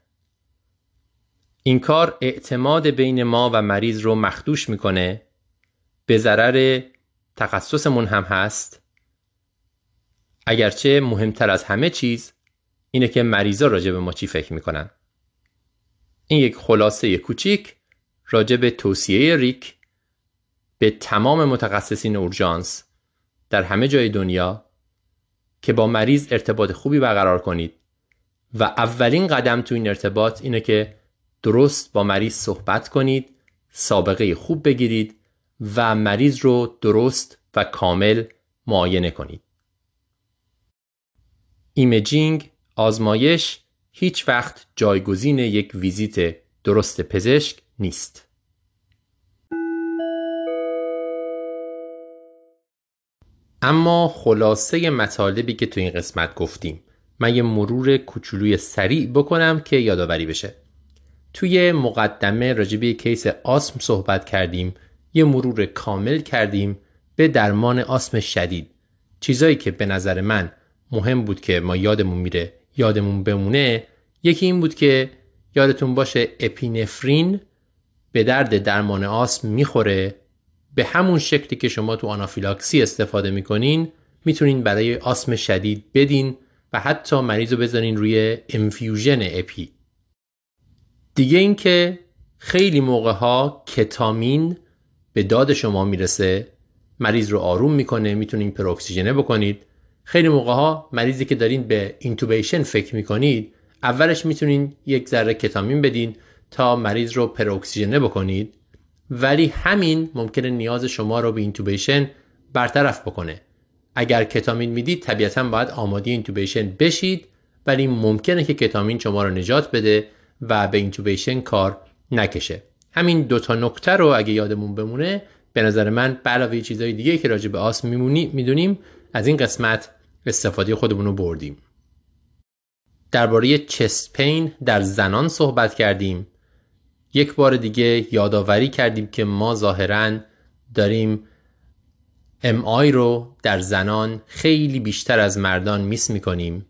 این کار اعتماد بین ما و مریض رو مخدوش می‌کنه. به ضرر تخصصمون هم هست. اگرچه مهمتر از همه چیز اینه که مریضا راجع به ما چی فکر می‌کنن. این یک خلاصه کوچیک راجع به توصیه Rick به تمام متخصصین اورژانس در همه جای دنیا که با مریض ارتباط خوبی برقرار کنید. و اولین قدم تو این ارتباط اینه که درست با مریض صحبت کنید سابقه خوب بگیرید و مریض رو درست و کامل معاینه کنید. imaging آزمایش هیچ وقت جایگزین یک ویزیت درست پزشک نیست. اما خلاصه مطالبی که تو این قسمت گفتیم من یه مرور کوچولوی سریع بکنم که یادآوری بشه. توی مقدمه راجبی کیس آسم صحبت کردیم یه مرور کامل کردیم به درمان آسم شدید. چیزایی که به نظر من مهم بود که ما یادمون میره یادمون بمونه یکی این بود که یادتون باشه اپینفرین به درد درمان آسم می‌خوره. به همون شکلی که شما تو آنافیلاکسی استفاده می‌کنین می‌تونین برای آسم شدید بدین و حتی مریض رو بذارین روی انفیوژن اپی. دیگه اینکه خیلی موقع ها کتامین به داد شما می‌رسه مریض رو آروم می‌کنه می‌تونین pre اکسیژنه بکنید. خیلی موقع ها مریضی که دارین به intubation فکر می‌کنید اولش می‌تونین یک ذره کتامین بدین تا مریض رو pre اکسیژنه بکنید. ولی همین ممکنه نیاز شما رو به intubation برطرف بکنه. اگر کتامین می‌دید طبیعتا باید آماده intubation بشید ولی ممکنه که کتامین شما رو نجات بده و به اینتوبیشن کار نکشه. همین دوتا نکته رو اگه یادمون بمونه به نظر من علاوه چیزهای دیگه که راجع به آسم می‌دونیم از این قسمت استفاده خودمون رو بردیم. درباره چست پین در زنان صحبت کردیم. یک بار دیگه یادآوری کردیم که ما ظاهرا داریم ام آی رو در زنان خیلی بیشتر از مردان میس می‌کنیم.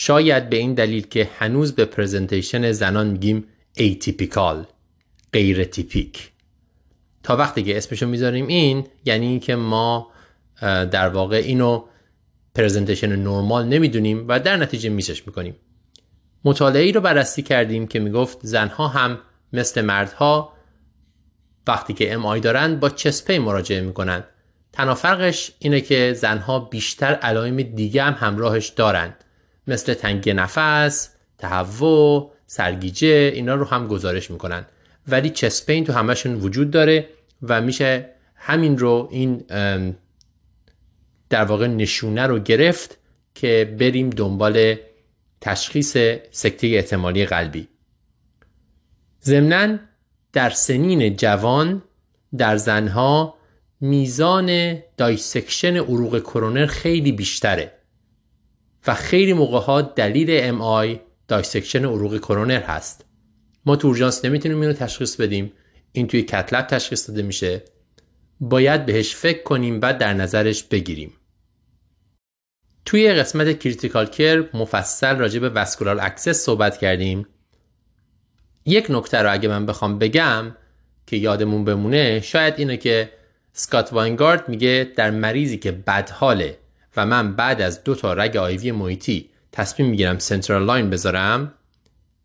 شاید به این دلیل که هنوز به presentation زنان میگیم atypical غیر تیپیک تا وقتی که اسمشو می‌ذاریم این یعنی اینکه ما در واقع اینو presentation نرمال نمی‌دونیم و در نتیجه miss ش می‌کنیم. مطالعه ای رو بررسی کردیم که می‌گفت زنها هم مثل مردها وقتی که MI دارن با chest pain مراجعه می‌کنن. تنها فرقش اینه که زنها بیشتر علائم دیگه هم همراهش دارن مثل تنگی نفس، تهوع، سرگیجه اینا رو هم گزارش می‌کنن. ولی chest pain تو همشون وجود داره و میشه همین رو این در واقع نشونه رو گرفت که بریم دنبال تشخیص سکته احتمالی قلبی. ضمنا در سنین جوان در زنها میزان dissection عروق کرونر خیلی بیشتره. و خیلی موقع ها دلیل MI dissection عروق کرونر هست. ما تو اورژانس نمی‌تونیم اینو تشخیص بدیم. این توی cath lab تشخیص داده میشه. باید بهش فکر کنیم و در نظرش بگیریم. توی قسمت critical care مفصل راجع به vascular access صحبت کردیم. یک نکته رو اگه من بخوام بگم که یادمون بمونه شاید اینه که Scott Weingart میگه در مریضی که بدحاله و من بعد از دو تا رگ IV محیطی تصمیم می‌گیرم central line بذارم؟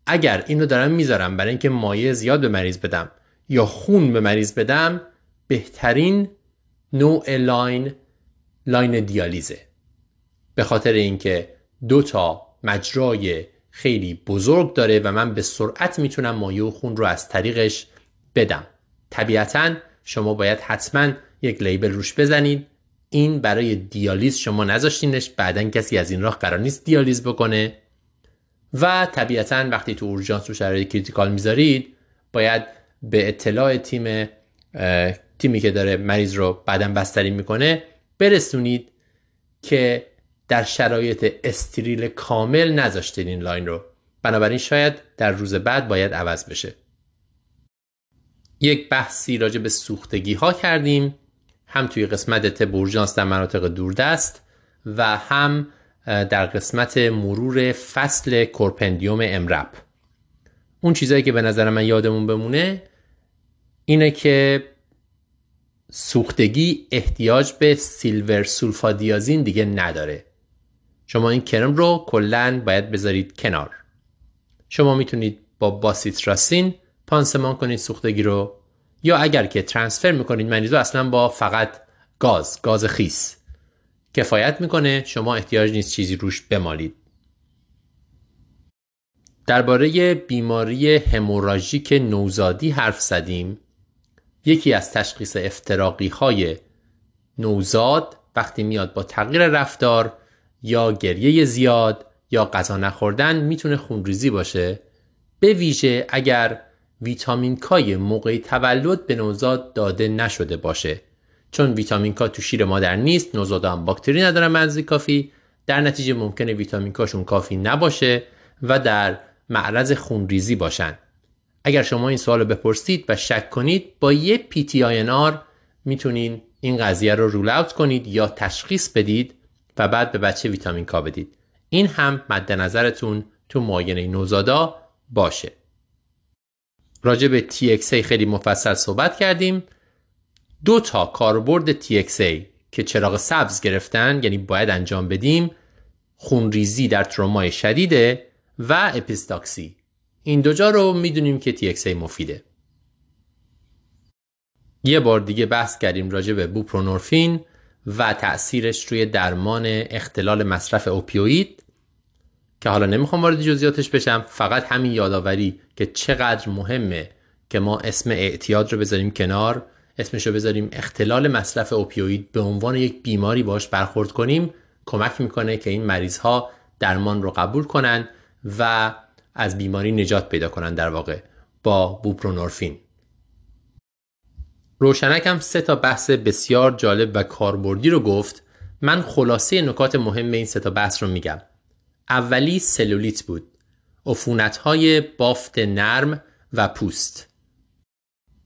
اگر اینو دارم می‌ذارم برای اینکه مایع زیاد به مریض بدم یا خون به مریض بدم بهترین نوع line line دیالیزه. به خاطر اینکه دو تا مجرای خیلی بزرگ داره و من به سرعت می‌تونم مایع و خون رو از طریقش بدم. طبیعتا شما باید حتما یک label روش بزنید. این برای دیالیز شما نذاشتینش بعدا کسی از این راه قرار نیست دیالیز بکنه. و طبیعتا وقتی تو اورژانس رو شرایط critical می‌ذارید باید به اطلاع تیم تیمی که داره مریض رو بعدا بستری می‌کنه برسونید که در شرایط استریل کامل نذاشتین این line رو. بنابراین شاید در روز بعد باید عوض بشه. یک بحثی راجع به سوختگی ها کردیم. هم توی قسمت تبورجانس در مناطق دوردست و هم در قسمت مرور فصل کورپندیوم امرب. اون چیزایی که به نظر من یادمون بمونه اینه که سوختگی احتیاج به سیلور سولفادیازین دیگه نداره. شما این کرم رو کلا باید بذارید کنار. شما می‌تونید با باسیتراسین پانسمان کنید سوختگی رو. یا اگر که ترانسفر می‌کنید مریض رو اصلا با فقط گاز گاز خیس. کفایت می‌کنه شما احتیاج نیست چیزی روش بمالید. درباره بیماری هموراژیک نوزادی حرف زدیم. یکی از تشخیص افتراقی های نوزاد وقتی میاد با تغییر رفتار یا گریه زیاد یا غذا نخوردن می‌تونه خونریزی باشه. به ویژه اگر ویتامین کای موقع تولد به نوزاد داده نشده باشه. چون ویتامین کا تو شیر مادر نیست نوزاد هم باکتری ندارن منزی کافی. در نتیجه ممکنه ویتامین کاشون کافی نباشه و در معرض خونریزی باشن. اگر شما این سوال رو بپرسید و شک کنید با یه آر می‌تونین این قضیه رو رول اوت کنید یا تشخیص بدید و بعد به بچه ویتامین کا بدید. این هم مد نظرتون تو معاینه نوزادا باشه. راجع به TXA خیلی مفصل صحبت کردیم. دو تا کاربرد TXA که چراغ سبز گرفتن یعنی باید انجام بدیم خونریزی در ترومای شدیده و اپیستاکسی. این دو جا رو می‌دونیم که TXA مفیده. یه بار دیگه بحث کردیم راجع به بوپرونورفین و تأثیرش روی درمان اختلال مصرف اوپیوید که حالا نمی‌خوام وارد جزئیاتش بشم فقط همین یادآوری که چقدر مهمه که ما اسم اعتیاد رو بذاریم کنار اسمش رو بذاریم اختلال مصرف اوپیوید به عنوان یک بیماری باش برخورد کنیم. کمک می‌کنه که این مریض ها درمان رو قبول کنن و از بیماری نجات پیدا کنن در واقع با بوپرونورفین. روشنک هم سه تا بحث بسیار جالب و کاربردی رو گفت. من خلاصه نکات مهم این سه تا بحث رو میگم. اولی سلولیت بود. عفونت های بافت نرم و پوست.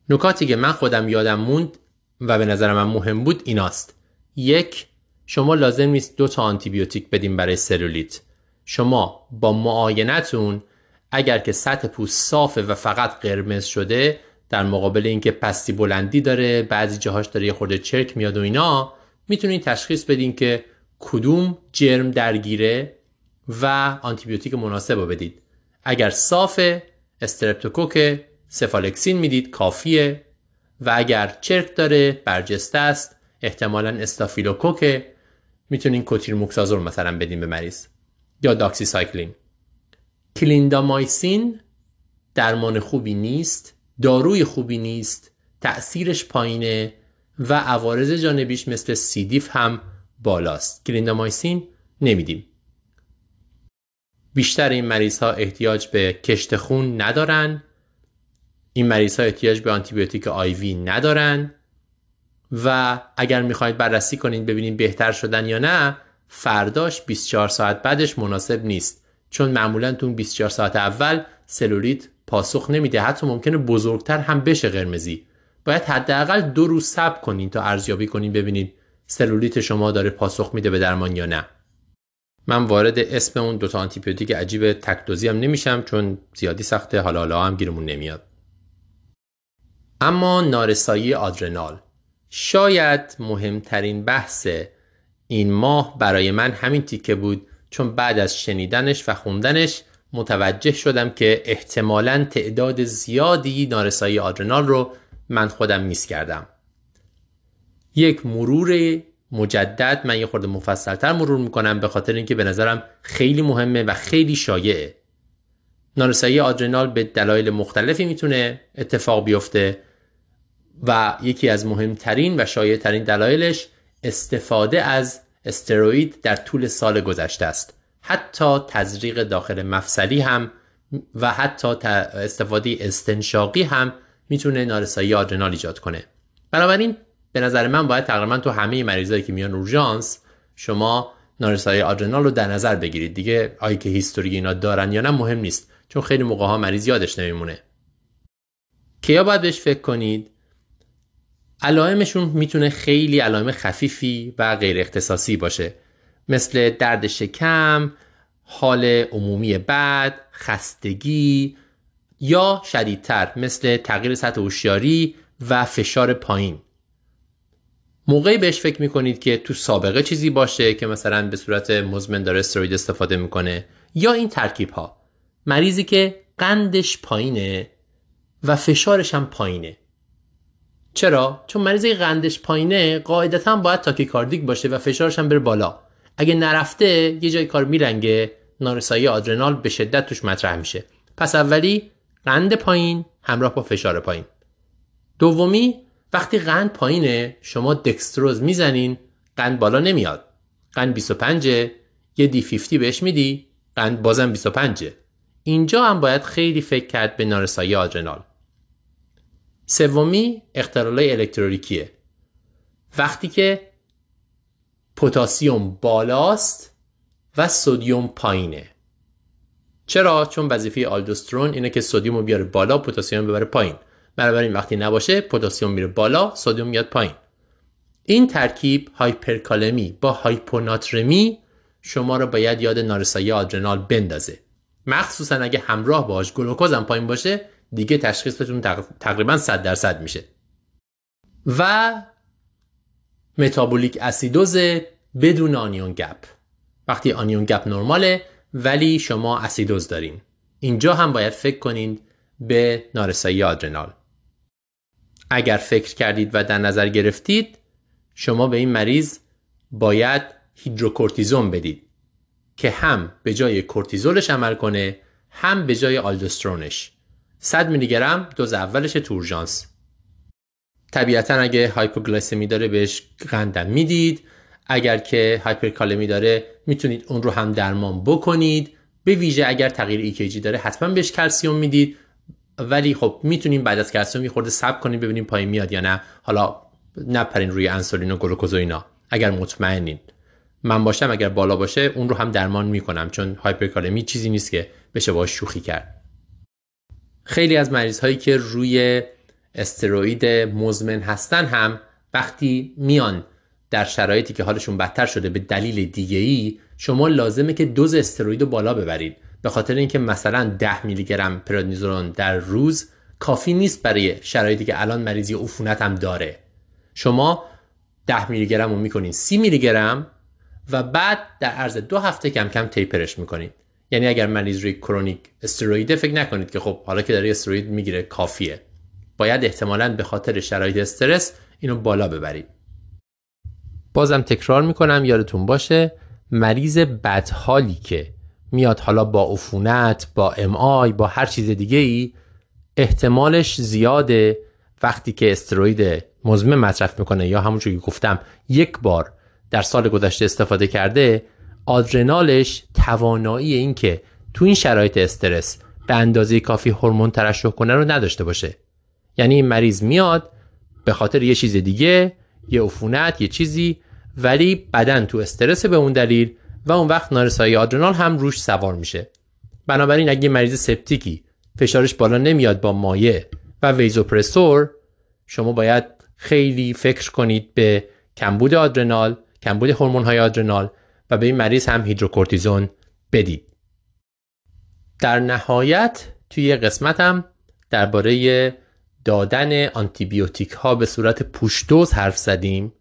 نکاتی که من خودم یادم موند و به نظر من مهم بود ایناست. یک شما لازم نیست دو تا آنتیبیوتیک بدیم برای سلولیت. شما با معاینتون اگر که سطح پوست صافه و فقط قرمز شده در مقابل اینکه پستی بلندی داره بعضی جاهاش داره یه خورده چرک میاد و اینا می‌تونید تشخیص بدین که کدوم جرم درگیره و آنتیبیوتیک مناسب رو بدید. اگر صاف استرپتوکوک سفالکسین می‌دید کافیه. و اگر چرک داره برجسته است احتمالا استافیلوکوک. می‌تونین کوتریموکسازول مثلا بدین به مریض یا داکسی سایکلین کلیندامایسین درمان خوبی نیست داروی خوبی نیست تأثیرش پایینه و عوارض جانبیش مثل C. diff هم بالاست. کلیندامایسین نمیدیم. بیشتر این مریض ها احتیاج به کشت خون ندارن. این مریض ها احتیاج به آنتیبیوتیک IV ندارن. و اگر می‌خواید بررسی کنید ببینید بهتر شدن یا نه فرداش 24 ساعت بعدش مناسب نیست. چون معمولا تو 24 ساعت اول سلولیت پاسخ نمیده. حتی ممکنه بزرگتر هم بشه قرمزی. باید حداقل دو روز صبر کنین تا ارزیابی کنین ببینید سلولیت شما داره پاسخ میده به درمان یا نه. من وارد اسم اون دوتا آنتیبیوتیک عجیب تکدوزی هم نمیشم چون زیادی سخته. حالا حالا هم گیرمون نمیاد. اما نارسایی آدرنال. شاید مهمترین بحث این ماه برای من همین تیکه بود چون بعد از شنیدنش و خوندنش متوجه شدم که احتمالا تعداد زیادی نارسایی آدرنال رو من خودم میس کردم. یک مرور مجدد من یه خورده مفصلتر مرور می‌کنم به خاطر اینکه به نظرم خیلی مهمه و خیلی شایعه. نارسایی آدرنال به دلایل مختلفی می‌تونه اتفاق بیفته و یکی از مهمترین و شایع ترین دلایلش استفاده از استروئید در طول سال گذشته است. حتی تزریق داخل مفصلی هم و حتی استفاده استنشاقی هم می‌تونه نارسایی آدرنال ایجاد کنه. بنابراین به نظر من باید تقریبا تو همه مریضایی که میان اورژانس شما نارسایی آدرنال رو در نظر بگیرید. دیگه آیا که هیستوری اینا دارن یا نه مهم نیست چون خیلی موقع ها مریض یادش نمیمونه. کیا باید بهش فکر کنید؟ علائمشون می‌تونه خیلی علائم خفیفی و غیر اختصاصی باشه. مثل درد شکم، حال عمومی بد، خستگی یا شدیدتر مثل تغییر سطح هوشیاری و فشار پایین. موقعی بهش فکر می‌کنید که تو سابقه چیزی باشه که مثلا به صورت مزمن داره استروید استفاده می‌کنه یا این ترکیب ها مریضی که قندش پایینه و فشارش هم پایینه. چرا؟ چون مریضی قندش پایینه قاعدتا باید تاکیکاردیک باشه و فشارش هم بره بالا. اگه نرفته یه جای کار میلنگه نارسایی آدرنال به شدت توش مطرح میشه. پس اولی قند پایین همراه با فشار پایین. دومی وقتی قند پایینه شما دکستروز می‌زنین قند بالا نمیاد. قند 25 یه دی 50 بهش میدی قند بازم 25 اینجا هم باید خیلی فکر کرد به نارسایی آدرنال. سومی اختلالای الکترولیکیه. وقتی که پتاسیم بالاست و سودیوم پایینه. چرا؟ چون وظیفه آلدوسترون اینه که سودیوم رو بیاره بالا پتاسیم ببره پایین. بنابراین وقتی نباشه پتاسیم میره بالا sodium میاد پایین. این ترکیب هایپرکالمی با هایپوناترمی شما رو باید یاد نارسایی آدرنال بندازه. مخصوصا اگه همراه باش گلوکوز هم پایین باشه دیگه تشخیصتون تقریبا 100 درصد میشه. و metabolic اسیدوز بدون anion gap. وقتی anion gap نرماله ولی شما اسیدوز دارین. اینجا هم باید فکر کنید به نارسایی آدرنال. اگر فکر کردید و در نظر گرفتید شما به این مریض باید هیدروکورتیزون بدید که هم به جای کورتیزولش عمل کنه هم به جای آلدوسترونش. 100 میلی گرم دوز اولش تورژانس. طبیعتا اگه هایپوگلیسمی داره بهش قندم می‌دید. اگر که هایپرکالمی داره می‌تونید اون رو هم درمان بکنید. به ویژه اگر تغییر EKG داره حتما بهش کلسیوم می‌دید. ولی خب می‌تونیم بعد از کلسیوم یه خورده صبر کنیم ببینیم پایین میاد یا نه. حالا نپرین روی انسولین و گلوکوز و اینا. اگر مطمئنین. من باشم اگر بالا باشه اون رو هم درمان می‌کنم چون هایپرکالمی چیزی نیست که بشه باش شوخی کرد. خیلی از مریض هایی که روی استروئید مزمن هستن هم وقتی میان در شرایطی که حالشون بدتر شده به دلیل دیگه ای شما لازمه که دوز استروئید رو بالا ببرید. به خاطر اینکه مثلا 10 میلی گرم پرادنیزولون در روز کافی نیست برای شرایطی که الان مریضی عفونت هم داره. شما 10 میلی گرم رو می‌کنین 30 میلی گرم و بعد در عرض دو هفته کم کم تیپرش می‌کنید یعنی اگر مریض روی کرونیک استروئیده فکر نکنید که خب حالا که داره استروید می‌گیره کافیه. باید احتمالا به خاطر شرایط استرس اینو بالا ببرید. بازم تکرار می‌کنم یادتون باشه مریض بدحالی که میاد حالا با عفونت با ام آی با هر چیز دیگه ای احتمالش زیاده وقتی که استروید مزمن مصرف می‌کنه. یا همونجور که گفتم یک بار در سال گذشته استفاده کرده آدرنالش توانایی این که تو این شرایط استرس به اندازه کافی هورمون ترشح کنه رو نداشته باشه. یعنی این مریض میاد به خاطر یه چیز دیگه یه عفونت یه چیزی ولی بدن تو استرس به اون دلیل و اون وقت نارسایی آدرنال هم روش سوار میشه. بنابراین اگه مریض سپتیکی فشارش بالا نمیاد با مایع و ویزوپرسور شما باید خیلی فکر کنید به کمبود آدرنال کمبود هورمون های آدرنال و به این مریض هم هیدروکورتیزون بدید. در نهایت توی قسمتم درباره دادن آنتیبیوتیک ها به صورت push dose حرف زدیم.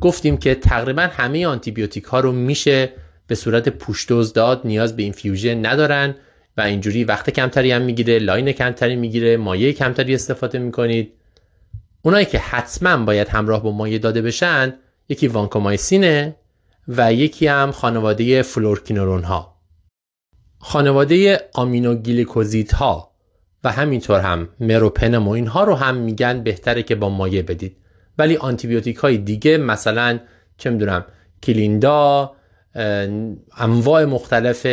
گفتیم که تقریبا همه آنتیبیوتیک ها رو میشه به صورت push dose داد نیاز به infusion ندارن و اینجوری وقت کمتری هم می‌گیره line کمتری می‌گیره مایه کمتری استفاده می‌کنید. اونایی که حتما باید همراه با مایه داده بشن یکی وانکومایسینه و یکی هم خانواده فلوروکینولون ها خانواده آمینوگلیکوزید ها و همینطور هم مروپنم و اینها رو هم میگن بهتره که با مایع بدید. ولی آنتیبیوتیک های دیگه مثلا چه می‌دونم کلیندا انواع مختلف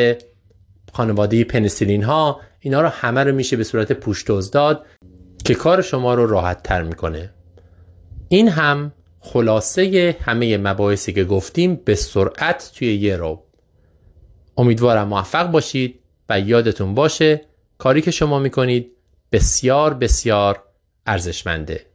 خانواده پنیسیلین ها اینا رو همه رو میشه به صورت پوشتوز داد که کار شما رو راحت تر می‌کنه. این هم خلاصه همه مباحثی که گفتیم به سرعت توی یه رو. امیدوارم موفق باشید و یادتون باشه کاری که شما می‌کنید بسیار بسیار ارزشمنده.